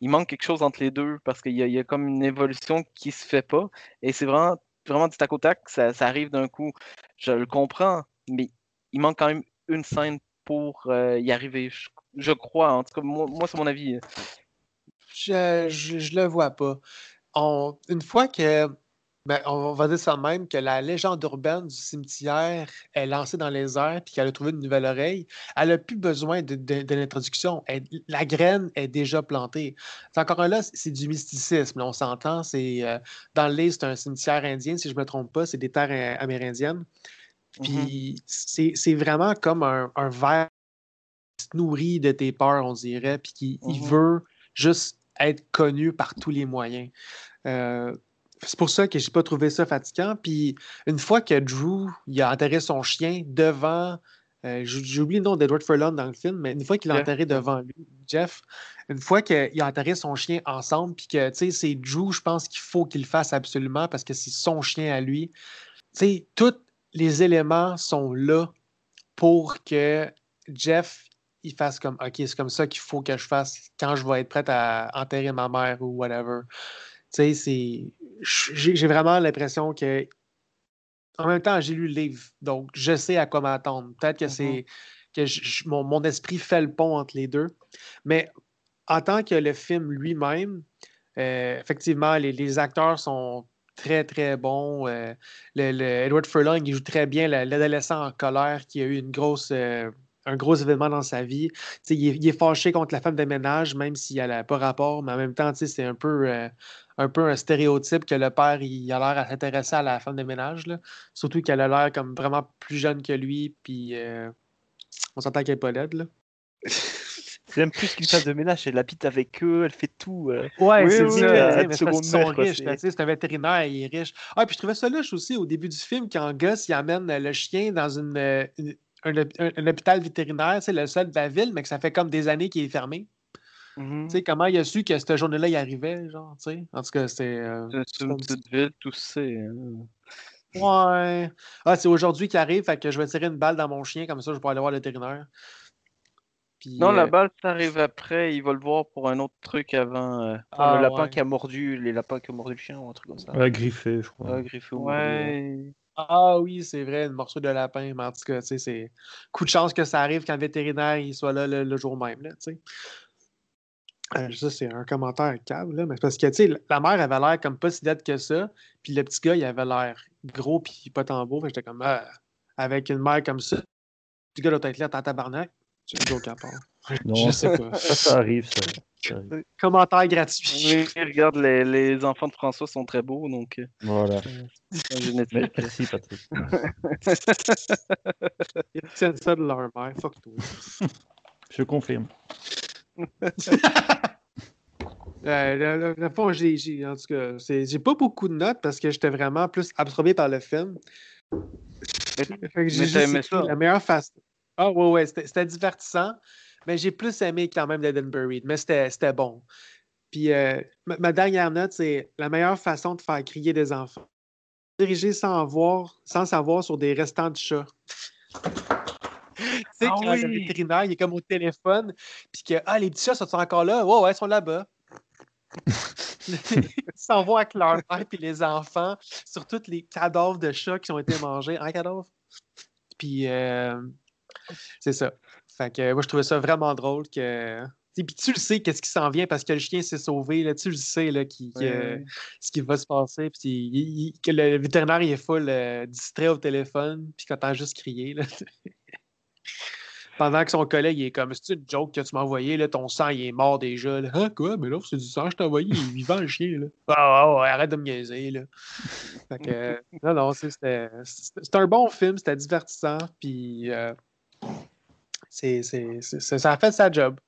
Il manque quelque chose entre les deux parce qu'il y y a comme une évolution qui se fait pas. Et c'est vraiment vraiment du tac au tac, ça, ça arrive d'un coup. Je le comprends, mais il manque quand même une scène pour euh, y arriver. Je, je crois, en tout cas, moi, c'est mon avis. Je, je, le vois pas. Une fois que, ben, on va dire ça même, que la légende urbaine du cimetière est lancée dans les airs puis qu'elle a trouvé une nouvelle oreille, elle n'a plus besoin de, de- de l'introduction. La graine est déjà plantée. Encore là, c'est- du mysticisme. là, on s'entend. C'est euh, dans le livre, c'est un cimetière indien, si je ne me trompe pas, c'est des terres euh, amérindiennes. Puis c'est c'est vraiment comme un, un verre qui se nourrit de tes peurs, on dirait, puis qui il Mhm. veut juste être connu par tous les moyens. Euh, c'est pour ça que j'ai pas trouvé ça fatigant. Puis une fois que Drew il a enterré son chien devant, euh, j- j'ai oublié le nom d'Edward Furlong dans le film, mais une fois qu'il l'a enterré devant lui, Jeff, une fois qu'il a enterré son chien ensemble, puis que c'est Drew, je pense qu'il faut qu'il le fasse absolument parce que c'est son chien à lui. Sais, tous les éléments sont là pour que Jeff il fasse comme OK, c'est comme ça qu'il faut que je fasse quand je vais être prête à enterrer ma mère ou whatever. Tu sais, c'est. J'ai vraiment l'impression que. En même temps, j'ai lu le livre, donc je sais à quoi m'attendre. Peut-être que Mhm. c'est. que je- mon, mon esprit fait le pont entre les deux. Mais en tant que le film lui-même, euh, effectivement, les, les acteurs sont très, très bons. Euh, le, le Edward Furlong, il joue très bien le- l'adolescent en colère qui a eu une grosse, euh, un gros événement dans sa vie. Il, est, il est fâché contre la femme de ménage, même si elle n'a pas rapport, mais en même temps, c'est un peu, un peu un stéréotype que le père, il a l'air à s'intéresser à la femme de ménage. là. Surtout qu'elle a l'air comme vraiment plus jeune que lui, puis euh, on s'entend qu'elle n'est pas laide. Là. <laughs> Même plus qu'une femme de ménage, elle habite avec eux, elle fait tout. euh. Ouais, Oui, c'est oui, ça. oui, secondaire, sont riches. c'est- un vétérinaire, il est riche. Ah, puis je trouvais ça louche aussi au début du film quand Gus il amène le chien dans une, une- un, hôp- un- un hôpital vétérinaire, c'est le seul de la ville, mais que ça fait comme des années qu'il est fermé. Mhm. Tu sais, comment il a su que cette journée-là, il arrivait, genre, tu sais? En tout cas, c'est. euh, C'est une petite ville, tout c'est. hein. Ouais. Ah, c'est aujourd'hui qu'il arrive, fait que je vais tirer une balle dans mon chien, comme ça, je pourrai aller voir le vétérinaire. Puis, Non, la euh, balle, ça arrive après. Il va le voir pour un autre truc avant. euh, Comme ah, le lapin ouais. qui a mordu, les lapins qui ont mordu le chien ou un truc comme ça. Ouais, griffé, je crois. Ouais, griffé ouais. Ouais. Ah oui, c'est vrai, une morceau de lapin, mais en tout cas, tu sais, c'est coup de chance que ça arrive quand le vétérinaire il soit là le, le jour même, là, tu sais. Euh, ça, c'est un commentaire cave, là, mais c'est parce que, tu sais, la mère avait l'air comme pas si dette que ça, puis le petit gars, il avait l'air gros puis pas tant beau, fait que j'étais comme, ah, avec une mère comme ça, le petit gars doit être là, en tabarnak. C'est une joke à part. <laughs> Non, Je sais pas. Ça, <laughs> ça arrive, ça. ça <laughs> arrive. Commentaire gratuit. Oui, regarde, les, les enfants de François sont très beaux, donc. euh, Voilà. Merci, Patrick. Ils tiennent ça de leur mère, fuck toi. Je confirme. <laughs> Euh, le fond, j'ai, j'ai- en tout cas, c'est- j'ai pas beaucoup de notes parce que j'étais vraiment plus absorbé par le film. Fait que j'ai mais juste t'aimais écrit ça. la meilleure. Ah ouais, ouais, c'était, c'était divertissant, mais j'ai plus aimé quand même Buried, mais c'était, c'était bon. Puis euh, ma, ma dernière note, c'est la meilleure façon de faire crier des enfants. Diriger sans voir, sans savoir sur des restants de chats. Sais, Ah quand le oui! vétérinaire, il est comme au téléphone, puis que Ah, les petits chats sont encore là? Ouais, ouais, ils sont là-bas. <laughs> Ils s'en vont avec leur père puis les enfants sur tous les cadavres de chats qui ont été mangés. Un cadavre? Puis euh, c'est ça. Fait que moi, je trouvais ça vraiment drôle que. Puis tu le sais, qu'est-ce qui s'en vient parce que le chien s'est sauvé. Là, tu le sais, là, qui, que- Ouais. ce qui va se passer. Puis il- il- que le vétérinaire il est full euh, distrait au téléphone, puis quand t'entends juste crier. Là. <laughs> Pendant que son collègue il est comme c'est une joke que tu m'as envoyé, là, ton sang il est mort déjà. Là. Ah quoi? Mais là, c'est du sang que je t'ai envoyé, il est vivant le chien. Là. Ah ah, ouais, arrête de me niaiser. Là. <laughs> Fait que, euh, non, non, c'était un bon film, c'était divertissant, puis euh, c'est, ça a fait sa job.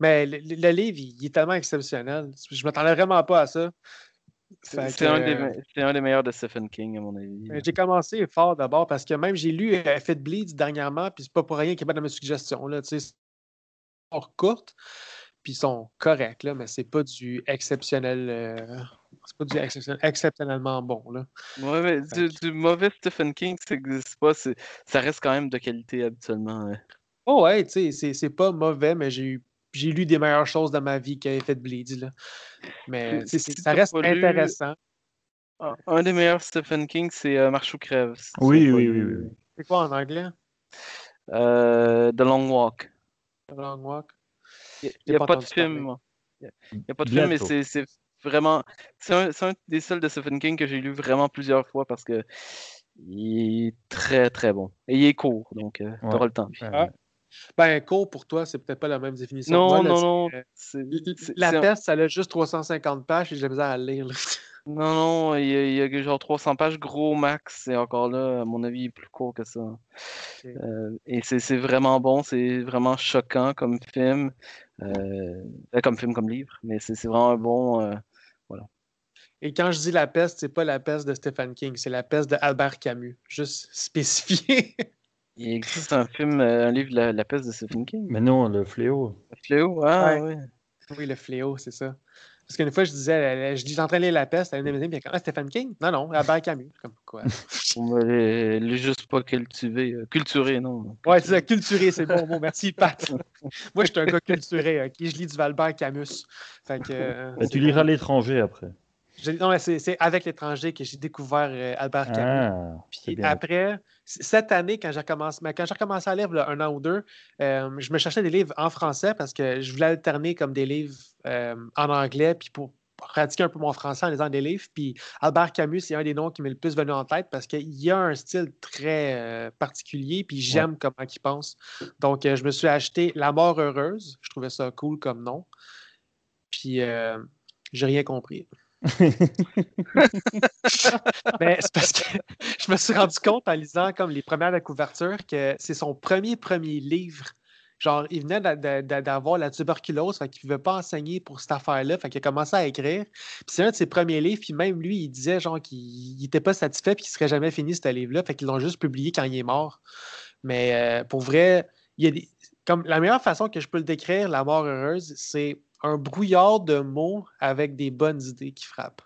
Mais le, le- le livre, il, il est tellement exceptionnel. Je m'attendais vraiment pas à ça. C'est un, des euh, un meilleurs de Stephen King, à mon avis. ben, J'ai commencé fort d'abord parce que même j'ai lu euh, Effet de Bleed dernièrement, puis c'est pas pour rien qu'il est pas dans mes suggestions. Là, hors courte, puis ils sont corrects, là, mais c'est pas du exceptionnel. euh, c'est pas du exceptionnel- exceptionnellement bon. Là. Ouais, mais du, du mauvais Stephen King, ça existe pas. Ça reste quand même de qualité habituellement. hein. Oh ouais, tu sais, c'est pas mauvais, mais j'ai eu. J'ai lu des meilleures choses dans ma vie qu'Effet de Bleed. Là. Mais tu Si ça reste lu- intéressant. Un, un des meilleurs Stephen King, c'est euh, Marche ou crève. tu Oui, oui, oui, oui. C'est quoi en anglais? Euh, The Long Walk. The Long Walk? Il n'y a pas pas de film. Il n'y a pas de film, mais c'est vraiment. C'est un, des seuls de Stephen King que j'ai lu vraiment plusieurs fois parce que il est très très bon. Et il est court, donc euh, Ouais. t'auras le temps. Ah. Ben, court pour toi, c'est peut-être pas la même définition. que Non, moi, là, non, non. La peste, ça a juste 350 pages et j'ai misère à le lire. là. <laughs> Non, non, il y, a, il y a que genre 300 pages, gros max, et encore là, à mon avis, il est plus court que ça. Euh, et c'est c'est vraiment bon, c'est vraiment choquant comme film, euh, euh, comme film, comme livre, mais c'est vraiment un bon. euh, Et quand je dis la peste, c'est pas la peste de Stephen King, c'est la peste de Albert Camus. Juste spécifié. <laughs> il existe un film, euh, un livre, La, La peste de Stephen King. Mais non, le fléau. Fléau, ah Ouais. ouais. oui, le fléau, c'est ça. Parce qu'une fois, je disais, euh, je dis, j'étais en train de lire la peste à une de mes amies, puis elle est comme, ah, Stephen King? Non, non, Albert Camus. Comme quoi? <laughs> Juste pas cultivé, euh, culturé, non. Ouais, c'est ça, culturé, c'est bon mot. Merci, Pat. <laughs> Moi, je suis un gars culturé, ok? Je lis du Valbert Camus. Fait que, euh, c'est tu liras l'étranger après. C'est avec l'étranger que j'ai découvert euh, Albert Camus. Ah, c'est Puis après, cette année, quand j'ai recommencé, mais quand j'ai recommencé à lire là, un an ou deux, euh, je me cherchais des livres en français parce que je voulais alterner comme des livres euh, en anglais, puis pour pratiquer un peu mon français en lisant des livres. Puis Albert Camus, c'est un des noms qui m'est le plus venu en tête parce qu'il a un style très particulier, puis j'aime comment il pense. Donc, je me suis acheté La mort heureuse. Je trouvais ça cool comme nom. Puis, j'ai rien compris. <laughs> Mais c'est parce que je me suis rendu compte en lisant comme les premières de couverture que c'est son premier premier livre. Genre, il venait d'a- d'a- d'a- d'avoir la tuberculose, fait qu'il ne pouvait pas enseigner pour cette affaire-là, fait qu'il a commencé à écrire. Puis c'est un de ses premiers livres, puis même lui, il disait genre qu'il n'était pas satisfait puis qu'il ne serait jamais fini ce livre-là, fait qu'ils l'ont juste publié quand il est mort. Mais euh, pour vrai, il y a comme la meilleure façon que je peux le décrire, la mort heureuse, c'est un brouillard de mots avec des bonnes idées qui frappent.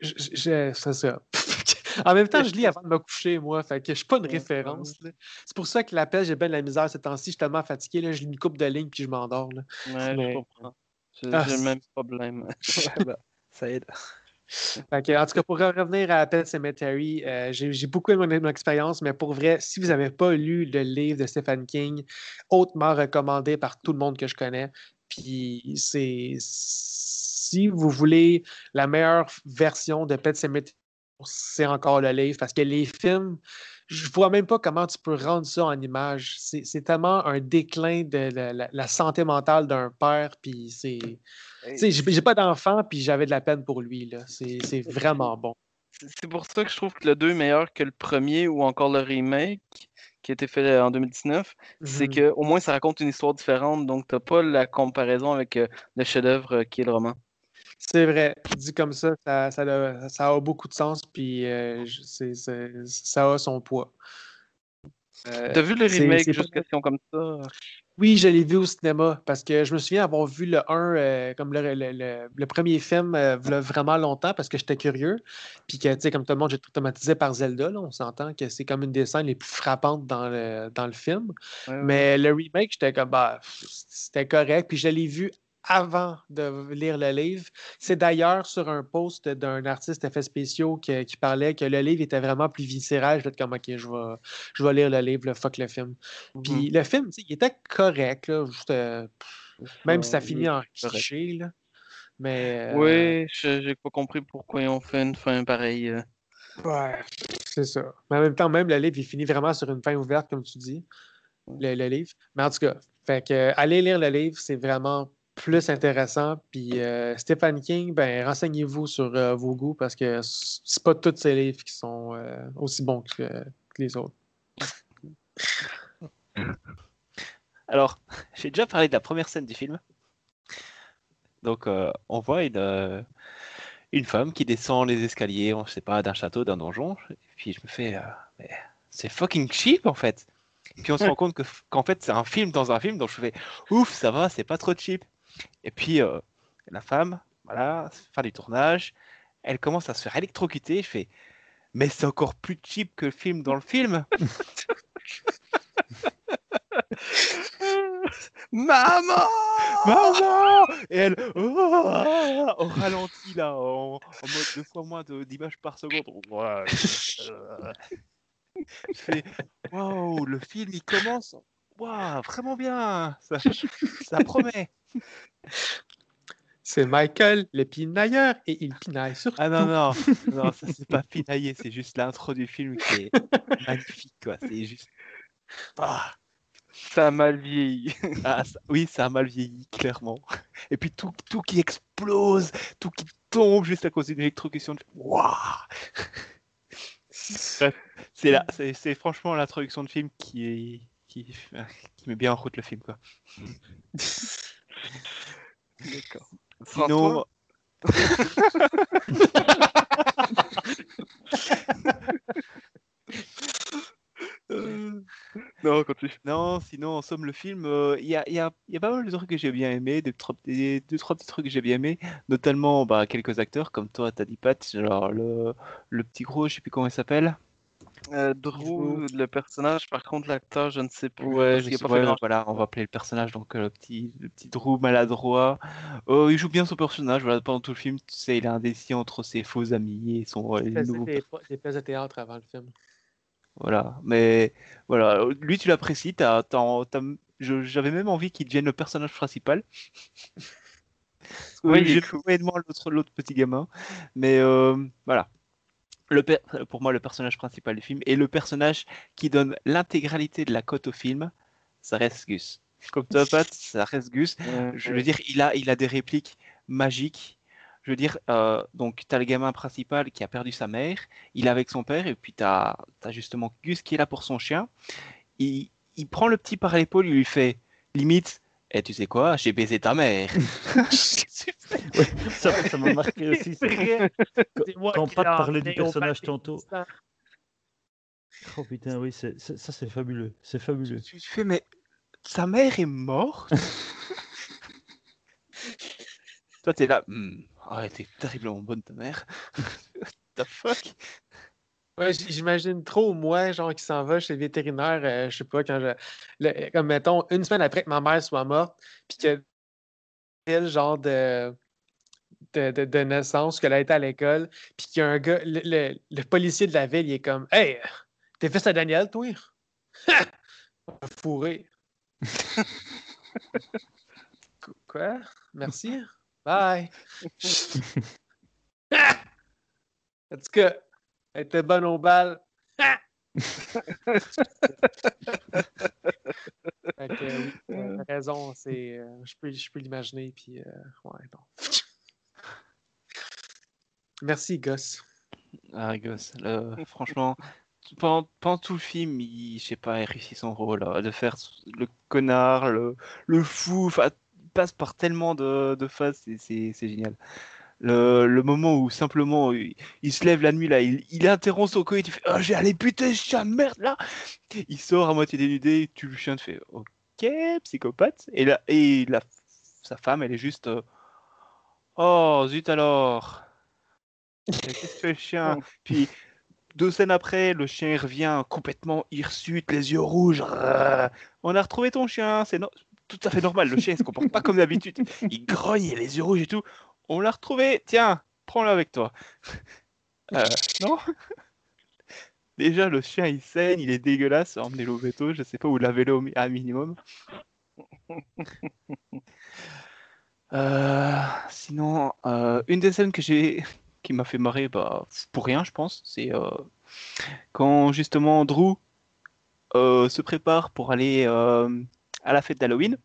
C'est ça. <laughs> en même temps, je lis avant de me coucher, moi. Fait que je suis pas une référence. C'est pour ça que l'appel, j'ai bien de la misère ces temps-ci. Je suis tellement fatigué. Là, je lis une coupe de lignes puis je m'endors. Ouais, Mais- je comprends. J'ai Ah, le même problème. <laughs> <laughs> Bah, ça aide. En tout cas, pour en revenir à Pet Cemetery, euh, j'ai beaucoup aimé mon, mon expérience, mais pour vrai, si vous n'avez pas lu le livre de Stephen King, hautement recommandé par tout le monde que je connais, puis c'est si vous voulez la meilleure version de Pet Cemetery, c'est encore le livre, parce que les films, je vois même pas comment tu peux rendre ça en image. C'est tellement un déclin de la, la- la santé mentale d'un père, puis c'est... J'ai pas d'enfant, puis j'avais de la peine pour lui. là. C'est vraiment bon. C'est c'est pour ça que je trouve que le 2 est meilleur que le premier ou encore le remake qui a été fait euh, en 2019. C'est Mhm. que au moins ça raconte une histoire différente, donc t'as pas la comparaison avec euh, le chef-d'œuvre euh, qui est le roman. C'est vrai. Dit comme ça, ça, ça a, ça a beaucoup de sens, puis euh, ça a son poids. T'as vu le remake juste question comme ça? Oui, je l'ai vu au cinéma parce que je me souviens avoir vu le 1 euh, comme le, le- le- le premier film euh, vraiment longtemps parce que j'étais curieux. Puis que, tu sais, comme tout le monde, j'étais traumatisé par Zelda. Là, on s'entend que c'est comme une des scènes les plus frappantes dans le, dans le film. Ouais, ouais. Mais le remake, j'étais comme, bah, c'était correct. Puis je l'ai vu avant de lire le livre. C'est d'ailleurs sur un post d'un artiste effets spéciaux que- qui parlait que le livre était vraiment plus viscéral. Je vais comme, OK, je vais, je vais lire le livre, le fuck le film. Puis le film, il était correct, là, juste, euh, même si ça Euh, finit en cliché, là. Mais. euh, Oui, je- j'ai pas compris pourquoi ils ont fait une fin pareille. euh. Ouais, c'est ça. Mais en même temps, même le livre, il finit vraiment sur une fin ouverte, comme tu dis, le, le livre. Mais en tout cas, fait que, euh, allez lire le livre, c'est vraiment plus intéressant. Puis euh, Stephen King, ben, renseignez-vous sur euh, vos goûts parce que c'est pas tous ces livres qui sont euh, aussi bons que, que les autres. <laughs> Alors, <laughs> j'ai déjà parlé de la première scène du film. Donc, euh, on voit une, une femme qui descend les escaliers, on sait pas, d'un château, d'un donjon. Et puis je me fais, c'est fucking cheap en fait. Puis on se rend compte que qu'en fait c'est un film dans un film, donc je fais, ouf, ça va, c'est pas trop cheap. Et puis euh, la femme, voilà, fin du tournage, elle commence à se faire électrocuter. Je fais, mais c'est encore plus cheap que le film dans le film. <laughs> Maman Maman Et elle, oh, au ralenti là, en, en mode deux fois moins d'images par seconde. Ouais, euh, je fais, waouh, le film il commence, waouh, vraiment bien, ça, ça promet. C'est Michael, le pinailleur, et il pinaille sur Ah non, non, non, ça c'est pas pinaillé, c'est juste l'intro du film qui est magnifique, quoi. C'est juste. Ah, Ça a mal vieilli. ah, ça- oui, ça a mal vieilli, clairement. Et puis tout, tout qui explose, tout qui tombe juste à cause d'une électrocution. Waouh Bref, c'est là, c'est c'est franchement l'introduction de film qui est qui, qui met bien en route le film, quoi. D'accord. Sinon, Euh, <laughs> Non, continue. Non, sinon, en somme, le film, euh, il y, a, y a- y a pas mal de trucs que j'ai bien aimé, deux, trois, des- deux, trois petits trucs que j'ai bien aimé, notamment bah, quelques acteurs, comme toi, t'as dit Pat, genre le, le petit gros, je sais plus comment il s'appelle. Euh, Drew, le personnage, par contre, l'acteur, je ne sais plus. Ouais, parce je qu'il a sais- pas ouais, grand- voilà, on va appeler le personnage, donc euh, le petit, le petit Drew maladroit. Euh, il joue bien son personnage, voilà, pendant tout le film, tu sais, il est indécis entre ses faux amis et son faisait nouveau des, pièces de théâtre avant le film. Voilà, mais voilà, lui tu l'apprécies, j'avais même envie qu'il devienne le personnage principal. <laughs> Oui, j'aime cool. l'autre, l'autre petit gamin, mais euh, voilà. Le pour moi, le personnage principal du film et le personnage qui donne l'intégralité de la cote au film, ça reste Gus. Comme toi, Pat, <laughs> ça reste Gus. Je veux dire, il a, il a des répliques magiques. Je veux dire, euh, donc, tu as le gamin principal qui a perdu sa mère, il est avec son père, et puis tu as, justement Gus qui est là pour son chien. Il, il prend le petit par l'épaule, il lui fait limite, et tu sais quoi, j'ai baisé ta mère. <laughs> <laughs> Ouais, ça ça m'a marqué aussi. ça. Quand qui Pat l'ai parlait du personnage tantôt. Oh putain, oui, ça c'est fabuleux. C'est fabuleux. tu te fais, mais sa mère est morte? <laughs> Toi, t'es là, Hmm, ah, elle était terriblement bonne ta mère. What the fuck? Ouais, j'imagine trop, moi, genre, qui s'en va chez le vétérinaire, euh, je sais pas, quand je. le- comme, mettons, une semaine après que ma mère soit morte, puis que elle, genre de, de, de, de naissance, qu'elle a été à l'école, puis qu'il y a un gars, le, le- le policier de la ville, il est comme Hey, t'es fils à Daniel, toi? <laughs> Qu- Quoi? Merci. Bye. <laughs> <laughs> En tout cas, elle était bonne au bal. <laughs> Fait que, oui, euh, t'as raison, c'est, euh, je peux, je peux l'imaginer, puis euh, ouais, non. Merci, Goss. Ah, gosse, le- franchement, pendant, pendant tout le film, il, je sais pas, il réussit son rôle, là, de faire le connard, le, le fou, enfin, il passe par tellement de, de phases, c'est- c'est c'est génial. Le, le moment où simplement il, il se lève la nuit là, il, il interrompt son coït, il fait oh, j'ai allé buter ce chien de merde là. Il sort à moitié dénudé, tue le chien, tu fais ok psychopathe. Et là et la, sa femme elle est juste euh, oh zut alors. Qu'est-ce que fait le chien? Puis deux scènes après, le chien il revient complètement hirsute, les yeux rouges. On a retrouvé ton chien, c'est no- tout à fait normal. Le chien il se comporte pas comme d'habitude. Il grogne, il a les yeux rouges et tout. On l'a retrouvé, tiens, prends-le avec toi. <laughs> Euh, non? <laughs> Déjà, le chien il saigne, il est dégueulasse. Emmenez-le au veto, je sais pas où lavez-le au à minimum. <laughs> Euh, sinon, euh, une des scènes que j'ai qui m'a fait marrer, bah, pour rien, je pense, c'est euh, quand justement Drew se prépare pour aller à la fête d'Halloween,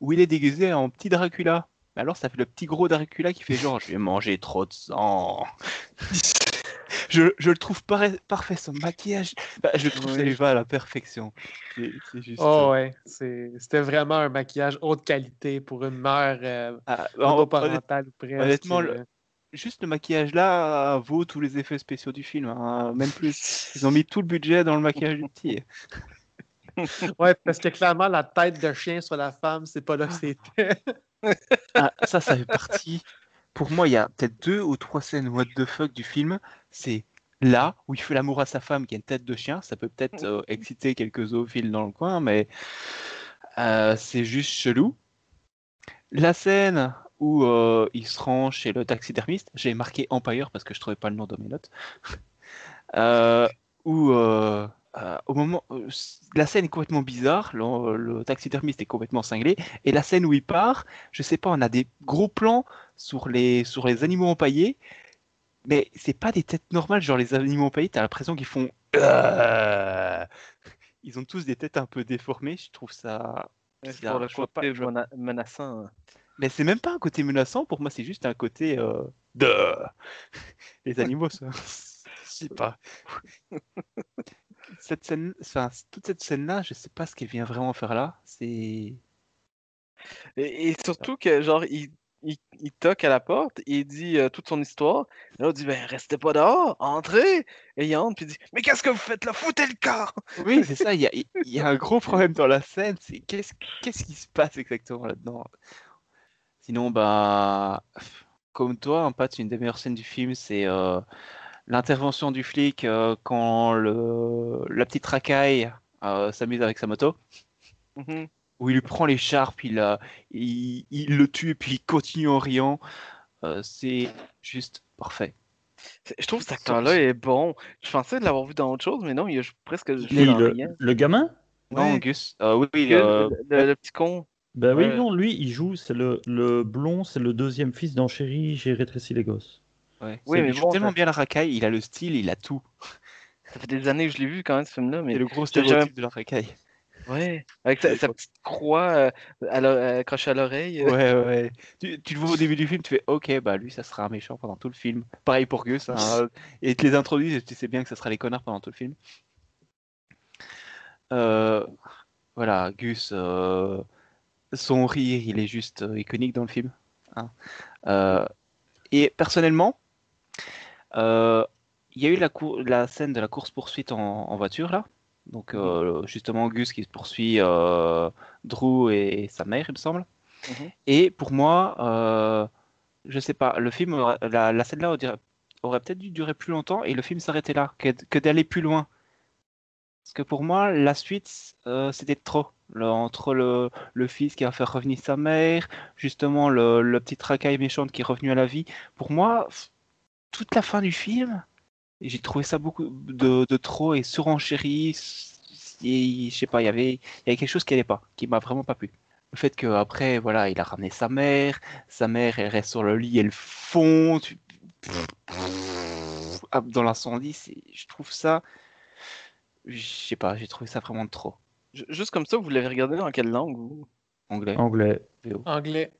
où il est déguisé en petit Dracula. Mais alors, ça fait le petit gros Dracula qui fait genre, je vais manger trop de sang. <laughs> je, je le trouve pare- parfait, son maquillage. Bah, je le trouve ça lui va à la perfection. C'est juste. Oh ouais, c'est- c'était vraiment un maquillage haute qualité pour une mère euh, Ah, monoparentale ou presque. honnêtement, le- euh. juste le maquillage là vaut tous les effets spéciaux du film, hein, même plus. Ils ont mis tout le budget dans le maquillage du petit. <laughs> Ouais, parce que clairement, la tête de chien sur la femme, c'est pas là que c'était. <laughs> Ah, ça, ça fait partie. Pour moi, il y a peut-être deux ou trois scènes what the fuck du film. C'est là où il fait l'amour à sa femme qui a une tête de chien. Ça peut peut-être euh, exciter quelques zoophiles dans le coin, mais euh, c'est juste chelou. La scène où euh, il se rend chez le taxidermiste, j'ai marqué Empire parce que je trouvais pas le nom dans mes notes. <laughs> Où euh, au moment, euh, la scène est complètement bizarre, le, le taxidermiste est complètement cinglé, et la scène où il part, je sais pas, on a des gros plans sur les, sur les animaux empaillés, mais c'est pas des têtes normales, genre les animaux empaillés, t'as l'impression qu'ils font. Euh Ils ont tous des têtes un peu déformées, je trouve ça. C'est bizarre. pour le pas- côté mena- menaçant. hein. Mais c'est même pas un côté menaçant, pour moi, c'est juste un côté. de... <laughs> Les animaux, ça. <laughs> Je sais pas. <laughs> Cette scène, enfin, toute cette scène-là, je sais pas ce qu'elle vient vraiment faire là. C'est. Et, et surtout que, genre, il, il, il toque à la porte il dit euh, toute son histoire. Et là, on dit, ben, restez pas dehors, entrez. Et il entre, puis il dit, mais qu'est-ce que vous faites là? Foutez le corps! Oui, c'est ça. Il y a, il y a un gros problème dans la scène. C'est qu'est-ce qu'est-ce qui se passe exactement là-dedans? Sinon, bah, comme toi, en fait, une des meilleures scènes du film, c'est euh, l'intervention du flic euh, quand le, la petite racaille euh, s'amuse avec sa moto, Mhm. où il lui prend l'écharpe, il, il, il le tue, puis il continue en riant. Euh, c'est juste parfait. Je trouve que cet acteur-là est bon. Je pensais l'avoir vu dans autre chose, mais non, il a presque dans le, rien. le gamin? Non. Gus. Euh, oui, oui, Que euh, le, le- le petit con. Ben oui, Ouais. non, lui, il joue, c'est le, le blond, c'est le deuxième fils dans Chérie, j'ai rétréci les gosses. Ouais. Oui, mais il joue bon, tellement ça- bien la racaille, il a le style, il a tout. Ça fait des années que je l'ai vu quand même, ce film-là. Mais C'est le gros jamais- stéréotype de la racaille. Ouais, avec sa, sa petite croix euh, à l'o- accrochée à l'oreille. euh. Ouais, ouais. Tu, tu le vois au début du film, tu fais OK, bah lui, ça sera un méchant pendant tout le film. Pareil pour Gus. hein. <laughs> Et ils te les introduisent et tu sais bien que ça sera les connards pendant tout le film. Euh, voilà, Gus, euh, son rire, il est juste euh, iconique dans le film. hein. Euh, et personnellement, euh, il y a eu la, scène de la course-poursuite en, en voiture, là. Donc, euh, justement, Gus qui poursuit euh, Drew et sa mère, il me semble. Mhm. Et pour moi, euh, je sais pas, le film, la, la scène-là aurait, aurait peut-être dû durer plus longtemps et le film s'arrêter là, que, que d'aller plus loin. Parce que pour moi, la suite, euh, c'était trop. Le- entre le, le fils qui va faire revenir sa mère, justement le, le petit racaille méchante qui est revenu à la vie. Pour moi, toute la fin du film, j'ai trouvé ça beaucoup de, de trop et surenchéri. Et, je sais pas, il y avait, il y avait quelque chose qui n'allait pas, qui m'a vraiment pas plu. Le fait qu'après, voilà, il a ramené sa mère, sa mère, elle reste sur le lit, elle fond, tu- dans l'incendie, je trouve ça, je sais pas, j'ai trouvé ça vraiment de trop. Ju- Juste comme ça, vous l'avez regardé dans quelle langue? vous? Anglais. Anglais. VO. Anglais.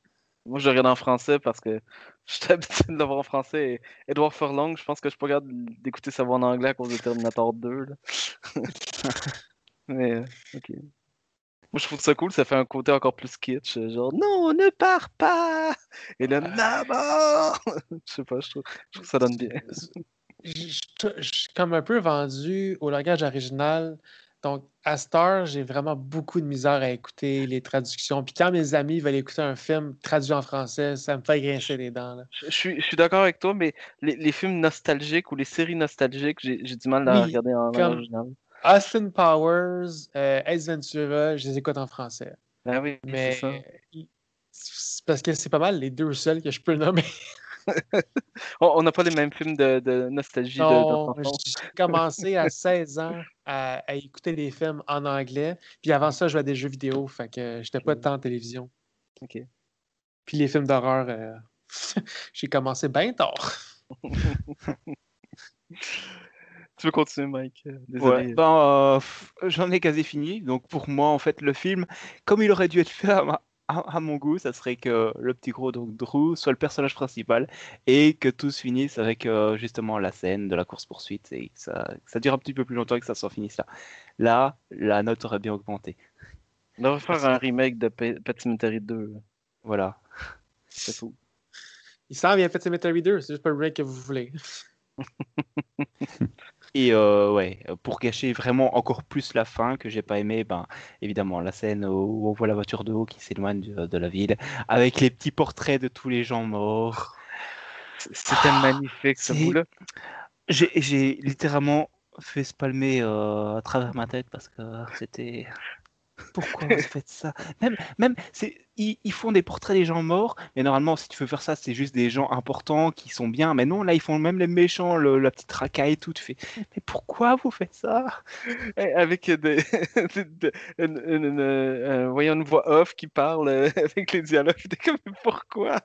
Moi, je le regarde en français parce que <laughs> j'étais habitué de le voir en français. Et Edouard Furlong, je pense que je suis pas capable d'écouter sa voix en anglais à cause de Terminator 2. là. <laughs> Mais, euh, ok. Moi, je trouve ça cool, ça fait un côté encore plus kitsch. euh, Genre, non, ne pars pas! Et là, maman! <laughs> Je sais pas, je trouve, je trouve que ça donne bien. je je- je suis comme un peu vendu au langage original. Donc, à Star, j'ai vraiment beaucoup de misère à écouter les traductions. Puis quand mes amis veulent écouter un film traduit en français, ça me fait grincer les dents. là. Je suis, je suis d'accord avec toi, mais les, les films nostalgiques ou les séries nostalgiques, j'ai du mal à Oui, regarder en originale. Austin Powers, euh, Ace Ventura, je les écoute en français. Ah oui, Mais c'est parce que c'est pas mal les deux seuls que je peux nommer. <laughs> On n'a pas les mêmes films de, de nostalgie de, j'ai commencé à <laughs> 16 ans à, à écouter des films en anglais. Puis avant ça, je jouais à des jeux vidéo. Fait que j'étais pas tant en télévision. Ok. Puis les films d'horreur, euh, <laughs> j'ai commencé bien tard. <laughs> Tu veux continuer, Mike? Euh, Ouais, Désolé. ben, euh, j'en ai quasi fini. Donc pour moi, en fait, le film, comme il aurait dû être fait à, ma- à- à mon goût, ça serait que le petit gros, donc Drew, soit le personnage principal et que tout se finisse avec euh, justement la scène de la course-poursuite et que ça, que ça dure un petit peu plus longtemps et que ça s'en finisse là. Là, la note aurait bien augmenté. On devrait faire un remake de Pe- Pet Cemetery 2. Voilà. C'est fou. Il s'en vient Pet Cemetery 2, c'est juste pas le break que vous voulez. <laughs> Et euh, ouais, pour gâcher vraiment encore plus la fin que j'ai pas aimé, ben évidemment la scène où on voit la voiture de haut qui s'éloigne de, de la ville, avec les petits portraits de tous les gens morts. C'était magnifique ce bout-là. J'ai j'ai littéralement fait se palmer euh, à travers ma tête parce que c'était. <laughs> Pourquoi vous faites ça? Même, même c'est, ils, font des portraits des gens morts, mais normalement, si tu veux faire ça, c'est juste des gens importants qui sont bien. Mais non, là, ils font même les méchants, le- la petite racaille et tout. Tu fais, mais pourquoi vous faites ça? Eh, Avec des, <laughs> euh, voyons, une voix off qui parle euh, <laughs> avec les dialogues. Pourquoi?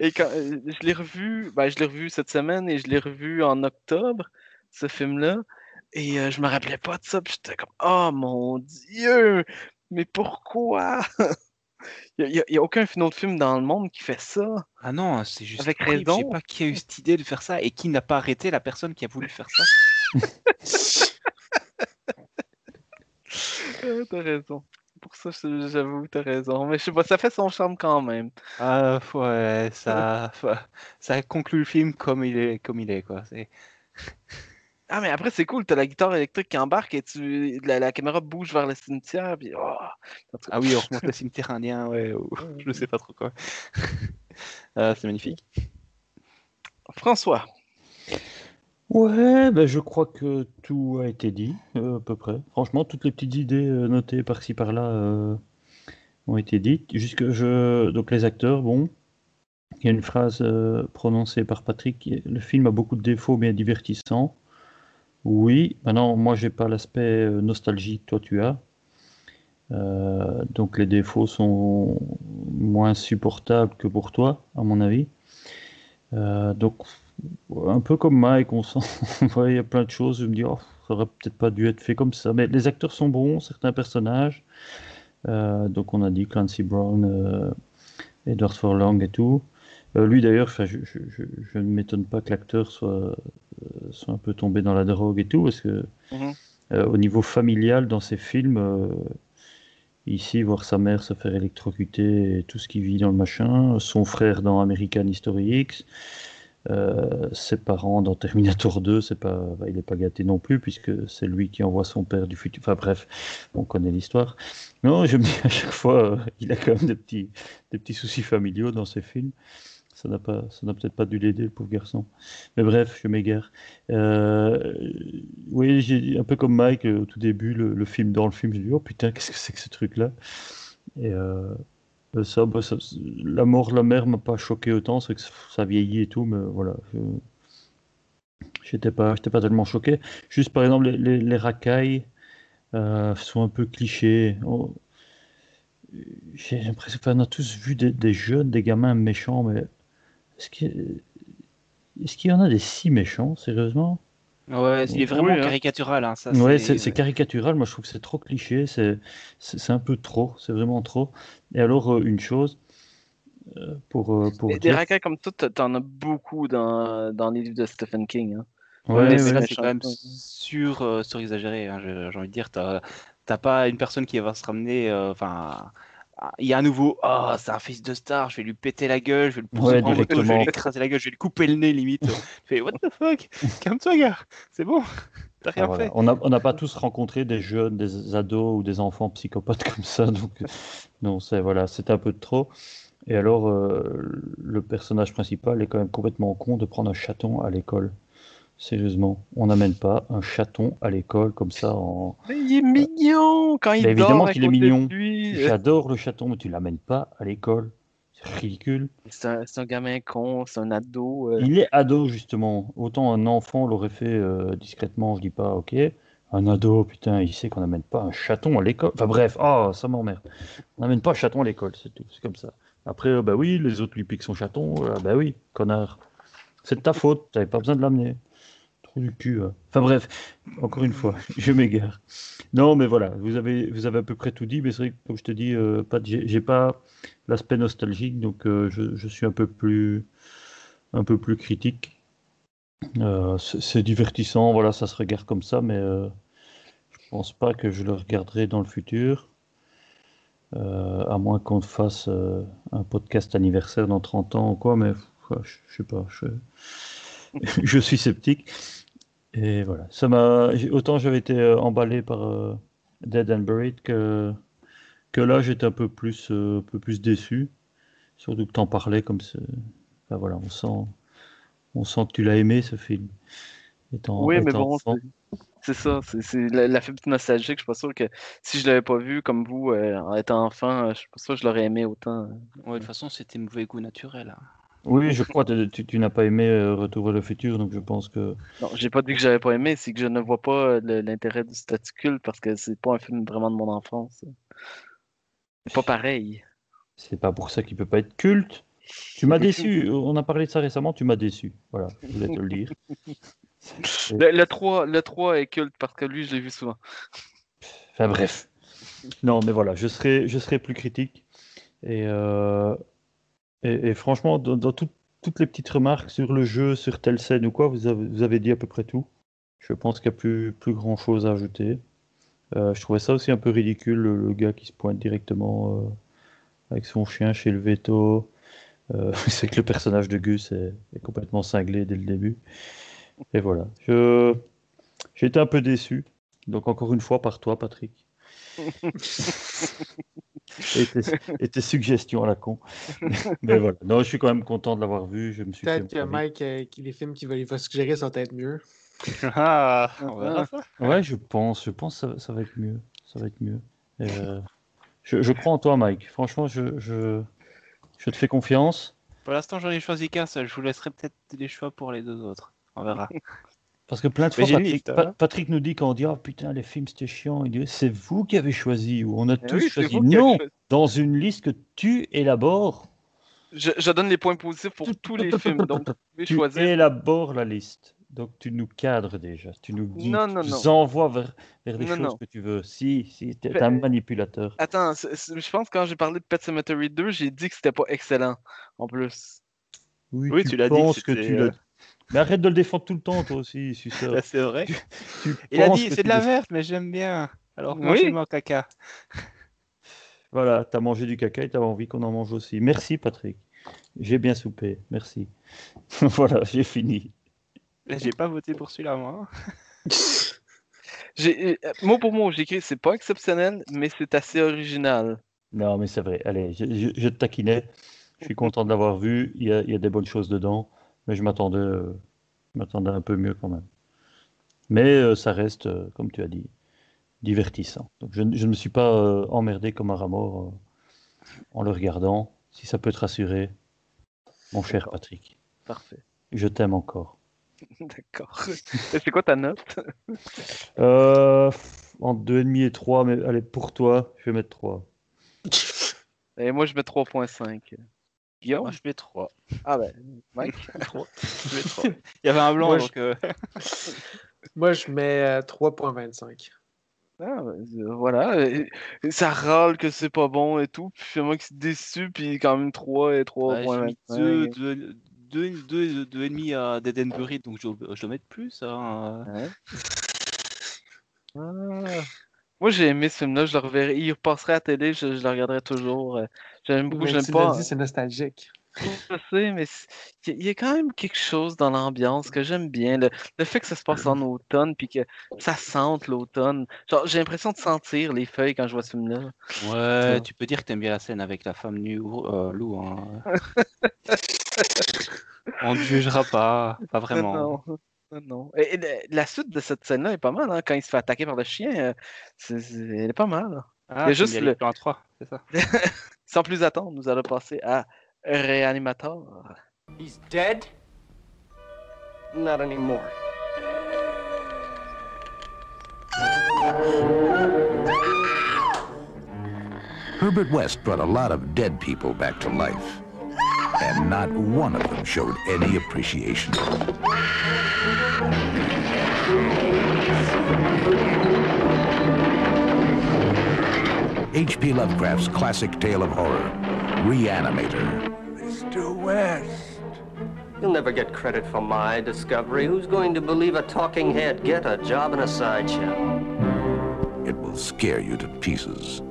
Et quand euh, je l'ai revu, l'ai revu cette semaine et je l'ai revu en octobre, ce film-là. Et je me rappelais pas de ça. Puis j'étais comme, oh mon Dieu! Mais pourquoi? Il n'y a, a aucun autre film dans le monde qui fait ça. Ah non, c'est juste. Avec horrible. Je sais raison. pas qui a eu cette idée de faire ça et qui n'a pas arrêté la personne qui a voulu faire ça. <laughs> Euh, t'as raison. Pour ça, j'avoue, t'as raison. Mais je sais pas, ça fait son charme quand même. Ah ouais, ça, ça conclut le film comme il est, comme il est quoi. C'est- Ah, mais après, c'est cool, t'as la guitare électrique qui embarque et tu... la, la caméra bouge vers le cimetière. Puis... oh. Ah oui, on remonte le cimetière indien, ouais, ou- <laughs> <laughs> je sais pas trop quoi. <laughs> Ah, c'est magnifique. François, Ouais, ben je crois que tout a été dit, euh, à peu près. Franchement, toutes les petites idées euh, notées par-ci par-là euh, ont été dites. Jusque je... Donc les acteurs, bon, il y a une phrase euh, prononcée par Patrick, le film a beaucoup de défauts mais est divertissant. Oui, maintenant moi j'ai pas l'aspect euh, nostalgie toi tu as. Euh, donc les défauts sont moins supportables que pour toi, à mon avis. Euh, donc un peu comme Mike, on sent, <laughs> il y a plein de choses, je me dis, oh, ça aurait peut-être pas dû être fait comme ça. Mais les acteurs sont bons, certains personnages. Donc on a dit Clancy Brown, Edward Furlong et tout. Euh, lui d'ailleurs, je, je, je, je ne m'étonne pas que l'acteur soit, euh, soit un peu tombé dans la drogue et tout, parce que Mhm. euh, au niveau familial, dans ses films, ici, voir sa mère se faire électrocuter et tout ce qu'il vit dans le machin, son frère dans American History X, euh, ses parents dans Terminator 2, c'est pas, bah, il n'est pas gâté non plus, puisque c'est lui qui envoie son père du futur. Enfin bref, on connaît l'histoire. Non, je me dis à chaque fois, euh, il a quand même des petits, des petits soucis familiaux dans ses films. Ça n'a pas, ça n'a peut-être pas dû l'aider, le pauvre garçon. Mais bref, je m'égare. Euh, oui, j'ai un peu comme Mike euh, au tout début, le, le film dans le film, j'ai dit oh putain, qu'est-ce que c'est que ce truc-là? Et euh, euh, ça, bah, la mort de la mère m'a pas choqué autant, c'est que ça, vieillit et tout, mais voilà. je- J'étais pas, j'étais pas tellement choqué. Juste par exemple, les, les, les racailles sont un peu clichés. On- J'ai l'impression qu'on a tous vu des, des jeunes, des gamins méchants, mais est-ce qu'il y en a des si méchants, sérieusement? Ouais, il est vraiment Oui, hein. caricatural, hein, ça. Ouais, c'est- c'est c'est caricatural. Moi, je trouve que c'est trop cliché. C'est c'est c'est un peu trop. C'est vraiment trop. Et alors, euh, une chose euh, pour euh, pour des, des dire. racailles comme ça, t'en- as beaucoup dans, dans les livres de Stephen King. hein. Ouais, mais ouais, là, ouais. c'est quand même sur, euh, surexagéré, hein, j'ai envie de dire. T'as t'as pas une personne qui va se ramener. euh, Enfin, il y a un nouveau. Oh, c'est un fils de star. Je vais lui péter la gueule. Je vais le pousser Ouais, en moto, je vais lui écraser la gueule. Je vais lui couper le nez limite. <laughs> tu fais what the fuck? Calme-toi, gars. C'est bon. T'as rien Ah, voilà. fait. On n'a on pas tous rencontré des jeunes, des ados ou des enfants psychopathes comme ça, donc euh, non, c'est voilà, c'est un peu de trop. Et alors, euh, le personnage principal est quand même complètement con de prendre un chaton à l'école. Sérieusement, on n'amène pas un chaton à l'école comme ça en. Mais il est mignon quand il Mais dort évidemment qu'il est mignon. lui. J'adore le chaton, mais tu l'amènes pas à l'école. C'est ridicule. C'est un, gamin con, c'est un ado. euh. Il est ado, justement. Autant un enfant l'aurait fait euh, discrètement, je dis pas, ok. Un ado, putain, il sait qu'on n'amène pas un chaton à l'école. Enfin bref, oh, ça m'emmerde. On n'amène pas un chaton à l'école, c'est tout. C'est comme ça. Après, euh, bah oui, les autres lui piquent son chaton. euh, bah oui, connard. C'est de ta faute, t'avais pas besoin de l'amener. Du cul. hein. Enfin bref, encore une fois, <laughs> je m'égare. Non, mais voilà, vous avez, vous avez à peu près tout dit, mais c'est vrai que, comme je te dis, euh, j'ai pas l'aspect nostalgique, donc euh, je, suis un peu plus, un peu plus critique. Euh, c'est divertissant, voilà, ça se regarde comme ça, mais euh, je pense pas que je le regarderai dans le futur, à moins qu'on fasse un podcast anniversaire dans 30 ans ou quoi, mais je, je sais pas, je, <laughs> je suis sceptique. Et voilà, ça m'a, autant j'avais été euh, emballé par euh, Dead and Buried que, que là j'étais un peu plus, euh, un peu plus déçu, surtout que t'en parlais comme ça. Enfin, voilà, on sent, on sent que tu l'as aimé ce film. Étant, Oui, mais bon, enfant. c'est- ça. C'est c'est la, la fibre nostalgique. Je suis pas sûr que si je l'avais pas vu comme vous euh, en étant enfant, je suis pas sûr que je l'aurais aimé autant. Ouais, de toute façon, c'était mauvais goût naturel. hein. Oui, je crois que tu, tu n'as pas aimé euh, Retour vers le futur, donc je pense que. Non, j'ai pas dit que j'avais pas aimé, c'est que je ne vois pas euh, l'intérêt du statut culte parce que c'est pas un film vraiment de mon enfance. C'est pas pareil. C'est pas pour ça qu'il peut pas être culte. Tu m'as déçu. On a parlé de ça récemment. Tu m'as déçu. Voilà, je voulais te le dire. <laughs> Le, le 3, le 3 est culte parce que lui, je l'ai vu souvent. Enfin bref. Non, mais voilà, je serai, je serai plus critique. Et, euh, et, franchement, dans, dans tout- toutes les petites remarques sur le jeu, sur telle scène ou quoi, vous avez, dit à peu près tout. Je pense qu'il n'y a plus, grand chose à ajouter. Euh, je trouvais ça aussi un peu ridicule, le, gars qui se pointe directement euh, avec son chien chez le veto. Euh, <laughs> c'est que le personnage de Gus est, est complètement cinglé dès le début. Et voilà. J'ai été un peu déçu. Donc encore une fois par toi, Patrick. <laughs> et, tes, et tes suggestions à la con. <laughs> Mais voilà. Non, je suis quand même content de l'avoir vu. Je me suis Peut-être que. Mike, euh, qui- les films qu'il va, il va suggérer sont peut-être mieux. <laughs> Ah, on verra ça. Ouais, je pense. Je pense que ça, ça va être mieux. Ça va être mieux. Et, euh, je, je crois en toi, Mike. Franchement, je, je, je te fais confiance. Pour l'instant, j'en ai choisi qu'un seul. Je vous laisserai peut-être les choix pour les deux autres. On verra. <laughs> Parce que plein de fois, Patrick, hein. Pa- Patrick nous dit quand on dit Oh putain, les films c'était chiant, il dit C'est vous qui avez choisi ou on a tous oui, c'est choisi. Non, choisi. dans une liste que tu élabores, Je, je donne les points positifs pour tous les films, donc tu choisir. élabores la liste. Donc tu nous cadres déjà. Tu nous guides. Non, tu nous envoies vers, vers les Non, choses que tu veux. Si, si, t'es Fait- un manipulateur. Attends, je pense que quand j'ai parlé de Pet Cemetery 2, j'ai dit que c'était pas excellent, en plus. Oui, Oui, tu l'as dit que tu euh. Mais arrête de le défendre tout le temps, toi aussi, suceur. Là, c'est vrai. Tu <laughs> Il a dit c'est de la verte, mais j'aime bien. Alors Oui. mangez-moi caca. Voilà, t'as mangé du caca et t'as envie qu'on en mange aussi. Merci, Patrick. J'ai bien soupé. Merci. <laughs> voilà, j'ai fini. J'ai pas voté pour celui-là, moi. J'ai, euh, mot pour mot, j'ai écrit c'est pas exceptionnel, mais c'est assez original. Non, mais c'est vrai. Allez, je, je- je te taquinais. Je suis content de l'avoir vu. Il y a, il y a des bonnes choses dedans. Mais je m'attendais, euh, m'attendais un peu mieux quand même. Mais euh, ça reste, euh, comme tu as dit, divertissant. Donc je, ne- je ne me suis pas emmerdé comme un rat mort en le regardant. Si ça peut te rassurer, mon cher Patrick, Parfait. je t'aime encore. <laughs> D'accord. Et c'est quoi ta note? <laughs> Euh, entre 2,5 et 3, mais allez, pour toi, je vais mettre 3. Et moi, je mets 3.5. Guillaume Moi, je mets 3. Ah ben, Mike? <laughs> Je mets 3. <laughs> Il y avait un blanc, Moi, donc. euh, <laughs> Moi, je mets euh, 3.25. Ah, ben, euh, voilà. euh, Ça râle que c'est pas bon et tout. Puis finalement, que c'est déçu. Puis quand même 3 et ouais, j'ai mis 3.25. 2, 2, 2, 2, 2,5 à Dead and Buried, donc je, je dois mettre plus. Hein. Ouais. Ah. Moi, j'ai aimé ce film-là. Je le reverrai. Il repasserait à la télé, je, je le regarderai toujours. J'aime beaucoup, Mais j'aime tu pas. dit, c'est nostalgique. Je sais, mais il y, a- quand même quelque chose dans l'ambiance que j'aime bien. Le, le fait que ça se passe en automne, puis que ça sente l'automne. Genre, j'ai l'impression de sentir les feuilles quand je vois ce film-là. Ouais, tu peux dire que t'aimes bien la scène avec la femme nue euh, loup. Hein. <laughs> On ne jugera pas, pas vraiment. Non, non. Et, et la suite de cette scène-là est pas mal, hein, quand il se fait attaquer par le chien. euh, c'est- c'est- elle est pas mal. Ah, il y a t'aimes juste le. à trois, c'est ça <laughs> Sans plus attendre, nous allons passer à Réanimateur. He's dead? Not anymore. Herbert West brought a lot of dead people back to life. And not one of them showed any appreciation. H.P. Lovecraft's classic tale of horror, Reanimator. Mr. West. You'll never get credit for my discovery. Who's going to believe a talking head get a job in a sideshow? It will scare you to pieces.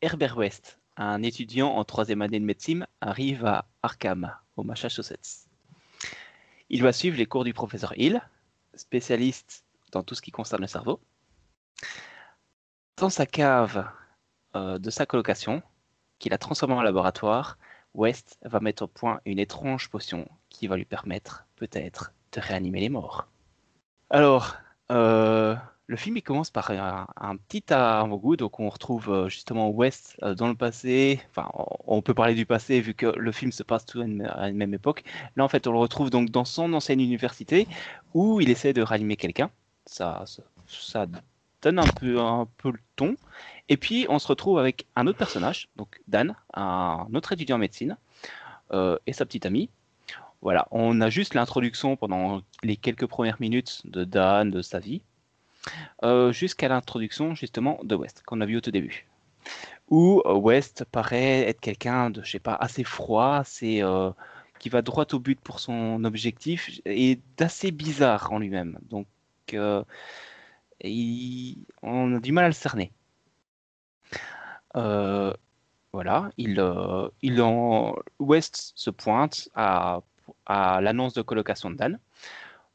Herbert West, un étudiant en troisième année de médecine, arrive à Arkham, au Massachusetts. Il va suivre les cours du professeur Hill, spécialiste dans tout ce qui concerne le cerveau. Dans sa cave euh, de sa colocation, qu'il a transformée en laboratoire, West va mettre au point une étrange potion qui va lui permettre, peut-être, de réanimer les morts. Alors, euh, le film il commence par un, un petit avant-goût, donc on retrouve euh, justement West dans le passé. Enfin, on, peut parler du passé vu que le film se passe tout à une, même époque. Là, en fait, on le retrouve donc dans son ancienne université où il essaie de ranimer quelqu'un. Ça, ça, donne un peu, un peu le ton. Et puis, on se retrouve avec un autre personnage, donc Dan, un autre étudiant en médecine, euh, et sa petite amie. Voilà, on a juste l'introduction pendant les quelques premières minutes de Dan, de sa vie, euh, jusqu'à l'introduction justement de West, qu'on a vu au tout début. Où euh, West paraît être quelqu'un de, je sais pas, assez froid, assez, qui va droit au but pour son objectif, et d'assez bizarre en lui-même. Donc, on a du mal à le cerner. Euh, voilà, il, euh, en West se pointe à, l'annonce de colocation de Dan.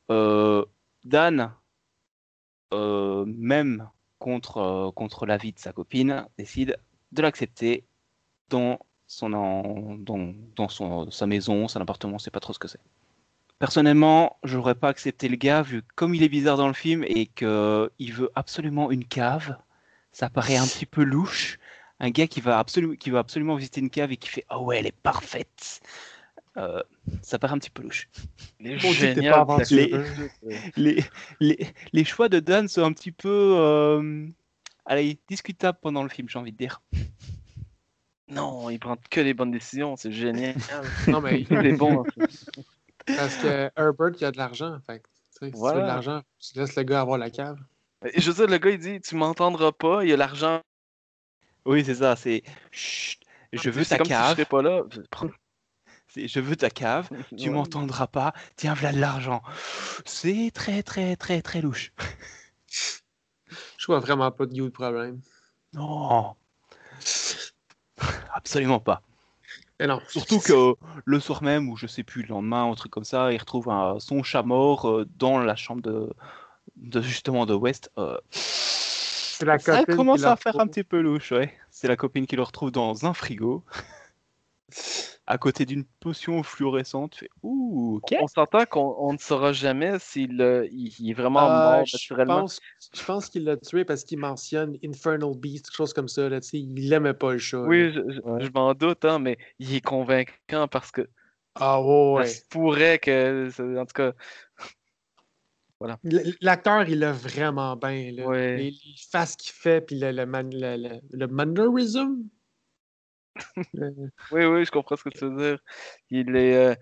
Euh, Dan, même contre, contre l'avis de sa copine, décide de l'accepter dans, sa maison, son appartement, c'est pas trop ce que c'est. Personnellement, j'aurais pas accepté le gars, vu comme il est bizarre dans le film et qu'il veut absolument une cave. Ça paraît un petit peu louche. Un gars qui va, absolu- qui va absolument visiter une cave et qui fait Ah ouais, elle est parfaite. Euh, ça paraît un petit peu louche. Les Bon, t'es génial, pas aventureux. Les, les, les, les choix de Dan sont un petit peu euh, allez, discutables pendant le film, j'ai envie de dire. Non, il prend que les bonnes décisions, c'est génial. Non, mais Il est bon. en fait. <laughs> parce que Herbert, il a de l'argent. Fait si tu veux de l'argent, tu laisses le gars avoir la cave. Et Je veux dire, le gars, il dit Tu m'entendras pas, il y a l'argent. Oui, c'est ça, c'est Chut, je veux C'est ta comme si je cave. pas là. Je veux ta cave, tu Ouais. m'entendras pas, tiens, voilà de l'argent. C'est très, très, très, très louche. Je vois vraiment pas de you de problème. Non, absolument pas. Surtout que le soir même, ou je sais plus, le lendemain, un truc comme ça, il retrouve un- son chat mort euh, dans la chambre de, de justement de West. euh, C'est la ça commence à faire un petit peu louche, ouais. C'est la copine qui le retrouve dans un frigo, à côté d'une potion fluorescente. Tu fais ouh, ok. On s'entend qu'on on ne saura jamais s'il euh, il, il est vraiment Euh, mort je naturellement. pense, je pense qu'il l'a tué parce qu'il mentionne Infernal Beast, quelque chose comme ça. Là, il aimait pas le chat. Oui, là. je, je- je m'en doute, hein, mais il est convaincant parce que Ah ouais, ça se pourrait que. En tout cas. <laughs> L- L'acteur, il l'a vraiment bien. là. Ouais. Les, les faces qu'il fait, puis le, le, man- le, le, le mannerism. Oui, oui, je comprends ce que tu veux dire. Il est, euh,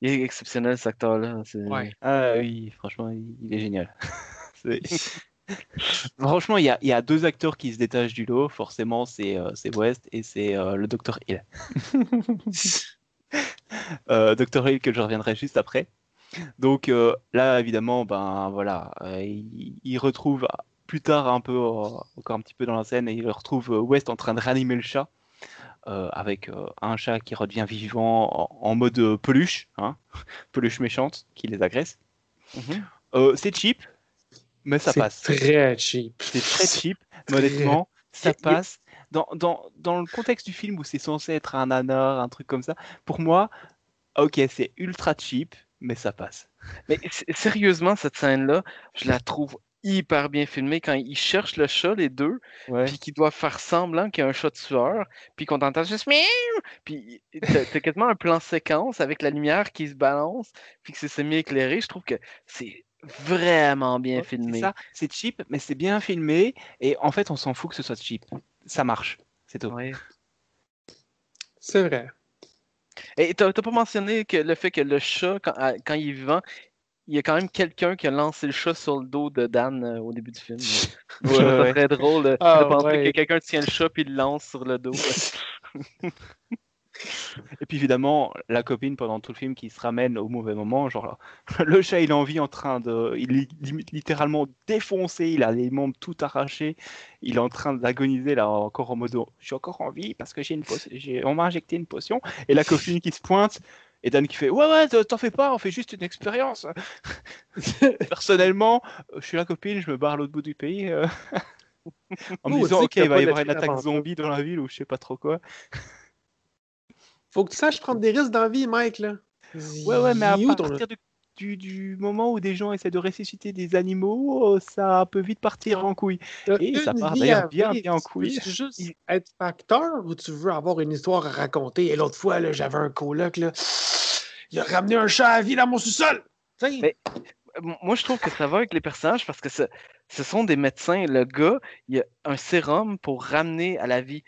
il est exceptionnel, cet acteur-là. Ouais. Ah oui, franchement, il, est génial. <laughs> <laughs> Franchement, il y a, il y a deux acteurs qui se détachent du lot. Forcément, c'est euh, c'est West et c'est euh, le Dr Hill. <laughs> euh, Dr Hill que je reviendrai juste après. Donc là, évidemment, ben voilà, il, il retrouve plus tard un peu, encore un petit peu dans la scène, et il retrouve West en train de réanimer le chat. Euh, avec euh, un chat qui redevient vivant en, en mode euh, peluche, hein, <laughs> peluche méchante, qui les agresse. Mhm. Euh, c'est cheap, mais ça C'est passe. très cheap. C'est très cheap, mais Très- honnêtement, ça passe. Dans, dans, dans le contexte du film où c'est censé être un nanar, un truc comme ça, pour moi, ok, c'est ultra cheap, mais ça passe. Mais sérieusement, cette scène-là, je la trouve hyper bien filmée quand ils cherchent le chat, les deux, Ouais. puis qu'ils doivent faire semblant qu'il y a un chat tueur, puis qu'on entend juste miaou, puis t'as quasiment un plan séquence avec la lumière qui se balance, puis que c'est semi-éclairé. Je trouve que c'est vraiment bien Ouais, filmé. ça, c'est cheap, mais c'est bien filmé, et en fait, on s'en fout que ce soit cheap. Ça marche, c'est tout. Ouais. C'est vrai. Et t'as pas mentionné que le fait que le chat, quand, quand il est vivant, il y a quand même quelqu'un qui a lancé le chat sur le dos de Dan euh, au début du film. <laughs> Ouais, trouve ça ouais. très drôle euh, Ah, de penser ouais. que quelqu'un tient le chat puis le lance sur le dos. <laughs> Et puis évidemment, la copine pendant tout le film qui se ramène au mauvais moment, genre là, <laughs> le chat il est en vie en train de, il est littéralement défoncé, il a les membres tout arrachés, il est en train d'agoniser là encore en mode je suis encore en vie parce que j'ai une potion- on m'a injecté une potion et la copine qui se pointe et Dan qui fait ouais ouais t'en fais pas, on fait juste une expérience. <laughs> Personnellement, euh, je suis la copine, je me barre à l'autre bout du pays. euh, <laughs> en me disant dis ok il va y avoir une attaque zombie dans la ville ou je sais pas trop quoi. Faut que tu saches prendre des risques dans la vie, Mike, là. Ouais, ouais, mais à partir du, du moment où des gens essaient de ressusciter des animaux, euh, ça peut vite partir en couille. Et ça part d'ailleurs bien, bien en Tu couille. veux juste être facteur ou tu veux avoir une histoire à raconter? Et l'autre fois, là, j'avais un coloc, là. Il a ramené un chat à vie dans mon sous-sol. Mais- Moi, je trouve que ça va avec les personnages parce que ce, ce sont des médecins. Le gars, il a un sérum pour ramener à la vie.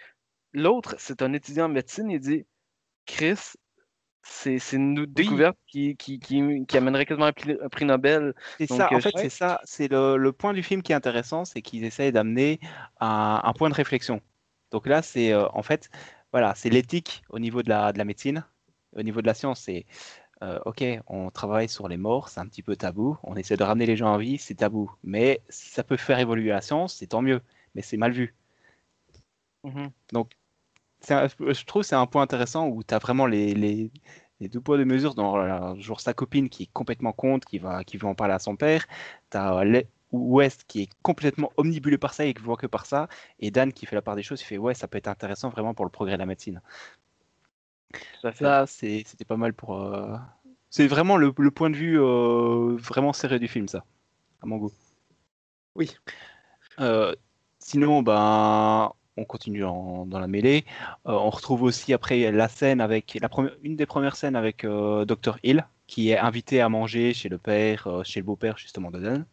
L'autre, c'est un étudiant en médecine. Il dit Chris, c'est une nou- découverte qui, qui, qui, qui amènerait quasiment un prix, Nobel. C'est ça, euh, en fait, je- c'est ça, c'est le, le point du film qui est intéressant, c'est qu'ils essayent d'amener un, un point de réflexion. Donc là, c'est euh, en fait, voilà, c'est l'éthique au niveau de la, de la médecine, au niveau de la science, c'est euh, ok, on travaille sur les morts, c'est un petit peu tabou, on essaie de ramener les gens en vie, c'est tabou. Mais si ça peut faire évoluer la science, c'est tant mieux, mais c'est mal vu. Mhm. Donc, un- je trouve que c'est un point intéressant où tu as vraiment les, les, les deux poids, deux mesures dans la- genre sa copine qui est complètement contre, qui va, qui veut en parler à son père. Tu as West qui est complètement omnibulé par ça et qui voit que par ça. Et Dan qui fait la part des choses, il fait Ouais, ça peut être intéressant vraiment pour le progrès de la médecine. Ça, c'était pas mal pour. euh, C'est vraiment le, le point de vue euh, vraiment serré du film, ça, à mon goût. Oui. Euh, sinon, ben, on continue en- dans la mêlée. Euh, on retrouve aussi après la scène avec la première, une des premières scènes avec euh, Dr Hill, qui est invité à manger chez le père, euh, chez le beau-père justement de Dan.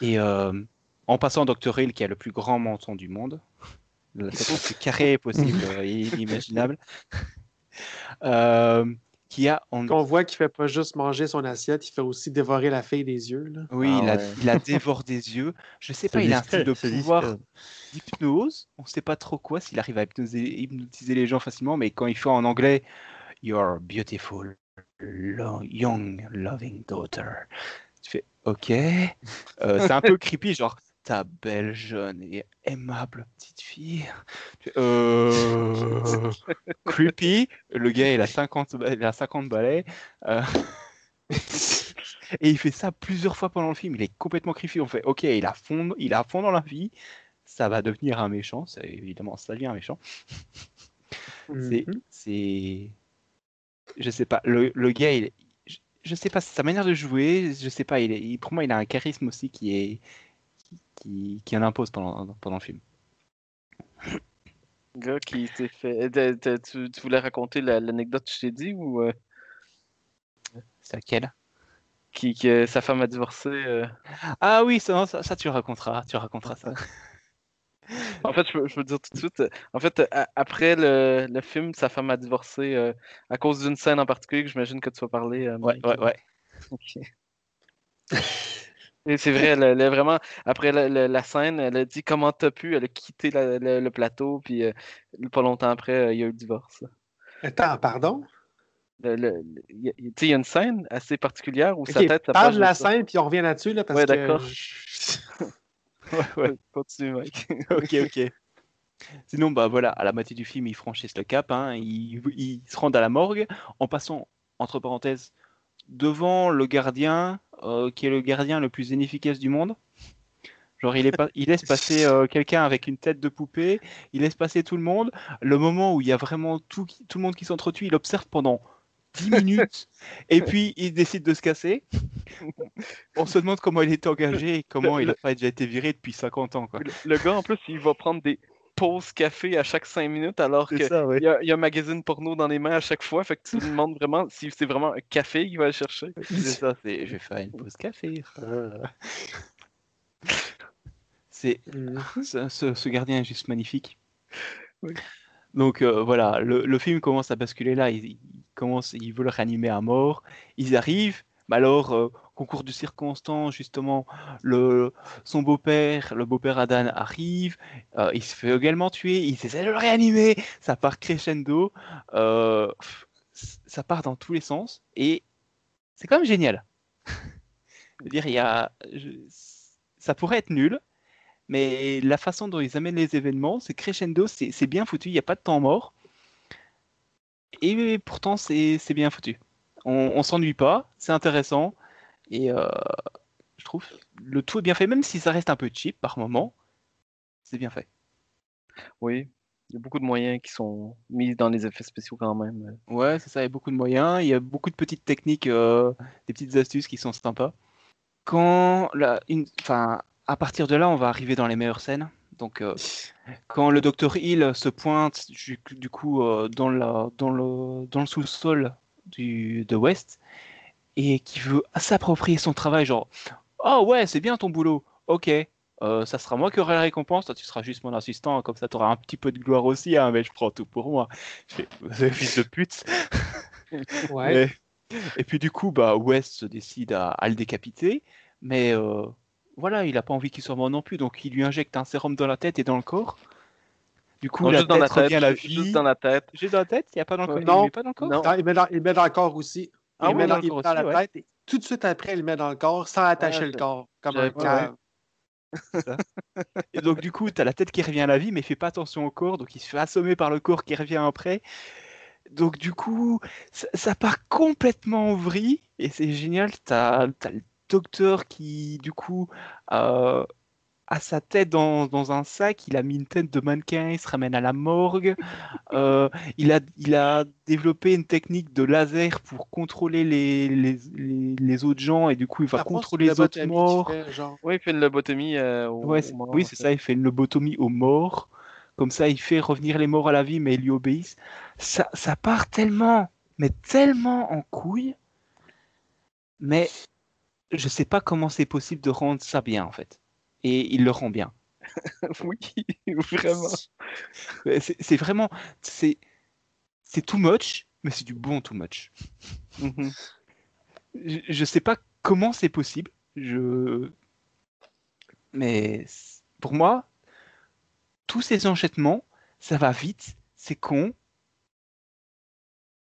Et en passant Dr Hill, qui a le plus grand menton du monde, la tête la plus carrée possible <laughs> et imaginable, euh, qui a en qu'on voit qu'il fait pas juste manger son assiette, il fait aussi dévorer la fille des yeux. Là. Oui, Ah il, a, ouais. il a dévore des yeux. Je sais pas, il a un style de pouvoir d'hypnose. On sait pas trop quoi, s'il arrive à hypnoser, hypnotiser les gens facilement, mais quand il fait en anglais Your beautiful, lo- young, loving daughter. Tu fais OK. Euh, c'est un peu <laughs> creepy, genre ta belle, jeune et aimable petite fille. Euh... creepy. Le gars, il a 50, ba- il a 50 balais. Euh, <laughs> Et il fait ça plusieurs fois pendant le film. Il est complètement creepy. On fait, ok, il a fond, il a fond dans la vie. Ça va devenir un méchant. Ça, évidemment, ça devient un méchant. C'est, Mhm. c'est, je sais pas. Le, le gars, il, je, je sais pas. Sa manière de jouer, je sais pas. Il est, il- pour moi, il a un charisme aussi qui est, qui, qui en impose pendant, pendant le film. gars qui s'est fait. Tu, tu voulais raconter la- l'anecdote que je t'ai dit ou euh, C'est laquelle? Qui, que sa femme a divorcé euh? Ah oui, ça, ça, ça, tu raconteras. Tu raconteras ça. <laughs> En fait, je peux, je peux te dire tout de suite. euh, En fait, euh, a- après le, le film, sa femme a divorcé euh, à cause d'une scène en particulier que j'imagine que tu vas parler. euh, Ouais, Mike. ouais, ouais. Ok. <laughs> C'est vrai, elle, vraiment, après la, la- la scène, elle a dit comment t'as pu, elle a quitté la- le, le plateau, puis euh, pas longtemps après, euh, il y a eu le divorce. Attends, pardon? le- le- le- il y a- tu sais, il y a une scène assez particulière où sa tête parle de la ça. scène, puis on revient là-dessus, là, parce Ouais, que... d'accord. <laughs> ouais. <laughs> Continue, mec. <laughs> ok, ok. Sinon, bah voilà, à la moitié du film, ils franchissent le cap, hein, ils, ils se rendent à la morgue en passant, entre parenthèses, devant le gardien, euh, qui est le gardien le plus inefficace du monde. Genre, il, est pas, il laisse passer euh, quelqu'un avec une tête de poupée, il laisse passer tout le monde. Le moment où il y a vraiment tout, qui- tout le monde qui s'entretue, il observe pendant 10 <laughs> minutes, et puis il décide de se casser. On se demande comment il est engagé et comment il n'a pas déjà été viré depuis 50 ans. Quoi. Le, le gars, en plus, il va prendre des pauses café à chaque 5 minutes alors qu'il ouais. y, a- il y a un magazine porno dans les mains à chaque fois. Fait que tu te demandes vraiment si c'est vraiment un café qu'il va chercher. C'est ça, c'est je vais faire une pause café. C'est ce, ce- ce gardien est juste magnifique. Oui. Donc euh, voilà, le, le film commence à basculer là. Ils, ils commencent, ils veulent réanimer à mort. Ils arrivent, mais alors euh, concours de circonstances justement, le son beau-père, le beau-père Adan arrive. euh, il se fait également tuer. Ils essaient de le réanimer. Ça part crescendo. euh, ça part dans tous les sens et c'est quand même génial. <laughs> Dire, il y a, ça pourrait être nul, mais la façon dont ils amènent les événements, c'est crescendo, c'est bien foutu, il n'y a pas de temps mort. Et pourtant, c'est c'est bien foutu. On, on s'ennuie pas, c'est intéressant. Et euh, je trouve le tout est bien fait, même si ça reste un peu cheap par moment, c'est bien fait. Oui, il y a beaucoup de moyens qui sont mis dans les effets spéciaux quand même. Ouais, c'est ça, il y a beaucoup de moyens, il y a beaucoup de petites techniques, euh, des petites astuces qui sont sympas. Quand la, une, enfin, à partir de là, on va arriver dans les meilleures scènes. Donc, euh, quand le docteur Hill se pointe du, du coup euh, dans, la, dans le, dans le sous-sol de West et qui veut s'approprier son travail, genre, oh ouais, c'est bien ton boulot, ok, euh, ça sera moi qui aurai la récompense, toi tu seras juste mon assistant, comme ça tu auras un petit peu de gloire aussi, hein, mais je prends tout pour moi. Je fais, Vous êtes fils de pute. <laughs> Ouais. Et, et puis du coup, bah, West se décide à, à le décapiter, mais euh, voilà, il n'a pas envie qu'il soit mort non plus, donc il lui injecte un sérum dans la tête et dans le corps. Du coup, Non, la juste dans la tête, revient à la vie. juste dans la tête. Juste dans la tête, il n'y a pas dans le corps? il non, met pas dans le corps? Non. Non, il, met dans, il met dans le corps aussi. Ah il oui, met dans il met dans aussi, la ouais. tête et tout de suite après, il le met dans le corps sans attacher le corps, comme un cave. Et donc du coup, tu as la tête qui revient à la vie, mais il fait pas attention au corps, donc il se fait assommer par le corps qui revient après. Donc du coup, ça, ça part complètement en vrille, et c'est génial. Tu as, le docteur qui, du coup, euh, a sa tête dans, dans un sac, il a mis une tête de mannequin, il se ramène à la morgue. Euh, il, a, il a développé une technique de laser pour contrôler les, les, les, les autres gens, et du coup, il va pense contrôler les autres morts. genre. Oui, il fait une lobotomie euh, au, Ouais, au c'est- mort, oui, c'est ça, il fait une lobotomie aux morts. Comme ça, il fait revenir les morts à la vie, mais ils lui obéissent. Ça, ça part tellement, mais tellement en couille. Mais je sais pas comment c'est possible de rendre ça bien, en fait. Et il le rend bien. <laughs> oui, vraiment. C'est vraiment. C'est c'est too much, mais c'est du bon too much. Mhm. je, je sais pas comment c'est possible. Je... Mais pour moi, tous ces enchaînements, ça va vite, c'est con,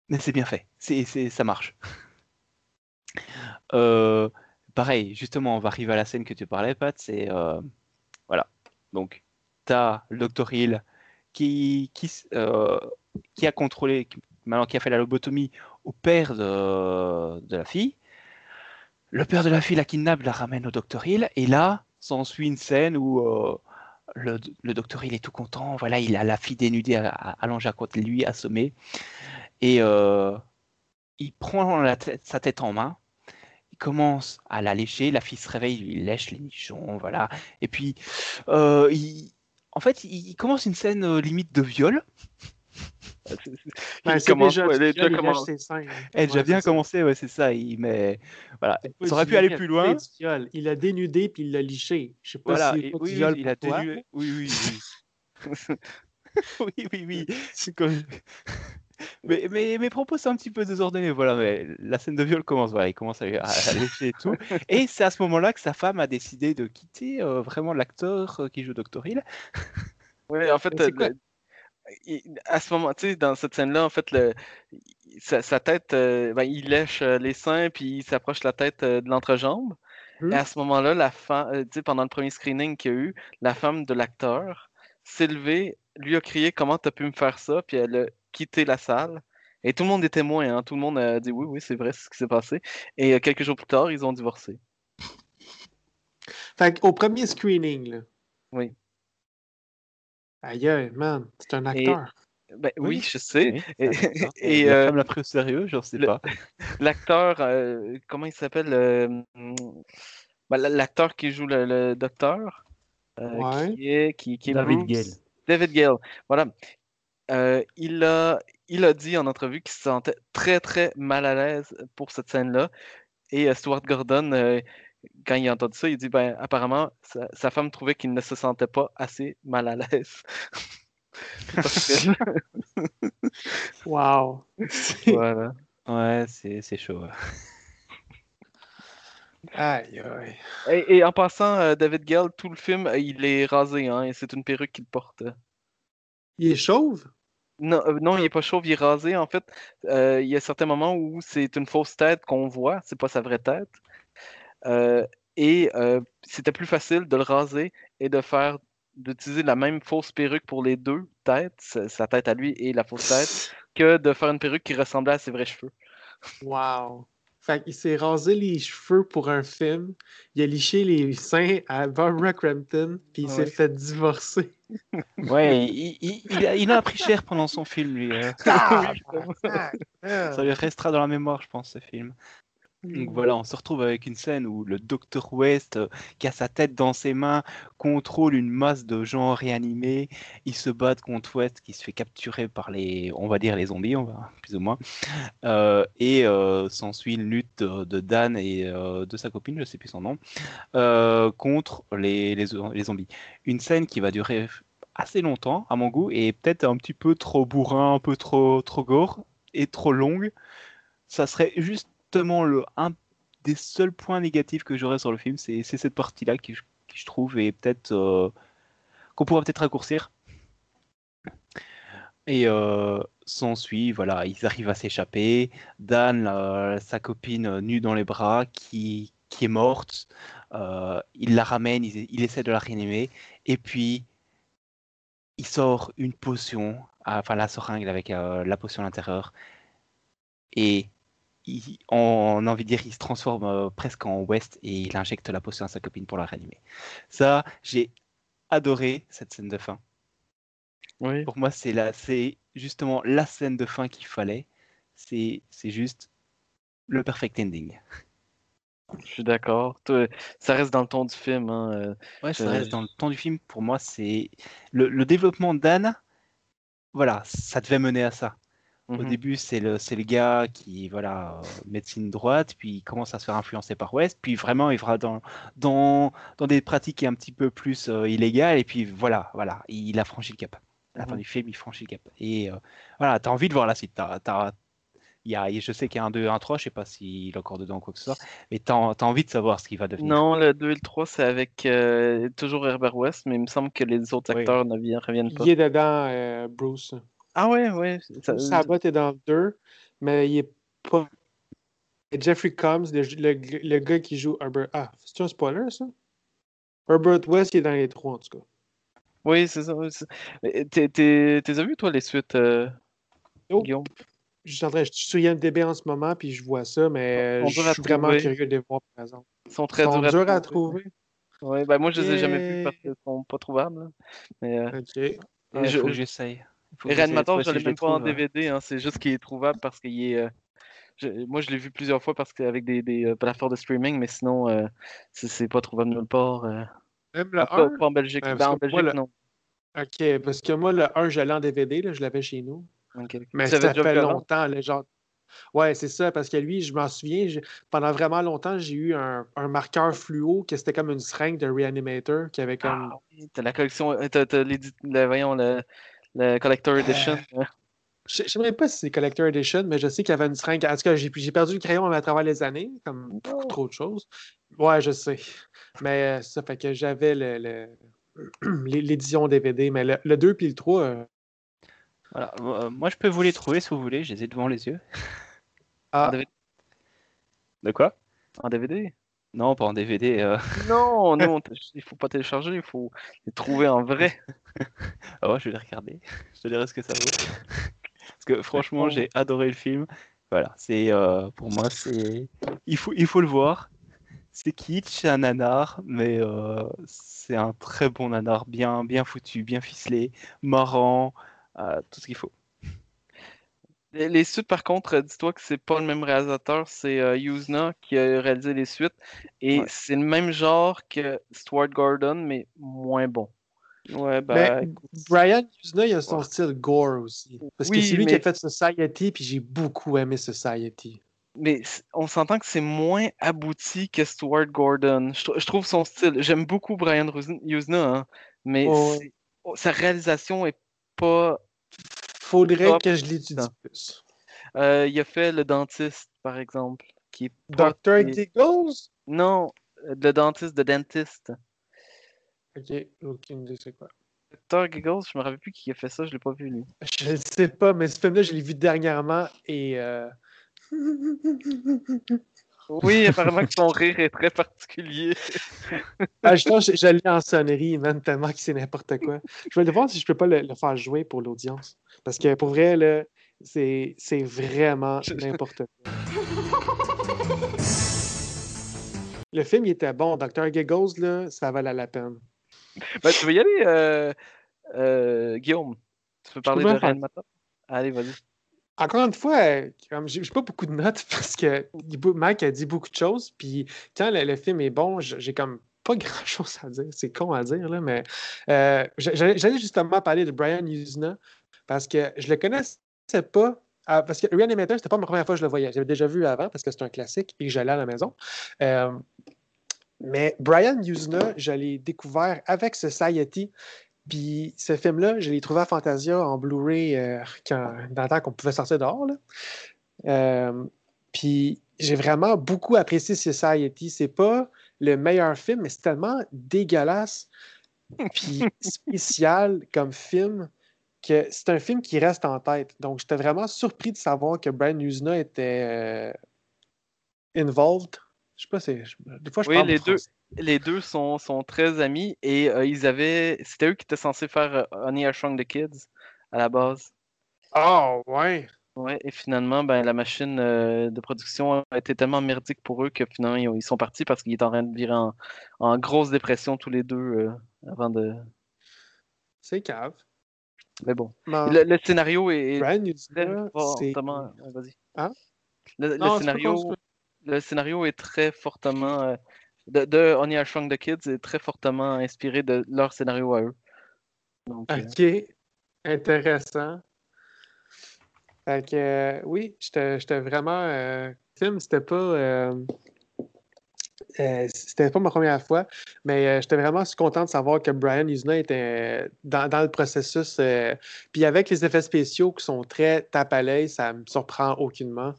mais c'est bien fait. C'est, ça marche. Euh, pareil, justement, on va arriver à la scène que tu parlais, Pat. C'est euh, voilà. Donc, t'as le Dr Hill qui qui, euh, qui a contrôlé, maintenant qui a fait la lobotomie au père de, la fille. Le père de la fille la kidnappe, la ramène au Dr Hill, et là, s'ensuit une scène où euh, le, le Hill est tout content. Voilà, il a la fille dénudée allongée à côté de lui, assommée, et il prend sa tête en main. Commence à la lécher, la fille se réveille, il lèche les nichons, voilà. Et puis, euh, il- en fait, il, commence une scène euh, limite de viol. Seins. <laughs> Elle a déjà bien commencé, ouais, c'est ça. Il, mais voilà, ça aurait pu aller viol, plus loin. Il l'a dénudé puis il l'a liché. Je sais pas Voilà, si oui, viol il a tenu. Oui, oui, oui. <laughs> <laughs> oui, oui, oui. C'est comme- Mais, mais mes propos sont un petit peu désordonnés, voilà, mais la scène de viol commence, voilà, il commence à, à- à lécher et tout. <laughs> Et c'est à ce moment-là que sa femme a décidé de quitter euh, vraiment l'acteur euh, qui joue Dr. Hill. <laughs> Ouais, en fait, à ce moment, tu sais, dans cette scène-là, en fait, le, sa, sa tête, euh, ben, il lèche euh, les seins puis il s'approche la tête euh, de l'entrejambe. Hmm. Et à ce moment-là, la femme, tu sais, pendant le premier screening qu'il y a eu, la femme de l'acteur s'est levée, lui a crié Comment t'as pu me faire ça? Puis elle quitté la salle. Et tout le monde est témoin, hein. Tout le monde a dit oui, oui, c'est vrai, c'est ce qui s'est passé. Et euh, quelques jours plus tard, ils ont divorcé. Fait au premier screening, là. Oui. Aïe, man, c'est un Et- acteur. Ben, oui, Oui, je sais. Oui, Et, <laughs> et, la euh, femme l'a pris au sérieux, je sais le- pas. <laughs> l'acteur, euh, comment il s'appelle euh, ben, L'acteur qui joue le, le docteur, euh, Ouais. qui est, qui, qui est David. Gale. David Gale, voilà. Euh, il a, il a dit en entrevue qu'il se sentait très, très mal à l'aise pour cette scène-là. Et euh, Stuart Gordon, euh, quand il a entendu ça, il dit ben, apparemment, sa, sa femme trouvait qu'il ne se sentait pas assez mal à l'aise. <laughs> <laughs> Wow. <laughs> voilà. Ouais, c'est c'est chaud. ouais. Aïe, aïe. Et, et en passant, euh, David Gale, tout le film, euh, il est rasé, hein, et c'est une perruque qu'il porte. Il est chauve? Non, euh, non, il est pas chauve, il est rasé. En fait, Euh, il y a certains moments où c'est une fausse tête qu'on voit, c'est pas sa vraie tête. Euh, et c'était plus facile de le raser et de faire d'utiliser la même fausse perruque pour les deux têtes, sa tête à lui et la fausse tête, <laughs> que de faire une perruque qui ressemblait à ses vrais cheveux. Wow. Fait qu'il s'est rasé les cheveux pour un film. Il a liché les seins à Barbara Crampton, puis il s'est Ouais. fait divorcer. <laughs> Ouais, il, il, il a, il a appris cher pendant son film, lui. euh. <laughs> Ah, Ça lui restera dans la mémoire, je pense, ce film. Donc voilà, on se retrouve avec une scène où le docteur West, euh, qui a sa tête dans ses mains, contrôle une masse de gens réanimés. Ils se battent contre West, qui se fait capturer par les, on va dire les zombies, on va plus ou moins. Euh, et euh, s'ensuit une lutte de, de Dan et de sa copine, je sais plus son nom, contre les, les, les zombies. Une scène qui va durer assez longtemps, à mon goût, et peut-être un petit peu trop bourrin, un peu trop, trop gore et trop longue. Ça serait justement le, un des seuls points négatifs que j'aurais sur le film, c'est cette partie-là qui, je- trouve est peut-être euh, qu'on pourrait peut-être raccourcir. Et euh, s'ensuit, voilà, ils arrivent à s'échapper. Dan, sa copine euh, nue dans les bras, qui, qui est morte, euh, il la ramène, il, essaie de la réanimer, et puis il sort une potion, ah, enfin la seringue avec la potion à l'intérieur, et il- on a envie de dire il se transforme euh, presque en West et il injecte la potion à sa copine pour la réanimer. Ça, j'ai adoré cette scène de fin. Oui. Pour moi, c'est la, c'est justement la scène de fin qu'il fallait. C'est, c'est juste le perfect ending. Je suis d'accord. Ça reste dans le ton du film. hein, euh, Ouais, ça Euh, reste dans le temps du film. Pour moi, c'est le, le développement d'Anne. Voilà, ça devait mener à ça. Au mhm. début, c'est le, c'est le gars qui, voilà, euh, médecine droite, puis il commence à se faire influencer par West, puis vraiment, il va dans, dans, dans des pratiques un petit peu plus euh, illégales, et puis voilà, voilà, il a franchi le cap. À la fin Mhm. du film, il franchit le cap. Et euh, voilà, t'as envie de voir la suite. T'as, t'as- il y a, je sais qu'il y a un 2 un 3, je sais pas s'il est encore dedans ou quoi que ce soit, mais t'as, t'as envie de savoir ce qu'il va devenir. Non, le 2 et le 3, c'est avec euh, toujours Herbert West, mais il me semble que les autres Oui. acteurs ne vi- reviennent pas. Il est dedans, euh, Bruce. Ah ouais, ouais. ça- Abbott est dans le 2, mais il est pas. Et Jeffrey Combs, le, le- le gars qui joue Herbert. Ah, c'est un spoiler, ça? Herbert West, il est dans les trois, en tout cas. Oui, c'est ça. oui, Mais T'es, t'es, t'es as vu, toi, les suites, euh, Oh. Guillaume? Je suis en train, je suis sur IMDb en ce moment, puis je vois ça, mais je suis vraiment curieux de les voir, par exemple. Ils sont très Ils sont durs durs à à trouver. trouver. Ouais, ben moi, je les ai jamais vus parce qu'ils sont pas trouvables. là. Mais, euh, Ok. Ouais, je- j'essaye. Reanimator, je trouver l'ai même pas en. DVD, hein, c'est juste qu'il est trouvable parce qu'il est. euh, je- moi, je l'ai vu plusieurs fois parce qu'avec des, des euh, plateformes de streaming, mais sinon, euh, c'est, pas trouvable nulle part. euh. Même le Ah, pas, 1? pas en Belgique. Ouais, Ben, en que Belgique, moi, le- non. Ok, parce que moi, le 1, je l'ai en DVD, là, je l'avais chez nous. Mais ça fait longtemps, là, genre. Ouais, c'est ça, parce que lui, je m'en souviens, pendant vraiment longtemps, j'ai eu un, un marqueur fluo que c'était comme une seringue de Reanimator qui avait comme. Ah oui, t'as la collection, t'as, t'as l'édit- le, voyons, le, le Collector Edition. euh. Je je sais même pas si c'est Collector Edition, mais je sais qu'il y avait une seringue. En tout cas, j'ai perdu le crayon à travers les années, comme beaucoup Oh. trop de choses. Ouais, je sais. Mais euh, ça fait que j'avais le- le- <clears throat> l'édition DVD, mais le, le 2 puis le 3, euh, Voilà. Euh, moi, je peux vous les trouver si vous voulez. Je les ai devant les yeux. Ah. En DVD. De quoi? En DVD Non, pas en DVD. euh. Non, <laughs> non, il faut pas télécharger, il faut trouver en vrai. <laughs> Ah ouais, je vais les regarder. <laughs> Je te dirai ce que ça vaut. Parce que franchement, j'ai adoré le film. Voilà, c'est euh, pour moi, c'est il faut il faut le voir. C'est kitsch, c'est un nanar, mais euh, c'est un très bon nanar, bien bien foutu, bien ficelé, marrant, tout ce qu'il faut. Les, les suites, par contre, euh, dis-toi que c'est pas le même réalisateur, c'est euh, Yuzna qui a réalisé les suites. Et Ouais. c'est le même genre que Stuart Gordon, mais moins bon. Ouais, bah Mais Brian Usna, il a son style gore aussi. Parce que c'est lui qui a mais- fait Society, puis j'ai beaucoup aimé Society. Mais on s'entend que c'est moins abouti que Stuart Gordon. Je, trou- je trouve son style. J'aime beaucoup Brian Yuzna, hein, mais Oh, oh, sa réalisation est pas. Faudrait que je l'étudie plus. Euh, il a fait Le Dentiste, par exemple, qui est. Dr. Giggles? Non, Le Dentiste, de Dentist. Ok, aucune idée c'est quoi. Dr. Giggles, je me rappelle plus qui a fait ça, je l'ai pas vu lui. Je ne sais pas, mais ce film-là, je l'ai vu dernièrement et. euh, Oui, apparemment que son rire est très particulier. <laughs> Ah, je, pense que je, je l'ai en sonnerie, man, tellement que c'est n'importe quoi. Je vais aller voir si je peux pas le, le faire jouer pour l'audience. Parce que pour vrai, là, c'est c'est vraiment n'importe quoi. Le film, il était bon. Dr. Giggles, là, ça valait la peine. Ben, tu veux y aller, euh, euh, Guillaume? Tu veux parler peux de. Reanimator? Allez, vas-y. Encore une fois, euh, comme j'ai pas beaucoup de notes <laughs> parce que Mike a dit beaucoup de choses. Puis quand le, film est bon, j'ai comme pas <laughs> grand chose à dire. C'est con à dire, là, mais euh, j'a- j'allais justement parler de Brian Usna parce que je le connaissais pas. ah, parce que Reanimator, c'était pas ma première fois que je le voyais. J'avais déjà vu avant parce que c'est un classique et j'allais à la maison. Euh, mais Brian Usna, je l'ai découvert avec Society. Puis ce film-là, je l'ai trouvé à Fantasia en Blu-ray euh, quand- dans le temps qu'on pouvait sortir dehors. là. Euh, puis j'ai vraiment beaucoup apprécié Society. C'est pas le meilleur film, mais c'est tellement dégueulasse puis <laughs> spécial comme film que c'est un film qui reste en tête. Donc j'étais vraiment surpris de savoir que Brian Usna était euh, involved. Je sais pas, c'est. je- Des fois, je Oui, parle les deux, français. Les deux sont, sont très amis et euh, ils avaient. C'était eux qui étaient censés faire euh, Honey, I Shrunk the Kids à la base. Ah, ouais. Ouais, et finalement, ben, la machine euh, de production a été tellement merdique pour eux que finalement, ils, ont- ils sont partis parce qu'ils étaient en train de virer en, en grosse dépression tous les deux euh, avant de. C'est cave. Mais bon. Le, le scénario est. Brian est fortement- Vas-y. Hein? Le, Non, scénario, le scénario est très fortement. De, de Honey, I the Kids est très fortement inspiré de leur scénario à eux. Euh, OK. Intéressant. Fait que, euh, oui, j'étais vraiment. euh, film, c'était pas. euh, c'était pas ma première fois, mais j'étais vraiment content de savoir que Brian Usna était dans, dans le processus. puis avec les effets spéciaux qui sont très tape à l'œil, ça me surprend aucunement.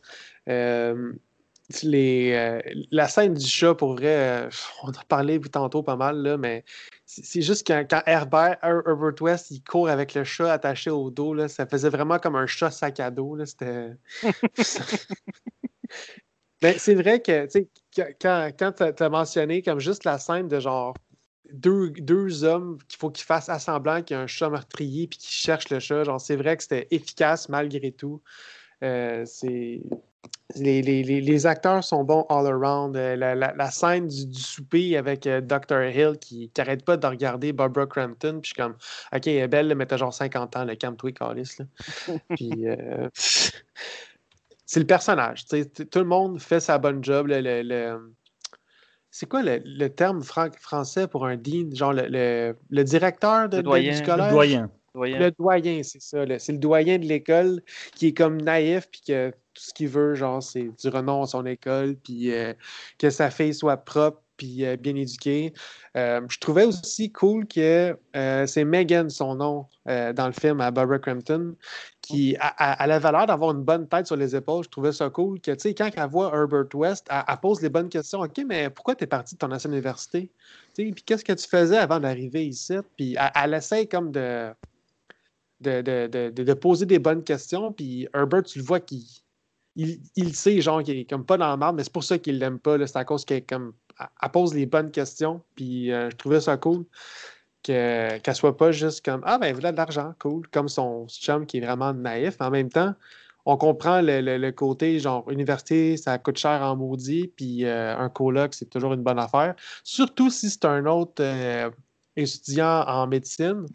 Euh, les, euh, la scène du chat, pour vrai, euh, <laughs> on en a parlé tantôt pas mal, là, mais c'est juste quand, quand Herbert, Her- Herbert West, il court avec le chat attaché au dos, là, ça faisait vraiment comme un chat sac à dos. là, C'était. Mais <laughs> <laughs> c'est vrai que, tu sais, que- quand, quand tu as mentionné comme juste la scène de genre deux, deux hommes qu'il faut qu'ils fassent assemblant qu'il y a un chat meurtrier puis qu'ils cherchent le chat, genre c'est vrai que c'était efficace malgré tout. Euh, c'est. Les, les- les- les acteurs sont bons all around. Euh, La, la- la scène du, du souper avec euh, Dr. Hill qui n'arrête pas de regarder Barbara Crampton. Puis je suis comme, OK, elle est belle, mais t'as genre 50 ans, le Calis. là. <laughs> Puis euh, c'est le personnage. Tout le monde fait sa bonne job. le- le- le- C'est quoi le, le terme fran- français pour un dean? Genre le, le- le directeur de, Le de- doyen. du Le collège? doyen. Doyen. Le doyen, c'est ça. C'est le doyen de l'école qui est comme naïf, puis que tout ce qu'il veut, genre, c'est du renom à son école, puis euh, que sa fille soit propre, puis euh, bien éduquée. Euh, je trouvais aussi cool que c'est Megan, son nom, dans le film à Barbara Crampton, qui a, a- elle avait l'air d'avoir une bonne tête sur les épaules. Je trouvais ça cool que, tu sais, quand elle voit Herbert West, elle, elle pose les bonnes questions. OK, mais pourquoi tu es parti de ton ancienne université? Puis qu'est-ce que tu faisais avant d'arriver ici? Puis elle, elle essaie comme de de, de, de, de- poser des bonnes questions. Puis Herbert, tu le vois qu'il il, il sait, genre, qu'il est comme pas dans la marde, mais c'est pour ça qu'il l'aime pas. C'est à cause qu'elle comme, elle- pose les bonnes questions. Puis euh, je trouvais ça cool que- qu'elle soit pas juste comme Ah, ben, voilà de l'argent, cool. Comme son chum qui est vraiment naïf. Mais en même temps, on comprend le, le- le côté, genre, université, ça coûte cher en maudit. Puis euh, un coloc, c'est toujours une bonne affaire. Surtout si c'est un autre euh, étudiant en médecine.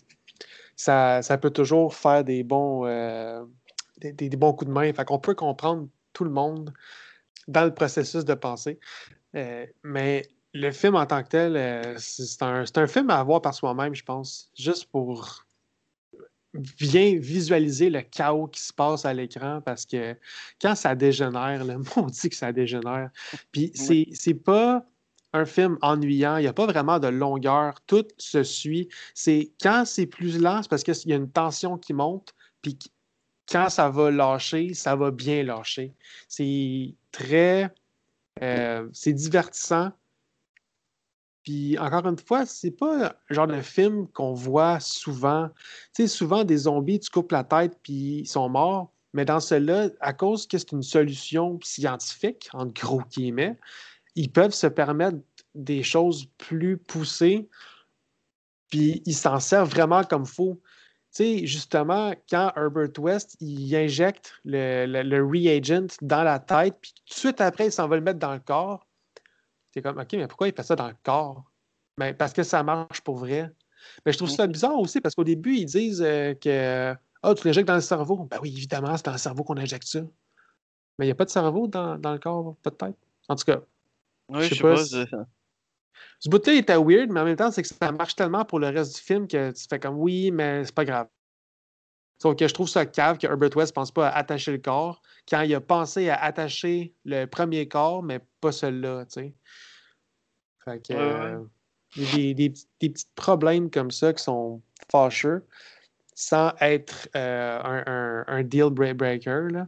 Ça, ça peut toujours faire des bons, euh, des, des- des bons coups de main. Fait qu'on peut comprendre tout le monde dans le processus de pensée. Euh, mais le film en tant que tel, euh, c'est un, un film à voir par soi-même, je pense, juste pour bien visualiser le chaos qui se passe à l'écran parce que quand ça dégénère, le <laughs> on dit que ça dégénère. Puis c'est pas un film ennuyant, il n'y a pas vraiment de longueur, tout se suit. C'est quand c'est plus lent, c'est parce qu'il y a une tension qui monte, puis quand ça va lâcher, ça va bien lâcher. C'est très euh, c'est divertissant. Puis encore une fois, c'est pas le genre de film qu'on voit souvent. Tu sais, souvent des zombies, tu coupes la tête puis ils sont morts. Mais dans celui-là, à cause que c'est une solution scientifique, en gros guillemets, ils peuvent se permettre des choses plus poussées, puis ils s'en servent vraiment comme faut. Tu sais, justement, quand Herbert West, il injecte le, le- le reagent dans la tête, puis tout de suite après, il s'en va le mettre dans le corps, t'es comme, OK, mais pourquoi il fait ça dans le corps? Ben, parce que ça marche pour vrai. Mais je trouve ça bizarre aussi, parce qu'au début, ils disent euh, que, ah, tu l'injectes dans le cerveau. Ben oui, évidemment, c'est dans le cerveau qu'on injecte ça. Mais il n'y a pas de cerveau dans, dans le corps, peut-être? En tout cas, Oui, je sais pas. pas. si- je- ce bout-là était weird, mais en même temps, c'est que ça marche tellement pour le reste du film que tu fais comme oui, mais c'est pas grave. Sauf que je trouve ça cave que Herbert West pense pas à attacher le corps quand il a pensé à attacher le premier corps, mais pas celui-là, tu sais. Fait que, euh, des, des petits- des petits problèmes comme ça qui sont fâcheux sans être euh, un, un- un deal bre- breaker, là.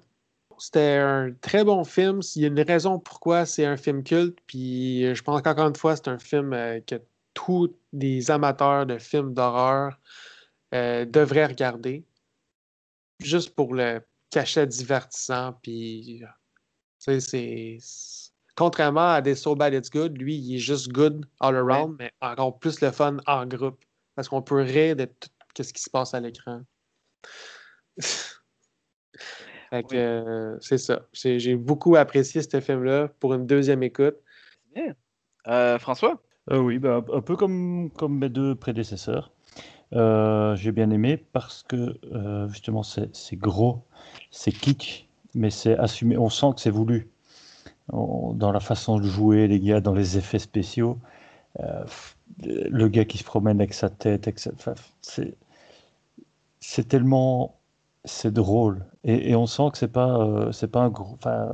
C'était un très bon film. Il y a une raison pourquoi c'est un film culte. Puis je pense qu'encore une fois, c'est un film euh, que tous les amateurs de films d'horreur euh, devraient regarder. Juste pour le cachet divertissant. Puis, c'est- Contrairement à des So Bad It's Good, lui, il est juste good all around, mais encore plus le fun en groupe. Parce qu'on peut rire de tout ce qui se passe à l'écran. Fait que, euh, c'est ça. J'ai beaucoup apprécié ce film-là pour une deuxième écoute. Bien. Euh, François? Euh, oui, bah, un peu comme, comme mes deux prédécesseurs. Euh, j'ai bien aimé parce que euh, justement c'est c'est gros, c'est kitsch, mais c'est assumé. On sent que c'est voulu On- dans la façon de jouer, les gars, dans les effets spéciaux. Euh, le gars qui se promène avec sa tête, avec sa- enfin, c'est c'est tellement c'est drôle et, on sent que c'est pas euh, c'est pas un gros, euh,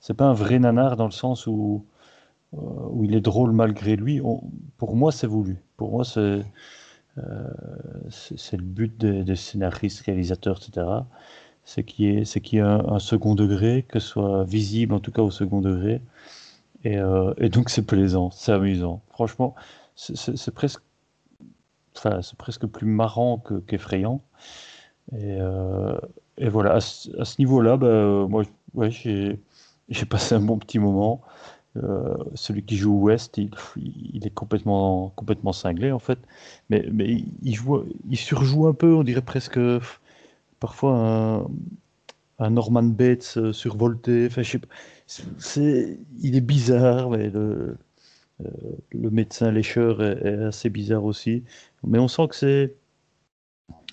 c'est pas un vrai nanar dans le sens où euh, où il est drôle malgré lui. Pour moi, c'est voulu. Pour moi, c'est c'est le but des, des scénaristes, réalisateurs, etc. C'est qu'il y ait, c'est y un, second degré, que ce soit visible, en tout cas au second degré. Et, et donc, c'est plaisant, c'est amusant. Franchement, c'est presque, enfin, c'est presque plus marrant que- qu'effrayant. Et, euh, et voilà, à ce, ce niveau-là, bah, moi, ouais, j'ai <laughs> passé un bon petit moment. Euh, celui qui joue West, il, il est complètement, complètement cinglé en fait. Mais, mais il, joue, il surjoue un peu, on dirait presque parfois un, Norman Bates euh, survolté. Enfin, c'est, il est bizarre, mais le, le médecin lécheur est assez bizarre aussi. Mais on sent que c'est,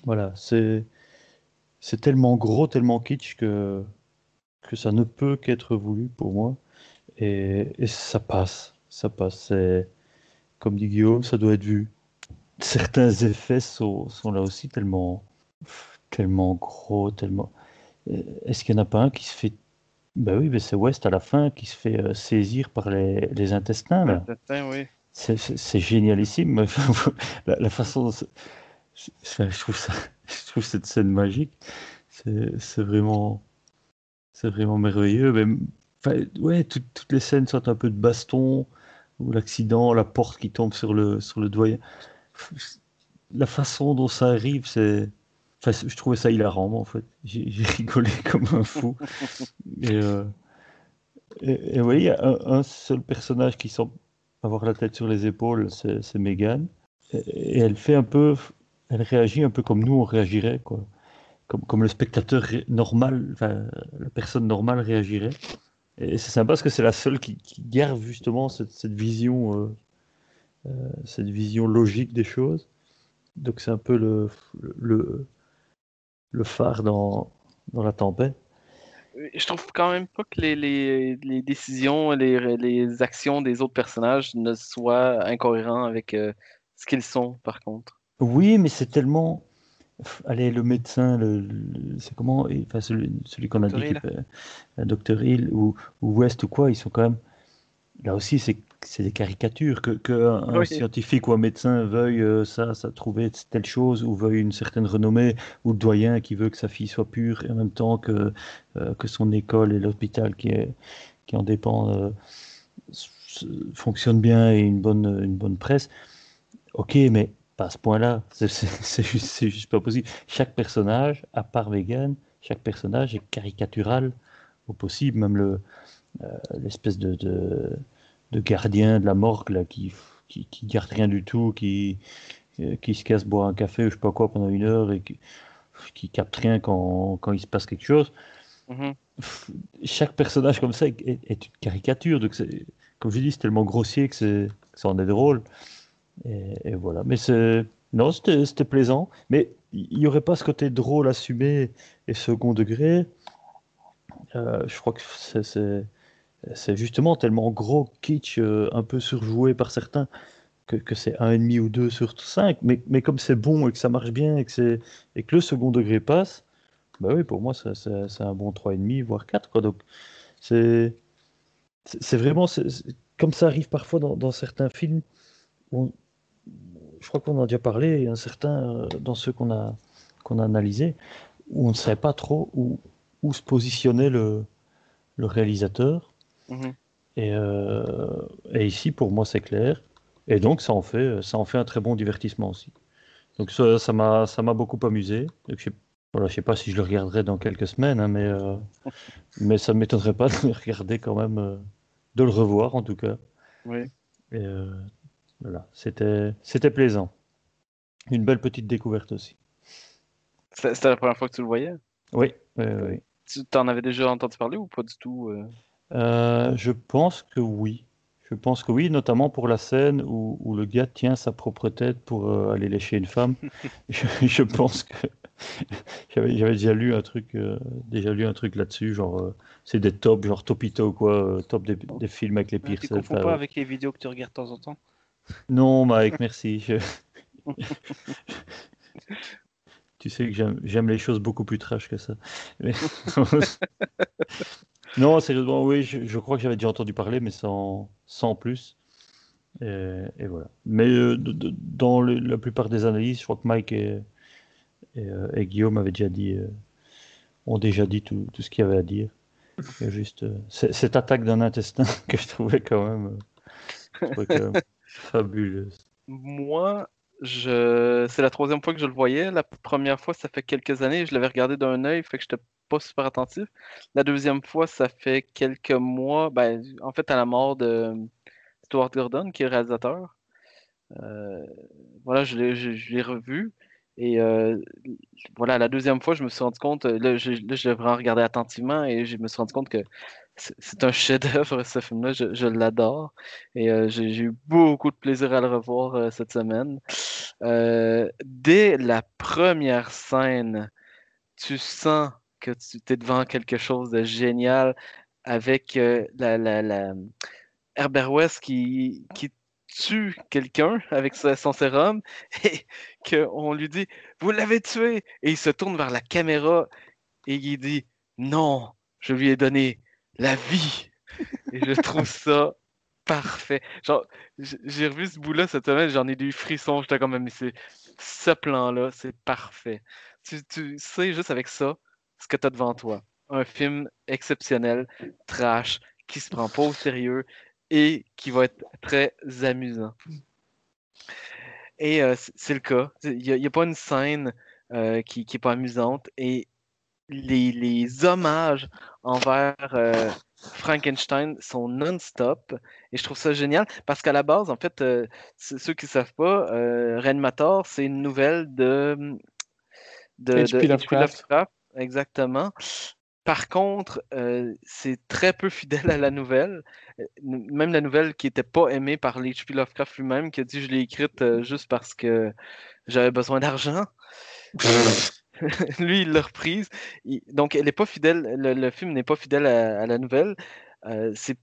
voilà, c'est, c'est tellement gros, tellement kitsch que, que ça ne peut qu'être voulu pour moi. Et, et ça passe, ça passe. Comme dit Guillaume, ça doit être vu. Certains effets sont, sont là aussi tellement, tellement gros, tellement. Est-ce qu'il n'y en a pas un qui se fait. Ben oui, mais c'est West à la fin qui se fait euh, saisir par les, les intestins. Là. Oui. C'est, génialissime. <laughs> la, la façon. je trouve ça, <laughs> je trouve cette scène magique. C'est, vraiment, c'est vraiment merveilleux. Enfin, ouais, tout- toutes les scènes sont un peu de baston, ou l'accident, la porte qui tombe sur le, sur le doyen. La façon dont ça arrive, c'est, Enfin, je trouvais ça hilarant, en fait. <laughs> J'ai rigolé comme un fou. Et, euh, et oui, il y a un, seul personnage qui semble avoir la tête sur les épaules, c'est Megan. Et elle fait un peu, elle réagit un peu comme nous on réagirait. Comme, le spectateur normal, la personne normale réagirait. Et c'est sympa parce que c'est la seule qui, garde justement cette, vision, euh, euh, cette vision logique des choses. Donc c'est un peu le, phare dans, la tempête. Je trouve quand même pas que les décisions, les, les actions des autres personnages ne soient incohérents avec euh, ce qu'ils sont, par contre. Oui, mais c'est tellement. Allez, le médecin, le, le- c'est comment Enfin, celui, celui qu'on a dit, Hill. fait- euh, Dr. Hill ou, ou West ou quoi, ils sont quand même. Là aussi, c'est des caricatures. Que, que un, un Oui. scientifique ou un médecin veuille euh, ça, ça, trouver telle chose, ou veuille une certaine renommée, ou le doyen qui veut que sa fille soit pure, et en même temps que, euh, que son école et l'hôpital qui, est, qui en dépend euh, fonctionnent bien et une bonne, une bonne presse. Ok, mais pas à ce point-là. <laughs> C'est juste, pas possible. Chaque personnage, à part Vegan, chaque personnage est caricatural au possible. Même le euh, l'espèce de, de, de gardien de la morgue là, qui, qui, qui garde rien du tout, qui, euh, qui se casse boire un café ou je sais pas quoi pendant une heure et qui, qui capte rien quand, quand il se passe quelque chose. Mhm. Chaque personnage comme ça est, une caricature. Donc comme je dis, c'est tellement grossier que, c'est- que ça en est drôle. Et, voilà. Mais c'est. Non, c'était plaisant. Mais il n'y aurait pas ce côté drôle assumé et second degré. Euh, je crois que c'est- justement tellement gros kitsch, euh, un peu surjoué par certains, que, que c'est un et demi ou deux sur 5. Mais, mais comme c'est bon et que ça marche bien et que, et que le second degré passe, bah oui, pour moi, c'est un bon 3,5, voire 4. Quoi. Donc, c'est vraiment comme ça arrive parfois dans, certains films. Je crois qu'on en a déjà parlé, et un certain euh, dans ceux qu'on a, qu'on a analysés, où on ne savait pas trop où, où se positionnait le, le réalisateur. Mhm. Et, euh, et ici, pour moi, c'est clair. Et donc, ça en fait, ça en fait un très bon divertissement aussi. Donc, ça, ça m'a, ça m'a beaucoup amusé. Donc, je voilà, je sais pas si je le regarderai dans quelques semaines, hein, mais, euh, mais ça ne m'étonnerait pas de le regarder quand même, euh, de le revoir en tout cas. Oui. Et voilà, c'était, c'était plaisant. Une belle petite découverte aussi. C'était la première fois que tu le voyais? Oui, oui, oui. Tu t'en avais déjà entendu parler ou pas du tout? euh? Euh, je pense que oui. Je pense que oui, notamment pour la scène où, où le gars tient sa propre tête pour euh, aller lécher une femme. <laughs> je, je pense que <laughs> j'avais j'avais déjà lu un truc, déjà lu un truc là-dessus, genre c'est des tops, genre Topito quoi, top des, des films avec les pires Tu confonds pas avec les vidéos que tu regardes de temps en temps? Non, Mike, merci. <laughs> Tu sais que j'aime les choses beaucoup plus trash que ça. <laughs> Non, sérieusement, oui, je, crois que j'avais déjà entendu parler, mais sans, sans plus. Et, voilà. Mais euh, dans la plupart des analyses, je crois que Mike et, euh, Guillaume avaient déjà dit, euh, ont déjà dit tout, ce qu'il y avait à dire. Juste cette attaque d'un intestin <laughs> que je trouvais quand même fabuleuse. Moi, je... c'est la troisième fois que je le voyais. La première fois, ça fait quelques années, je l'avais regardé d'un œil, fait que j'étais pas super attentif. La deuxième fois, ça fait quelques mois, ben, en fait, à la mort de Stuart Gordon, qui est réalisateur. Euh, voilà, je l'ai, revu. Et euh, voilà, la deuxième fois, je me suis rendu compte, là, je l'ai vraiment regardé attentivement et je me suis rendu compte que c'est un chef-d'œuvre, ce film-là. Je, l'adore. Et euh, j'ai eu beaucoup de plaisir à le revoir euh, cette semaine. Euh, dès la première scène, tu sens que tu es devant quelque chose de génial avec Herbert West qui, qui tue quelqu'un avec son sérum <laughs> et qu'on lui dit Vous l'avez tué Et il se tourne vers la caméra et il dit Non, je lui ai donné la vie. Et je trouve ça parfait. Genre, j'ai revu ce bout-là cette semaine, j'en ai des frissons. J'étais comme, mais c'est ce plan-là, c'est parfait. Tu, sais juste avec ça ce que tu devant toi. Un film exceptionnel, trash, qui se prend pas au sérieux et qui va être très amusant. Et euh, c'est le cas. Il n'y a pas une scène euh, qui n'est pas amusante. Et les, les hommages envers euh, Frankenstein sont non-stop. Et je trouve ça génial parce qu'à la base, en fait, euh, ceux qui ne savent pas, euh, Reanimator, c'est une nouvelle de, de, de H.P. Lovecraft. Exactement. Par contre, euh, c'est très peu fidèle à la nouvelle. Même la nouvelle qui n'était pas aimée par H.P. Lovecraft lui-même, qui a dit je l'ai écrite euh, juste parce que j'avais besoin d'argent. <laughs> <laughs> Lui, il l'a reprise. Il- Donc, elle pas fidèle. Le, film n'est pas fidèle à, la nouvelle. Euh, c'est,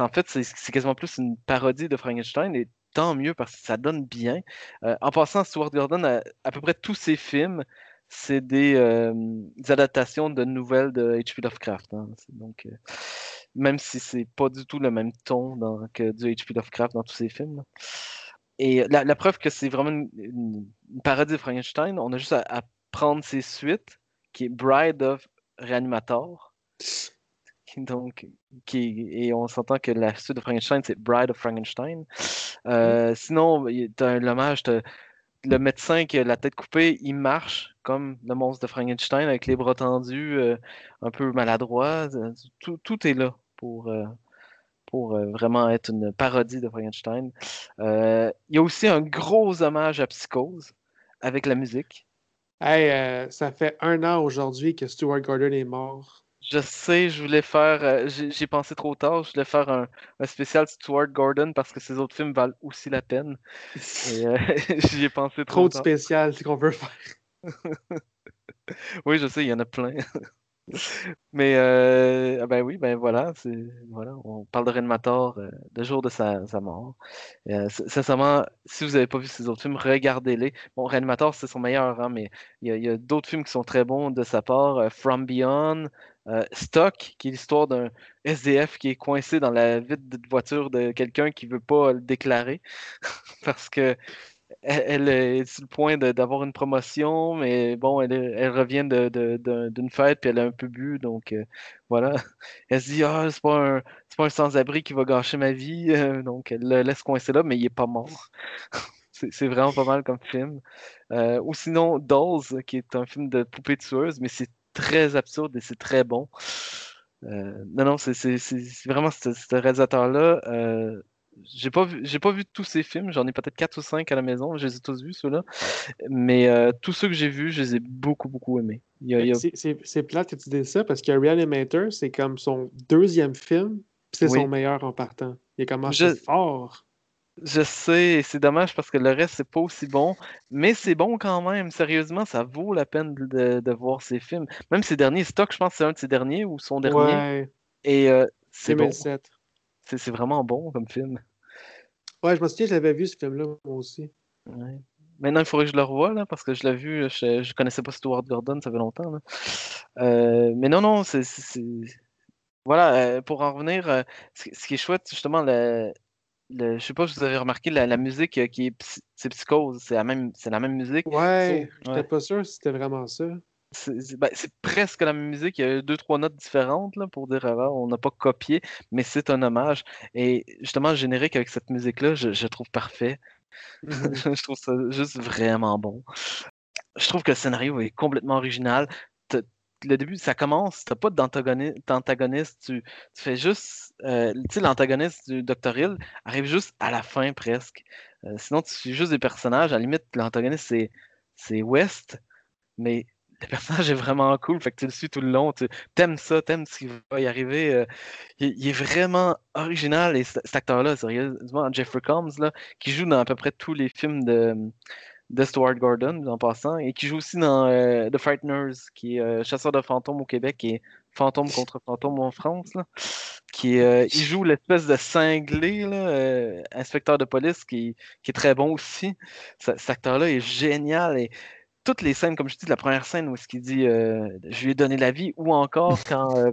en fait, c'est quasiment plus une parodie de Frankenstein et tant mieux parce que ça donne bien. Euh, en passant, Stuart Gordon, à, à peu près tous ses films, c'est des, euh, adaptations de nouvelles de H.P. Lovecraft. hein. Donc, même si c'est pas du tout le même ton que du H.P. Lovecraft dans tous ses films. Et la, preuve que c'est vraiment une, parodie de Frankenstein, on a juste à prendre ses suites, qui est Bride of Reanimator. Donc, qui, et on s'entend que la suite de Frankenstein, c'est Bride of Frankenstein. Euh, Sinon, tu as un hommage, t'as le médecin qui a la tête coupée, il marche comme le monstre de Frankenstein avec les bras tendus, euh, un peu maladroit. Tout, tout est là pour, euh, pour vraiment être une parodie de Frankenstein. Il y a aussi un gros hommage à Psychose avec la musique. Hey, euh, ça fait un an aujourd'hui que Stuart Gordon est mort. Je sais, je voulais faire, euh, j'ai pensé trop tard, je voulais faire un, un spécial Stuart Gordon parce que ses autres films valent aussi la peine. Euh, <laughs> j'y ai pensé trop, Trop de tard. spécial, c'est qu'on veut faire. <laughs> Oui, je sais, il y en a plein. <laughs> Mais euh, ah ben oui, ben voilà, voilà, on parle de Reanimator euh, le jour de sa, mort. Euh, sincèrement, si vous n'avez pas vu ses autres films, regardez-les. Bon, Reanimator, c'est son meilleur, hein, mais il y a, d'autres films qui sont très bons de sa part. euh, From Beyond, Stock, qui est l'histoire d'un SDF qui est coincé dans la vitre de voiture de quelqu'un qui veut pas le déclarer <laughs> parce que elle, est sur le point d'avoir une promotion, mais bon, elle, revient d'une fête, puis elle a un peu bu, donc euh, voilà. <laughs> Elle se dit, ah, c'est pas un, un sans-abri qui va gâcher ma vie, euh, donc elle le laisse coincer là, mais il est pas mort. <laughs> C'est vraiment pas mal comme film. Euh, ou sinon, Dolls, qui est un film de poupée tueuse, mais c'est très absurde et c'est très bon. Non, non, c'est vraiment ce, réalisateur-là. J'ai pas vu, j'ai pas vu tous ses films, j'en ai peut-être 4 ou 5 à la maison, je les ai tous vus, ceux-là. Mais euh, tous ceux que j'ai vus, je les ai beaucoup, beaucoup aimés. A- C'est- plate que tu dises ça parce que Reanimator, c'est comme son deuxième film, c'est Oui. son meilleur en partant. Il a commencé Je- fort. Je sais, et c'est dommage parce que le reste, c'est pas aussi bon, mais c'est bon quand même. Sérieusement, ça vaut la peine de, de voir ces films. Même ses derniers, Stock, je pense que c'est un de ses derniers ou son dernier. Ouais, Et euh, c'est bon. 2007. C'est vraiment bon comme film. Ouais, je me souviens, je l'avais vu ce film-là, moi aussi. Ouais. Maintenant, il faudrait que je le revoie, là, parce que je l'ai vu, je, je connaissais pas Stuart Gordon, ça fait longtemps. là. Euh, mais non, non, c'est. Voilà, euh, pour en revenir, euh, ce, ce qui est chouette, justement, le, le- je sais pas si vous avez remarqué, la, la musique qui est, c'est Psychose, c'est la même, la même musique. Ouais, j'étais Ouais. pas sûr si c'était vraiment ça. C'est ben, c'est presque la même musique. Il y a deux, trois notes différentes là, pour dire ah, on n'a pas copié, mais c'est un hommage. Et justement, le générique avec cette musique-là, je, je trouve parfait. Mhm. <laughs> je trouve ça juste vraiment bon. Je trouve que le scénario est complètement original. Le début, ça commence, t'as pas d'antagoni- d'antagoniste, tu, tu fais juste. euh, tu sais, l'antagoniste du Dr. Hill arrive juste à la fin presque. Euh, sinon, tu suis juste des personnages. À la limite, l'antagoniste, c'est c'est West, mais <laughs> le personnage est vraiment cool, fait que tu le suis tout le long, tu aimes ça, t'aimes ce qui va y arriver. euh, il, est vraiment original et cet acteur-là, sérieusement, Jeffrey Combs, là, qui joue dans à peu près tous les films de, de Stuart Gordon, en passant, et qui joue aussi dans euh, The Frighteners, qui est euh, chasseur de fantômes au Québec et fantôme contre fantôme en France, là, qui il joue l'espèce de cinglé, inspecteur de police, qui, est très bon aussi. Ce- cet acteur-là est génial et toutes les scènes, comme je dis, la première scène où ce qu'il dit euh, je lui ai donné la vie, ou encore <laughs> quand euh,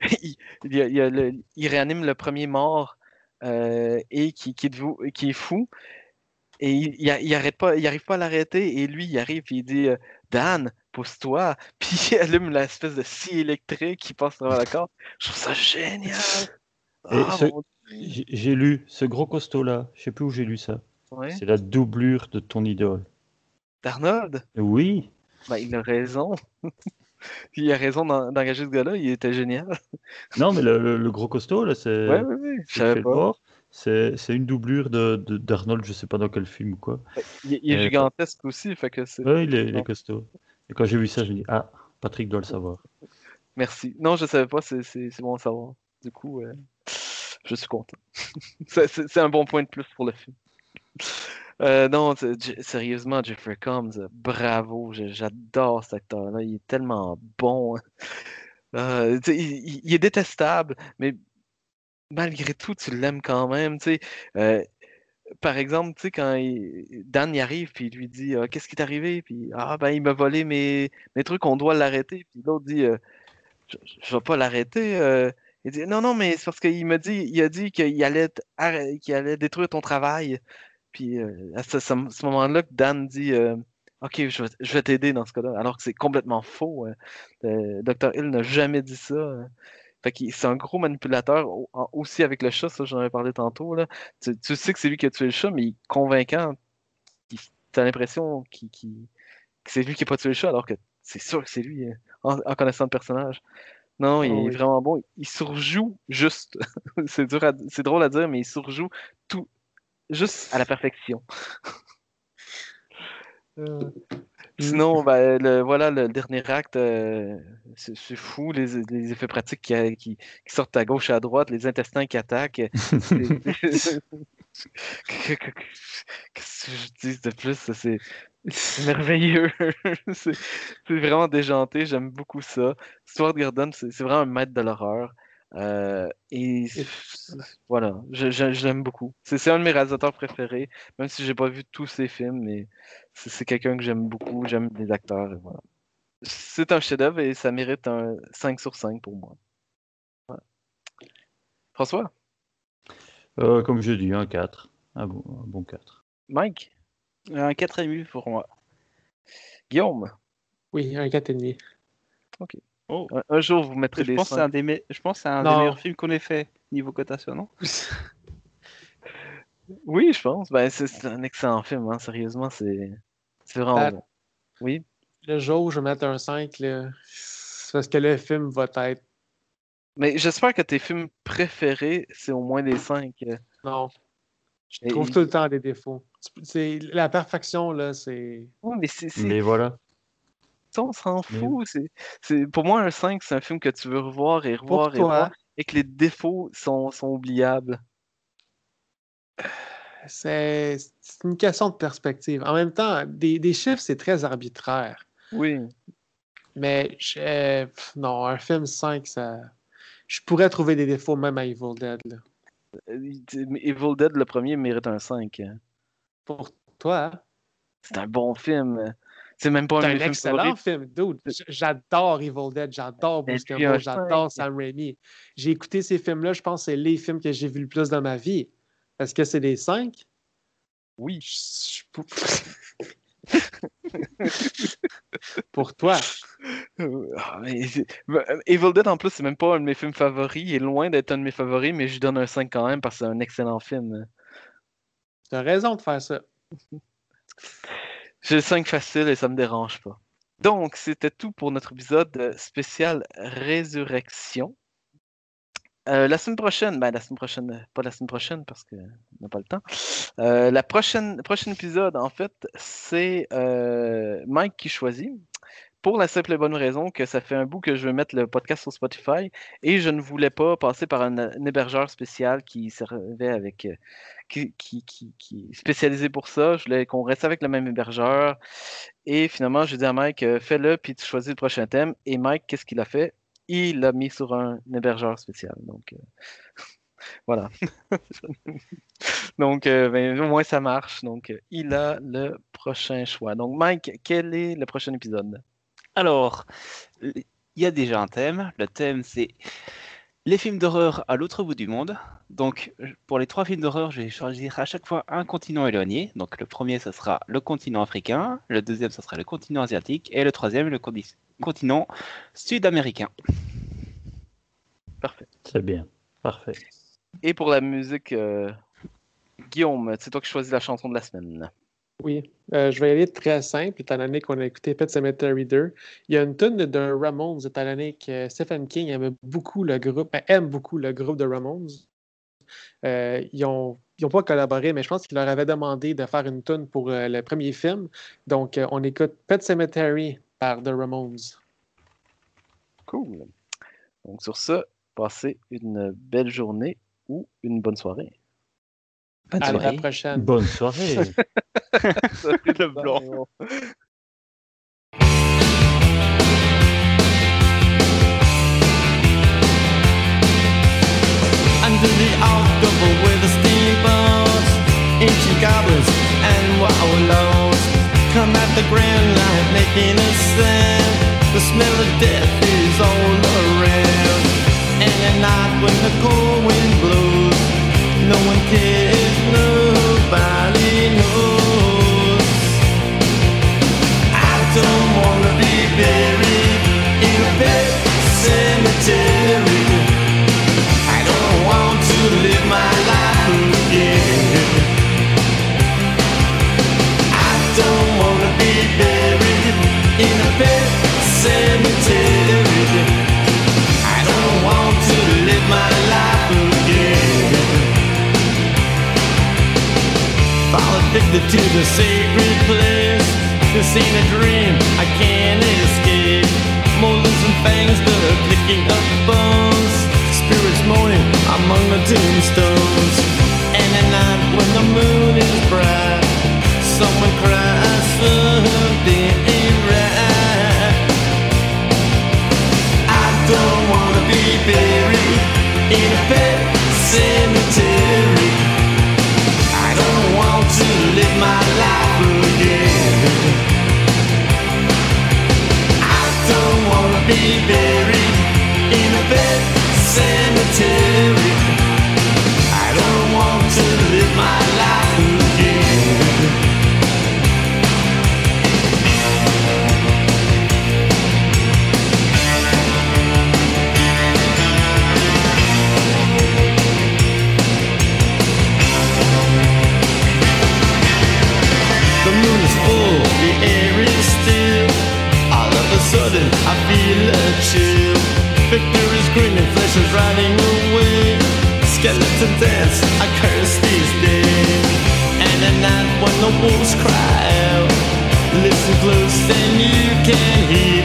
<laughs> il, le- réanime le premier mort euh, et qui, qui, est devou- qui est fou. Et il, arrête pas, il arrive pas à l'arrêter. Et lui, il arrive et il dit Dan, pousse-toi. <laughs> Puis il allume l'espèce de scie électrique qui passe travers la corde. Je trouve ça génial. Ah, ce- mon j'ai j'ai lu ce gros costaud-là, je sais plus où j'ai lu ça. Ouais. C'est la doublure de ton idole. D'Arnold? Oui. Ben, il a raison. <laughs> il a raison d'en- d'engager ce gars-là, il était génial. Non, mais le, le- le gros costaud, là, c'est. Ouais, je c'est savais pas. Une doublure de, de- d'Arnold, je sais pas dans quel film ou quoi. Il, il est Euh, gigantesque aussi, fait que c'est. Ouais, il est, il est costaud. Et quand j'ai vu ça, je me dis, ah, Patrick doit le savoir. Merci. Non, je savais pas, c'est bon à savoir. Du coup, euh, je suis content. <laughs> C'est un bon point de plus pour le film. Euh, non, sérieusement, Jeffrey Combs, bravo, je- j'adore cet acteur-là, il est tellement bon. hein. Euh, il, est détestable, mais malgré tout, tu l'aimes quand même. Euh, par exemple, quand Dan y arrive, puis il lui dit Ah, Qu'est-ce qui t'est arrivé? Puis Ah, ben, il m'a volé mes, mes trucs, on doit l'arrêter. Puis l'autre dit euh, Je ne vais pas l'arrêter. euh. Il dit Non, non, mais c'est parce qu'il m'a dit, il a dit qu'il allait, qu'il allait détruire ton travail. Puis euh, à ce, ce- ce moment-là, que Dan dit euh, Ok, je vais, je vais t'aider dans ce cas-là, alors que c'est complètement faux. Euh, Dr. Hill n'a jamais dit ça. Fait qu'il- c'est un gros manipulateur, aussi avec le chat, ça j'en avais parlé tantôt. Là. Tu, tu sais que c'est lui qui a tué le chat, mais il est convaincant. Tu as l'impression qu'il- que c'est lui qui n'a pas tué le chat, alors que c'est sûr que c'est lui, en, en connaissant le personnage. Non, il Oh est vraiment bon. Il surjoue juste. <laughs> c'est dur c'est drôle à dire, mais il surjoue tout juste à la perfection. <laughs> Euh, Sinon, ben, le, voilà, le dernier acte, euh, c'est c'est fou, les, les effets pratiques qui, qui- qui sortent à gauche et à droite, les intestins qui attaquent. C'est- <laughs> Qu'est-ce que je dis de plus? ça, C'est c'est merveilleux. <laughs> C'est c'est vraiment déjanté, j'aime beaucoup ça. Stuart Gordon, c'est c'est vraiment un maître de l'horreur. Euh, et voilà, je, je- je l'aime beaucoup. C'est c'est un de mes réalisateurs préférés, même si j'ai pas vu tous ses films, mais c'est c'est quelqu'un que j'aime beaucoup, j'aime les acteurs, et voilà. C'est un chef-d'œuvre et ça mérite un 5 sur 5 pour moi. Voilà. François? Euh, comme je dis, un 4. Un bon, un bon 4. Mike? Un 4,5 pour moi. Guillaume? Oui, un 4,5. Ok. Oh. Un, un jour, vous mettrez Je pense cinq. un des, me- je pense que c'est un des meilleurs films qu'on ait fait niveau cotation, non? <laughs> Oui, je pense. Ben, c'est un excellent film, hein, sérieusement, c'est c'est vraiment Ah. bon. Oui? Le jour où je vais mettre un 5, là, c'est parce que le film va être. Mais j'espère que tes films préférés, c'est au moins des 5. Non. Je Et- trouve tout le temps des défauts. C'est la perfection, là, c'est. Oui, mais c'est. c'est- Mais voilà. On s'en fout. Pour moi, un 5, c'est un film que tu veux revoir et revoir et toi. revoir et que les défauts sont, sont oubliables. <sighs> C'est une question de perspective. En même temps, des, des chiffres, c'est très arbitraire. Oui. Mais je- pff, non, un film 5, ça. Je pourrais trouver des défauts même à Evil Dead. là. Euh, Evil Dead, le premier, mérite un 5. hein. Pour toi, hein? C'est un bon film. C'est même pas un un excellent film, dude. J'adore Evil Dead, j'adore un j'adore cinq. Sam Raimi. J'ai écouté ces films-là, je pense que c'est les films que j'ai vus le plus dans ma vie. Est-ce que c'est des 5? Oui. <laughs> Pour toi. Euh, Evil Dead, en plus, c'est même pas un de mes films favoris. Il est loin d'être un de mes favoris, mais je lui donne un 5 quand même parce que c'est un excellent film. Tu as raison de faire ça. J'ai le 5 facile et ça me dérange pas. Donc, c'était tout pour notre épisode euh, spécial Résurrection. Euh, la semaine prochaine, ben la semaine prochaine, euh, pas la semaine prochaine parce qu'on n'a pas le temps. La prochaine, prochain épisode, en fait, c'est Mike qui choisit. Pour la simple et bonne raison que ça fait un bout que je veux mettre le podcast sur Spotify et je ne voulais pas passer par un, hébergeur spécial qui servait avec euh, qui, est spécialisé pour ça. Je voulais qu'on reste avec le même hébergeur. Et finalement, j'ai dit à Mike, euh, fais-le, puis tu choisis le prochain thème. Et Mike, qu'est-ce qu'il a fait? Il l'a mis sur un hébergeur spécial. Donc, euh, <laughs> voilà. <laughs> Donc, ben, au moins, ça marche. Donc, il a le prochain choix. Donc, Mike, quel est le prochain épisode? Alors, il y a déjà un thème. Le thème, c'est les films d'horreur à l'autre bout du monde. Donc, pour les trois films d'horreur, je vais choisir à chaque fois un continent éloigné. Donc, le premier, ce sera le continent africain. Le deuxième, ce sera le continent asiatique. Et le troisième, le continent sud-américain. Parfait. C'est bien. Parfait. Et pour la musique, euh, Guillaume, c'est toi qui choisis la chanson de la semaine. Oui, Euh, je vais y aller très simple, étant donné qu'on a écouté Pet Cemetery 2. Il y a une tonne de Ramones, étant Stephen King aime beaucoup le groupe, ben, aime beaucoup le groupe de Ramones. Euh, ils n'ont pas collaboré, mais je pense qu'il leur avait demandé de faire une tune pour euh, le premier film. Donc, on écoute Pet Cemetery par The Ramones. Cool. Donc, sur ça, passez une belle journée ou une bonne soirée. Bonne À la prochaine. Bonne soirée. <laughs> le blanc. Under the October with the steamboats, ancient goblins and wallows come at the grand line making a sound. The smell of death is all around. And at night when the cold wind blows, no one cares, buried in a pet cemetery. I don't want to live my life again. I don't wanna be buried in a pet cemetery. I don't want to live my life again. Addicted to the sacred place. This ain't a dream, I can't fangs that are picking up bones. Spirits moaning among the tombstones. And at night when the moon is bright, someone cries something ain't right. I don't wanna be buried in a pet cemetery. I don't want to live my life be big. the wolves cry out. Listen close, then you can hear.